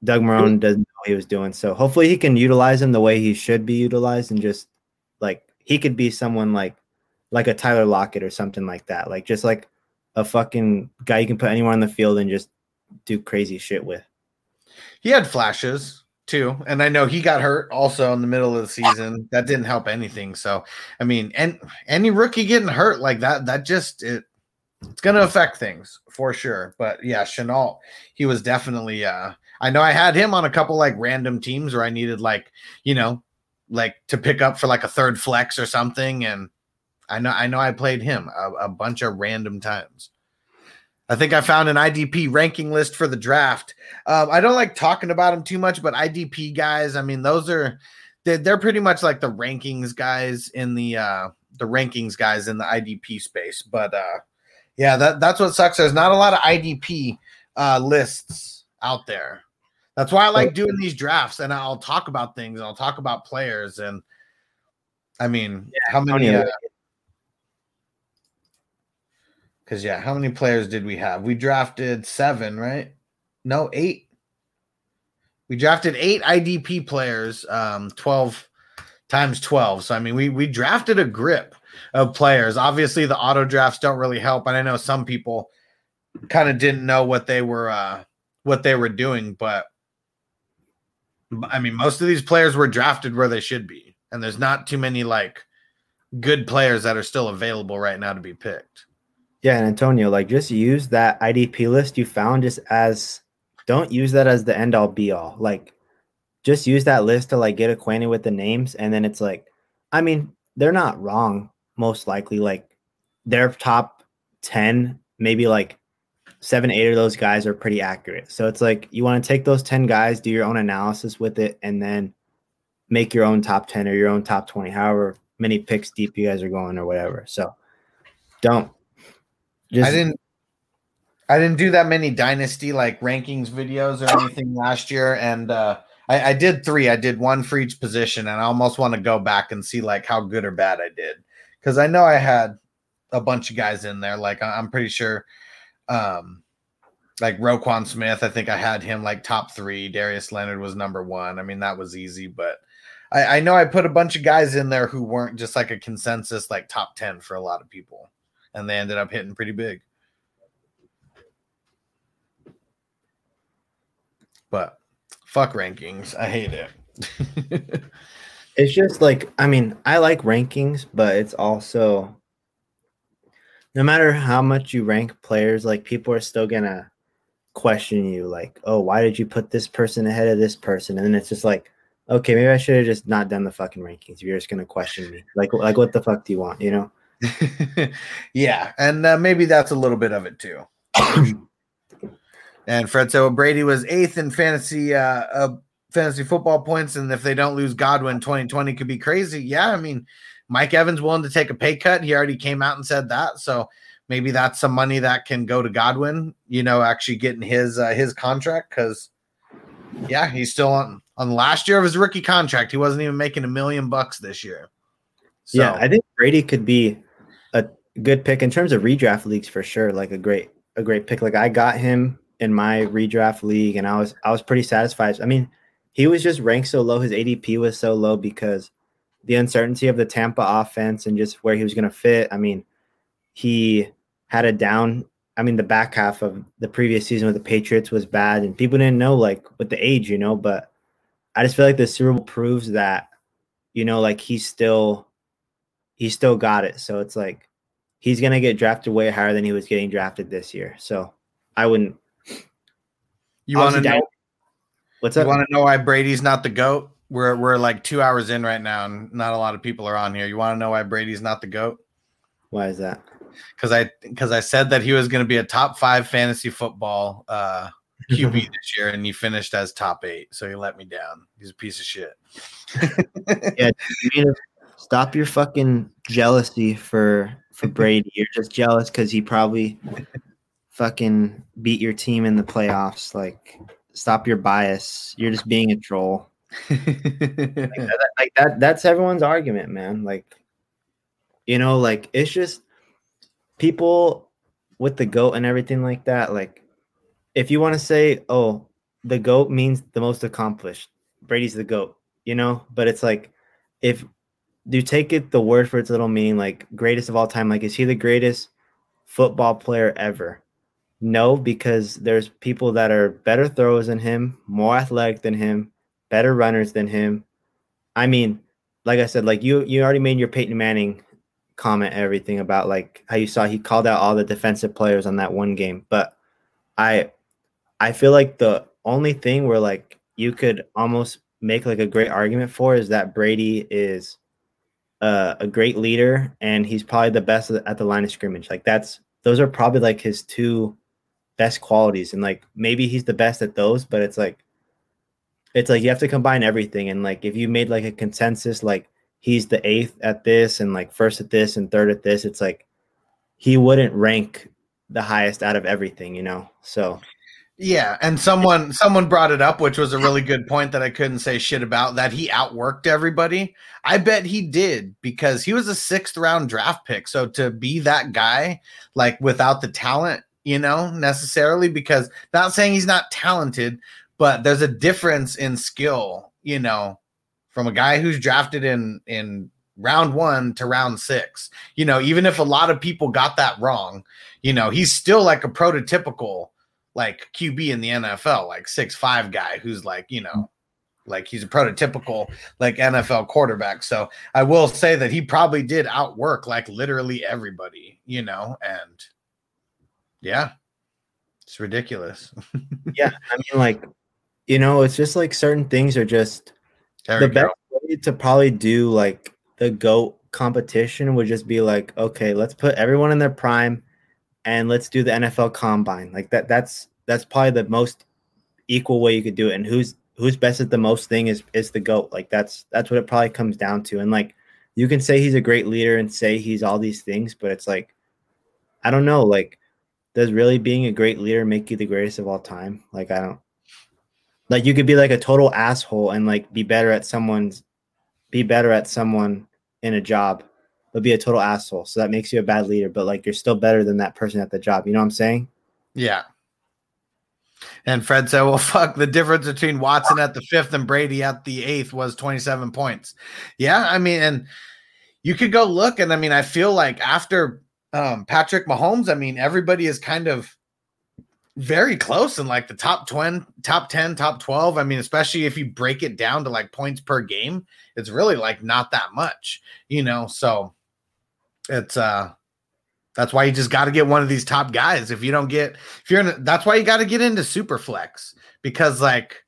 Doug Marrone doesn't know what he was doing. So hopefully he can utilize him the way he should be utilized and just like he could be someone like like a Tyler Lockett or something like that, like just like a fucking guy you can put anywhere on the field and just do crazy shit with. He had flashes too, and I know he got hurt also in the middle of the season. That didn't help anything. So, I mean, and any rookie getting hurt like that, that just it it's gonna affect things for sure. But yeah, Shenault, he was definitely. uh I know I had him on a couple like random teams where I needed like you know like to pick up for like a third flex or something, and I know I know I played him a, a bunch of random times. I think I found an IDP ranking list for the draft. Um, I don't like talking about them too much, but IDP guys, I mean, those are they're, they're pretty much like the rankings guys in the uh, the rankings guys in the IDP space. But uh, yeah, that that's what sucks. There's not a lot of IDP uh, lists out there. That's why I like doing these drafts, and I'll talk about things. And I'll talk about players, and I mean, how many? Uh, because yeah, how many players did we have? We drafted seven, right? No, eight. We drafted eight IDP players, um, twelve times twelve. So I mean, we we drafted a grip of players. Obviously, the auto drafts don't really help, and I know some people kind of didn't know what they were uh, what they were doing, but I mean, most of these players were drafted where they should be, and there's not too many like good players that are still available right now to be picked. Yeah, and Antonio, like just use that IDP list you found just as don't use that as the end all be all. Like just use that list to like get acquainted with the names and then it's like I mean, they're not wrong most likely like their top 10, maybe like 7 8 of those guys are pretty accurate. So it's like you want to take those 10 guys, do your own analysis with it and then make your own top 10 or your own top 20, however many picks deep you guys are going or whatever. So don't I didn't I didn't do that many dynasty like rankings videos or anything last year, and uh, I, I did three. I did one for each position, and I almost want to go back and see like how good or bad I did because I know I had a bunch of guys in there. Like I'm pretty sure, um, like Roquan Smith. I think I had him like top three. Darius Leonard was number one. I mean that was easy, but I, I know I put a bunch of guys in there who weren't just like a consensus like top ten for a lot of people, and they ended up hitting pretty big. but fuck rankings. I hate it. It's just like I mean, I like rankings, but it's also no matter how much you rank players, like people are still gonna question you, like, oh, why did you put this person ahead of this person? And then it's just like, okay, maybe I should have just not done the fucking rankings. You're just gonna question me, like, like what the fuck do you want? You know? yeah, and uh, maybe that's a little bit of it too. and Fred, so Brady was eighth in fantasy uh, uh fantasy football points, and if they don't lose Godwin, 2020 could be crazy. Yeah, I mean, Mike Evans willing to take a pay cut. He already came out and said that, so maybe that's some money that can go to Godwin. You know, actually getting his uh, his contract because yeah, he's still on on the last year of his rookie contract. He wasn't even making a million bucks this year. So, Yeah, I think Brady could be good pick in terms of redraft leagues for sure. Like a great a great pick. Like I got him in my redraft league, and I was I was pretty satisfied. I mean, he was just ranked so low. His ADP was so low because the uncertainty of the Tampa offense and just where he was going to fit. I mean, he had a down. I mean, the back half of the previous season with the Patriots was bad, and people didn't know like with the age, you know. But I just feel like the Super Bowl proves that, you know, like he's still, he still got it. So it's like he's gonna get drafted way higher than he was getting drafted this year. So I wouldn't. You want to know? What's up? You want to know why Brady's not the goat? We're we're like two hours in right now, and not a lot of people are on here. You want to know why Brady's not the goat? Why is that? Because I because I said that he was going to be a top five fantasy football uh, QB this year, and he finished as top eight. So he let me down. He's a piece of shit. yeah, to stop your fucking jealousy for for Brady. You're just jealous because he probably fucking beat your team in the playoffs. Like, stop your bias. You're just being a troll. Like that, like that that's everyone's argument, man. Like, you know, like it's just people with the goat and everything like that. Like, if you want to say, oh, the goat means the most accomplished, Brady's the goat, you know, but it's like if you take it the word for its little meaning, like greatest of all time, like is he the greatest football player ever? No, because there's people that are better throwers than him, more athletic than him, better runners than him. I mean, like I said, like you you already made your Peyton Manning comment everything about like how you saw he called out all the defensive players on that one game. But I I feel like the only thing where like you could almost make like a great argument for is that Brady is uh, a great leader and he's probably the best at the line of scrimmage. Like that's those are probably like his two best qualities and like maybe he's the best at those, but it's like it's like you have to combine everything and like if you made like a consensus like he's the eighth at this and like first at this and third at this, it's like he wouldn't rank the highest out of everything, you know. So Yeah, and someone someone brought it up, which was a really good point that I couldn't say shit about. That he outworked everybody. I bet he did because he was a sixth round draft pick. So to be that guy, like without the talent, you know, necessarily, because not saying he's not talented, but there's a difference in skill, you know, from a guy who's drafted in in round one to round six. You know, even if a lot of people got that wrong, you know, he's still like a prototypical like QB in the NFL, like six five guy who's like, you know, like he's a prototypical like NFL quarterback. So I will say that he probably did outwork like literally everybody, you know, and yeah, it's ridiculous. yeah, I mean, like, you know, it's just like certain things are just There the best way to probably do like the goat competition would just be like, okay, let's put everyone in their prime and let's do the NFL combine. Like that that's that's probably the most equal way you could do it. And who's who's best at the most thing is is the goat. Like that's that's what it probably comes down to. And like you can say he's a great leader and say he's all these things, but it's like I don't know, like does really being a great leader make you the greatest of all time? Like I don't like you could be like a total asshole and like be better at someone's be better at someone in a job but be a total asshole so that makes you a bad leader but like you're still better than that person at the job you know what i'm saying Yeah. And Fred said, well, fuck, the difference between Watson at the fifth and Brady at the eighth was 27 points. Yeah. I mean, and you could go look. And I mean, I feel like after um, Patrick Mahomes, I mean, everybody is kind of very close in like the top 20, top 10, top 12. I mean, especially if you break it down to like points per game, it's really like not that much, you know? So it's, uh, that's why you just got to get one of these top guys. If you don't get, if you're in, that's why you got to get into super flex because, like,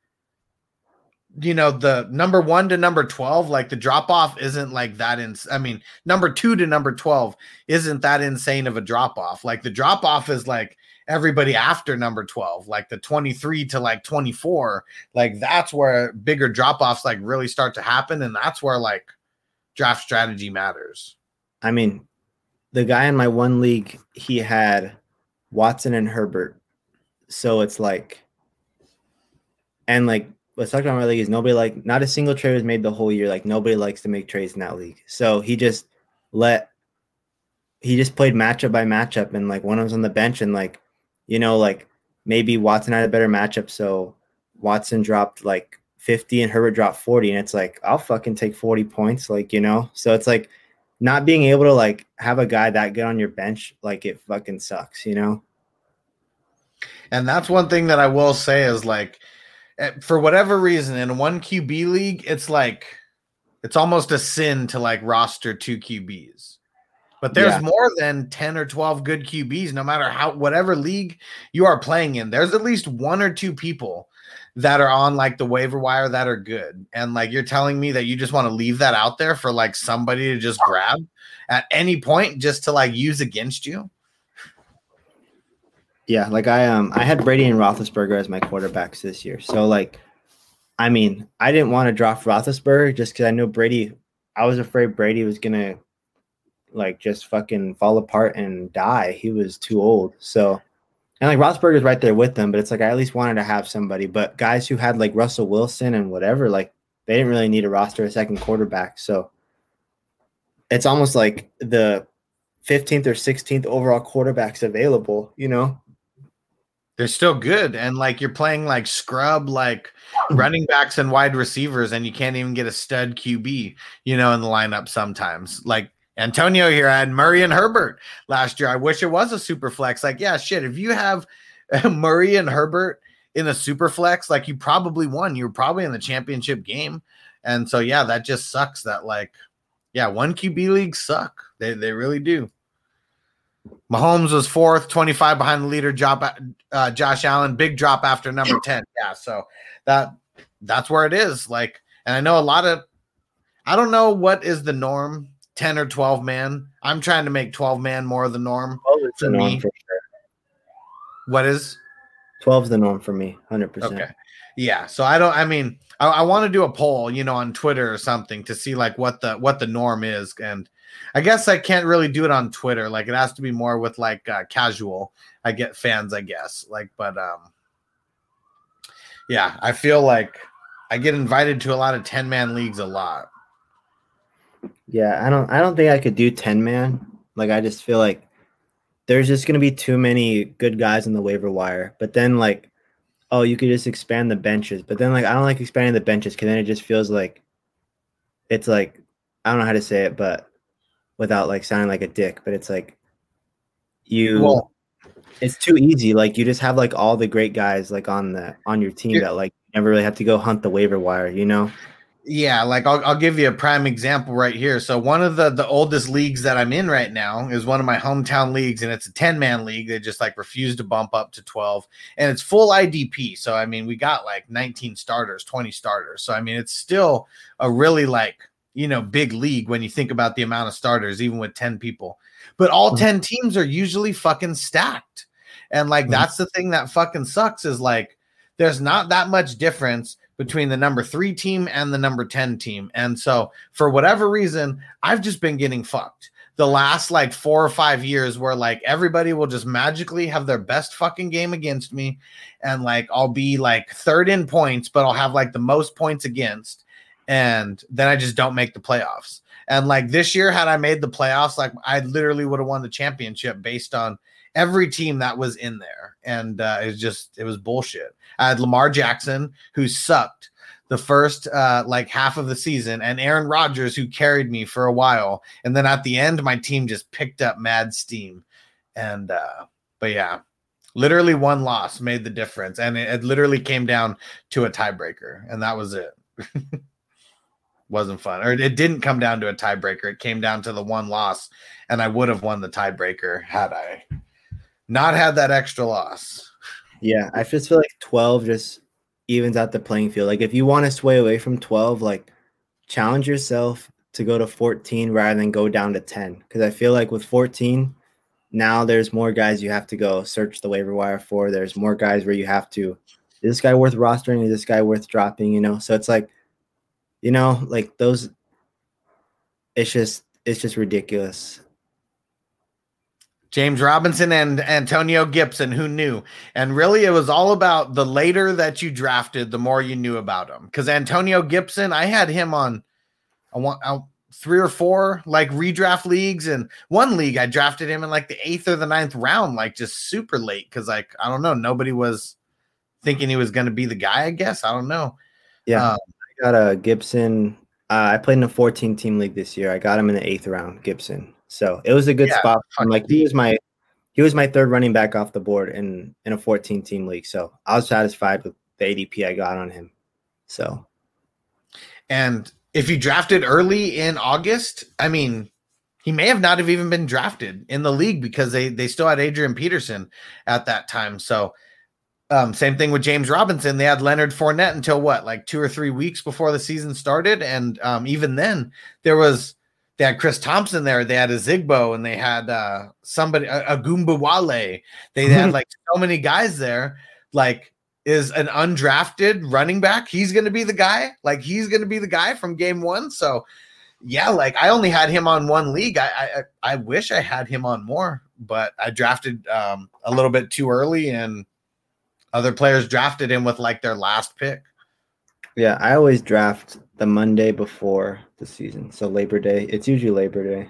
you know, the number one to number 12, like the drop off isn't like that. In, I mean, number two to number 12 isn't that insane of a drop off. Like, the drop off is like everybody after number 12, like the 23 to like 24. Like, that's where bigger drop offs like really start to happen. And that's where like draft strategy matters. i mean the guy in my one league he had watson and herbert. So it's like and like let's talk about my league is nobody like not a single trade was made the whole year. Like nobody likes to make trades in that league. So he just let he just played matchup by matchup and like one of was on the bench and like you know like maybe watson had a better matchup. So watson dropped like 50 and Herbert dropped 40 and it's like I'll fucking take 40 points like you know? So it's like not being able to like have a guy that good on your bench like it fucking sucks you know And that's one thing that I will say is like, eh, for whatever reason, in one QB league, it's like, it's almost a sin to like roster two QBs. But there's Yeah. more than 10 or 12 good QBs, no matter how, whatever league you are playing in. There's at least one or two people that are on like the waiver wire that are good. And like, you're telling me that you just want to leave that out there for like somebody to just grab at any point just to like use against you. Yeah, like I um I had Brady and Roethlisberger as my quarterbacks this year. So like, I mean, I didn't want to drop Roethlisberger just because I knew Brady. I was afraid Brady was gonna like just fucking fall apart and die. He was too old. So and like Roethlisberger's right there with them, but it's like I at least wanted to have somebody. But guys who had like Russell Wilson and whatever, like they didn't really need a roster a second quarterback. So it's almost like the 15th or 16th overall quarterbacks available, you know? They're still good. And like you're playing like scrub, like running backs and wide receivers, and you can't even get a stud QB, you know, in the lineup sometimes. Like Antonio here I had Murray and Herbert last year. I wish it was a super flex. Like, yeah, shit. If you have Murray and Herbert in a super flex, like you probably won. You were probably in the championship game. And so, yeah, that just sucks that, like, yeah, one QB leagues suck. They, they really do. Mahomes was fourth, 25 behind the leader, drop, uh, Josh Allen, big drop after number 10. Yeah, so that that's where it is. Like, and I know a lot of I don't know what is the norm, 10 or 12 man. I'm trying to make 12 man more the norm. It's the For norm me. for sure. What is 12's the norm for me, 100%. okay? Yeah, so I don't I mean I, I want to do a poll, you know, on Twitter or something to see like what the what the norm is. And I guess I can't really do it on Twitter. Like it has to be more with like uh, casual. I get fans, I guess. Like, but um yeah, I feel like I get invited to a lot of 10 man leagues a lot. Yeah, I don't I don't think I could do 10 man. Like I just feel like there's just going to be too many good guys in the waiver wire. But then like oh, you could just expand the benches. But then like I don't like expanding the benches cuz then it just feels like it's like I don't know how to say it, but without like sounding like a dick, but it's like you Well, it's too easy. Like you just have like all the great guys like on the on your team that like never really have to go hunt the waiver wire, you know? Yeah, like I'll, I'll give you a prime example right here. So one of the the oldest leagues that I'm in right now is one of my hometown leagues, and it's a 10 man league. They just like refuse to bump up to 12, and it's full IDP. So I mean, we got like 19 starters, 20 starters. So I mean, it's still a really like you know big league when you think about the amount of starters, even with 10 people. But all 10 teams are usually fucking stacked, and like Mhm. that's the thing that fucking sucks is like there's not that much difference between the number three team and the number 10 team. And so, for whatever reason, I've just been getting fucked the last like four or five years where like everybody will just magically have their best fucking game against me. And like I'll be like third in points, but I'll have like the most points against. And then I just don't make the playoffs. And like this year, had I made the playoffs, like I literally would have won the championship based on every team that was in there. And uh, was just, it was bullshit. I had Lamar Jackson, who sucked the first uh, like half of the season, and Aaron Rodgers, who carried me for a while. And then at the end, my team just picked up mad steam. And, uh, but yeah, literally one loss made the difference. And it, it literally came down to a tiebreaker, and that was it. Wasn't fun, or it didn't come down to a tiebreaker. It came down to the one loss, and I would have won the tiebreaker had I not had that extra loss. Yeah, I just feel like 12 just evens out the playing field. Like if you want to sway away from 12, like challenge yourself to go to 14 rather than go down to 10. Because I feel like with 14, now there's more guys you have to go search the waiver wire for. There's more guys where you have to, is this guy worth rostering? Is this guy worth dropping? You know, so it's like, you know, like those, it's just, it's just ridiculous. James Robinson and Antonio Gibson, who knew? And really, it was all about the later that you drafted, the more you knew about him. Because Antonio Gibson, I had him on, I want out three or four like redraft leagues, and one league I drafted him in like the eighth or the ninth round, like just super late. Because like I don't know, nobody was thinking he was going to be the guy. I guess I don't know. Yeah, Um, I got a Gibson. Uh, I played in a 14 team league this year. I got him in the eighth round, Gibson. So it was a good Yeah, spot. Fucking Like he was my he was my third running back off the board in in a 14 team league. So I was satisfied with the ADP I got on him. So And if you drafted early in August, I mean, he may have not have even been drafted in the league because they they still had Adrian Peterson at that time. So um, same thing with James Robinson. They had Leonard Fournette until what, like two or three weeks before the season started, and um, even then, there was they had Chris Thompson there. They had Ozigbo, and they had uh, somebody a, Ogunbowale. They had like so many guys there. Like is an undrafted running back. He's going to be the guy. Like he's going to be the guy from game one. So yeah, like I only had him on one league. I I, I wish I had him on more, but I drafted um, a little bit too early, and other players drafted him with like their last pick. Yeah, I always draft the Monday before the season. So Labor Day. It's usually Labor Day.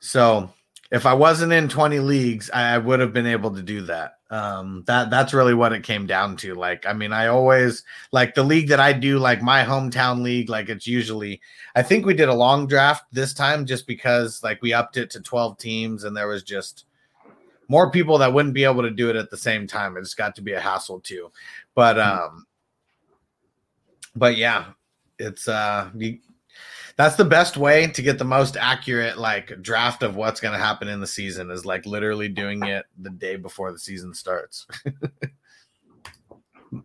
So if I wasn't in 20 leagues, I, would have been able to do that. Um, that that's really what it came down to. Like, I mean, I always like the league that I do, like my hometown league, like it's usually I think we did a long draft this time just because like we upped it to 12 teams and there was just more people that wouldn't be able to do it at the same time. It just got to be a hassle too. But um but yeah, it's uh you, that's the best way to get the most accurate like draft of what's going to happen in the season is like literally doing it the day before the season starts.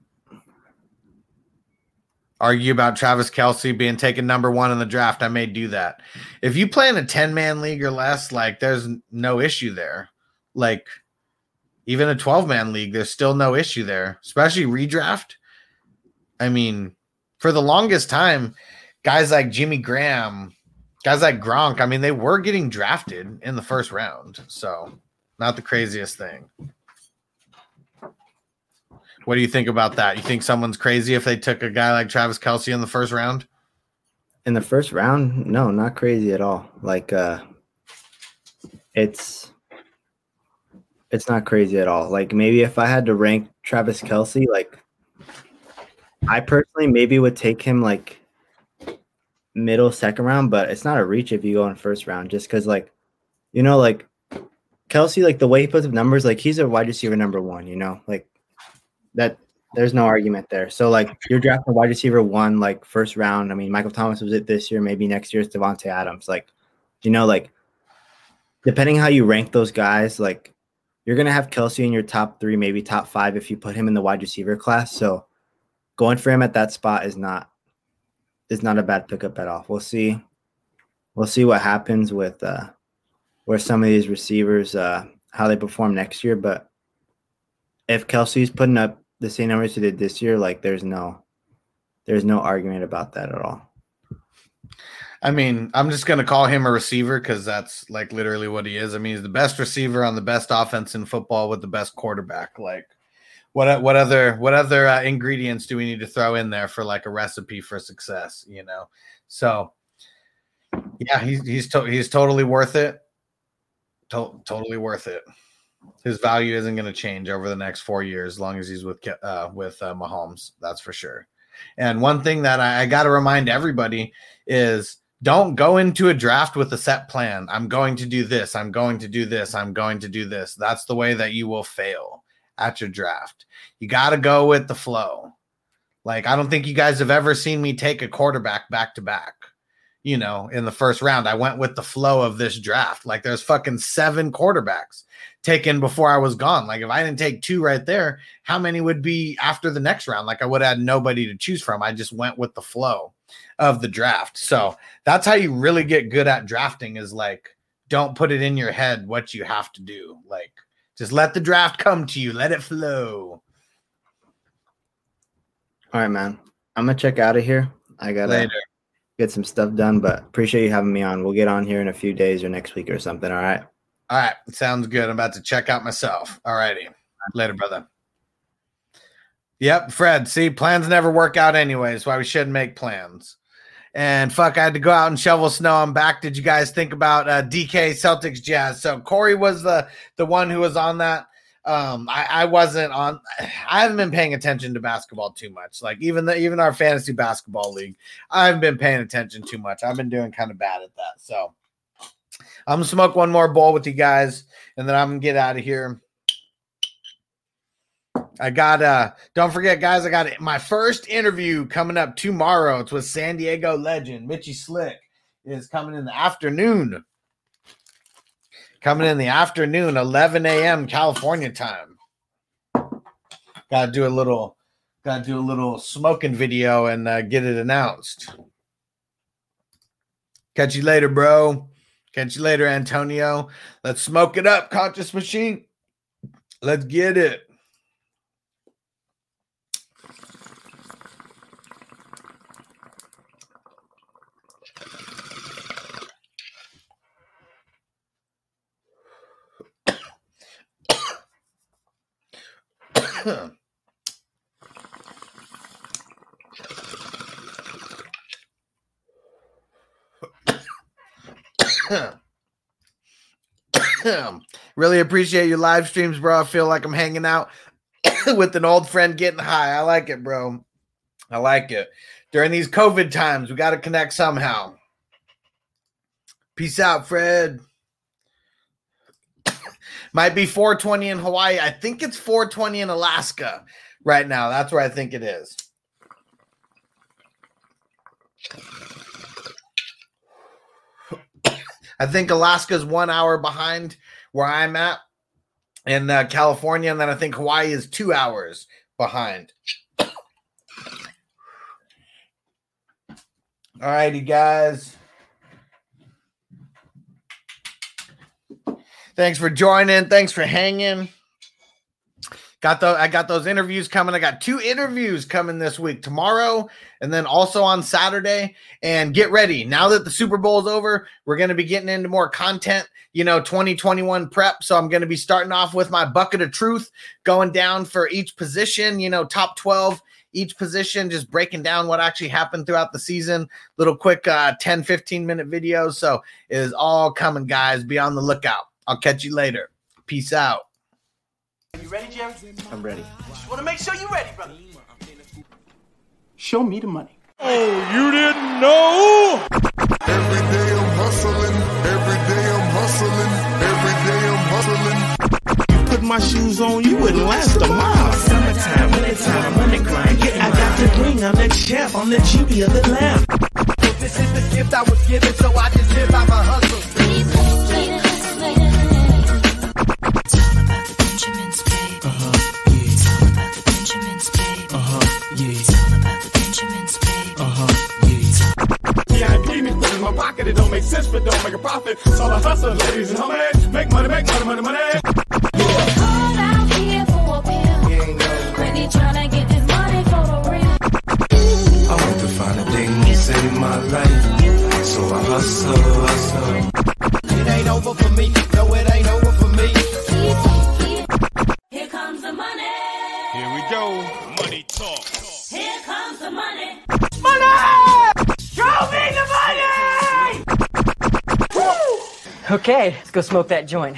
Argue about Travis Kelce being taken number one in the draft. I may do that. If you play in a 10 man league or less, like there's no issue there. Like even a 12 man league, there's still no issue there, especially redraft. I mean, for the longest time, guys like Jimmy Graham, guys like Gronk, I mean, they were getting drafted in the first round. So, not the craziest thing. What do you think about that? You think someone's crazy if they took a guy like Travis Kelce in the first round? In the first round, no, not crazy at all. Like uh it's it's not crazy at all. Like maybe if I had to rank Travis Kelce, like I personally maybe would take him like middle second round, but it's not a reach if you go in first round just because like you know, like Kelce, like the way he puts up numbers, like he's a wide receiver number one, you know, like that there's no argument there. So like you're drafting wide receiver one, like first round. I mean, Michael Thomas was it this year, maybe next year it's Davante Adams. Like, you know, like depending how you rank those guys, like you're gonna have Kelce in your top three, maybe top five if you put him in the wide receiver class. So going for him at that spot is not is not a bad pickup at all. We'll see. We'll see what happens with uh where some of these receivers uh how they perform next year. But if Kelce's putting up the same numbers he did this year, like there's no there's no argument about that at all. I mean, I'm just going to call him a receiver because that's like literally what he is. I mean, he's the best receiver on the best offense in football with the best quarterback. Like, what what other what other uh, ingredients do we need to throw in there for like a recipe for success? You know, so yeah, he's he's to, he's totally worth it. To- totally worth it. His value isn't going to change over the next four years as long as he's with uh, with uh, Mahomes. That's for sure. And one thing that I, I got to remind everybody is don't go into a draft with a set plan. I'm going to do this. I'm going to do this. I'm going to do this. That's the way that you will fail at your draft. You got to go with the flow. Like, I don't think you guys have ever seen me take a quarterback back to back, you know, in the first round. I went with the flow of this draft. Like, there's fucking seven quarterbacks taken before I was gone. Like, if I didn't take two right there, how many would be after the next round? Like, I would have had nobody to choose from. I just went with the flow of the draft. So that's how you really get good at drafting is like, don't put it in your head what you have to do. Like, just let the draft come to you, let it flow. All right, man. I'm gonna check out of here. I gotta Later. get some stuff done, but appreciate you having me on. We'll get on here in a few days or next week or something. All right. All right. Sounds good. I'm about to check out myself. All righty. Later, brother. Yep, Fred. See, plans never work out anyways. Why we shouldn't make plans. And fuck, I had to go out and shovel snow. I'm back. Did you guys think about uh, DK Celtics Jazz? So Corey was the the one who was on that. Um I, I wasn't on I haven't been paying attention to basketball too much. Like even the even our fantasy basketball league, I haven't been paying attention too much. I've been doing kind of bad at that. So I'm gonna smoke one more bowl with you guys and then I'm gonna get out of here. I got uh don't forget guys, I got my first interview coming up tomorrow. It's with San Diego legend Mitchy Slick is coming in the afternoon. Coming in the afternoon, 11 a.m. California time. Gotta do a little gotta do a little smoking video and uh, get it announced. Catch you later, bro. Catch you later, Antonio. Let's smoke it up, conscious machine. Let's get it. really appreciate your live streams, bro. I feel like I'm hanging out with an old friend getting high. I like it, bro. I like it. During these COVID times, we got to connect somehow. Peace out, Fred. Might be 420 in Hawaii. I think it's 420 in Alaska right now. That's where I think it is. I think Alaska's one hour behind where I'm at in uh, California, and then I think Hawaii is two hours behind. All righty, guys. Thanks for joining. Thanks for hanging. Got the I got those interviews coming. I got two interviews coming this week, tomorrow and then also on Saturday. And get ready. Now that the Super Bowl is over, we're going to be getting into more content, you know, 2021 prep. So I'm going to be starting off with my bucket of truth, going down for each position, you know, top 12 each position, just breaking down what actually happened throughout the season. Little quick uh, 10, 15 minute videos. So it is all coming, guys. Be on the lookout. I'll catch you later. Peace out. Are you ready, Jerry? I'm ready. Just want to make sure you're ready, brother. Show me the money. Oh, you didn't know? Every day I'm hustling. Every day I'm hustling. Every day I'm hustling. You Put my shoes on, you wouldn't last a mile. Summertime, wintertime, money grind. Yeah, I got the ring, I'm the champ, I'm the Judy of the lamb. This is the gift I was given, so I just live by my hustle. VIP me put in my pocket, it don't make sense, but don't make a profit. So I hustle, ladies and homies. Make money, make money, money, money. I want to find the things in my life. So I hustle, hustle. It ain't over for me. No, it ain't over for me. Here comes the money. Here we go. Money talk. Here comes the money. Okay, let's go smoke that joint.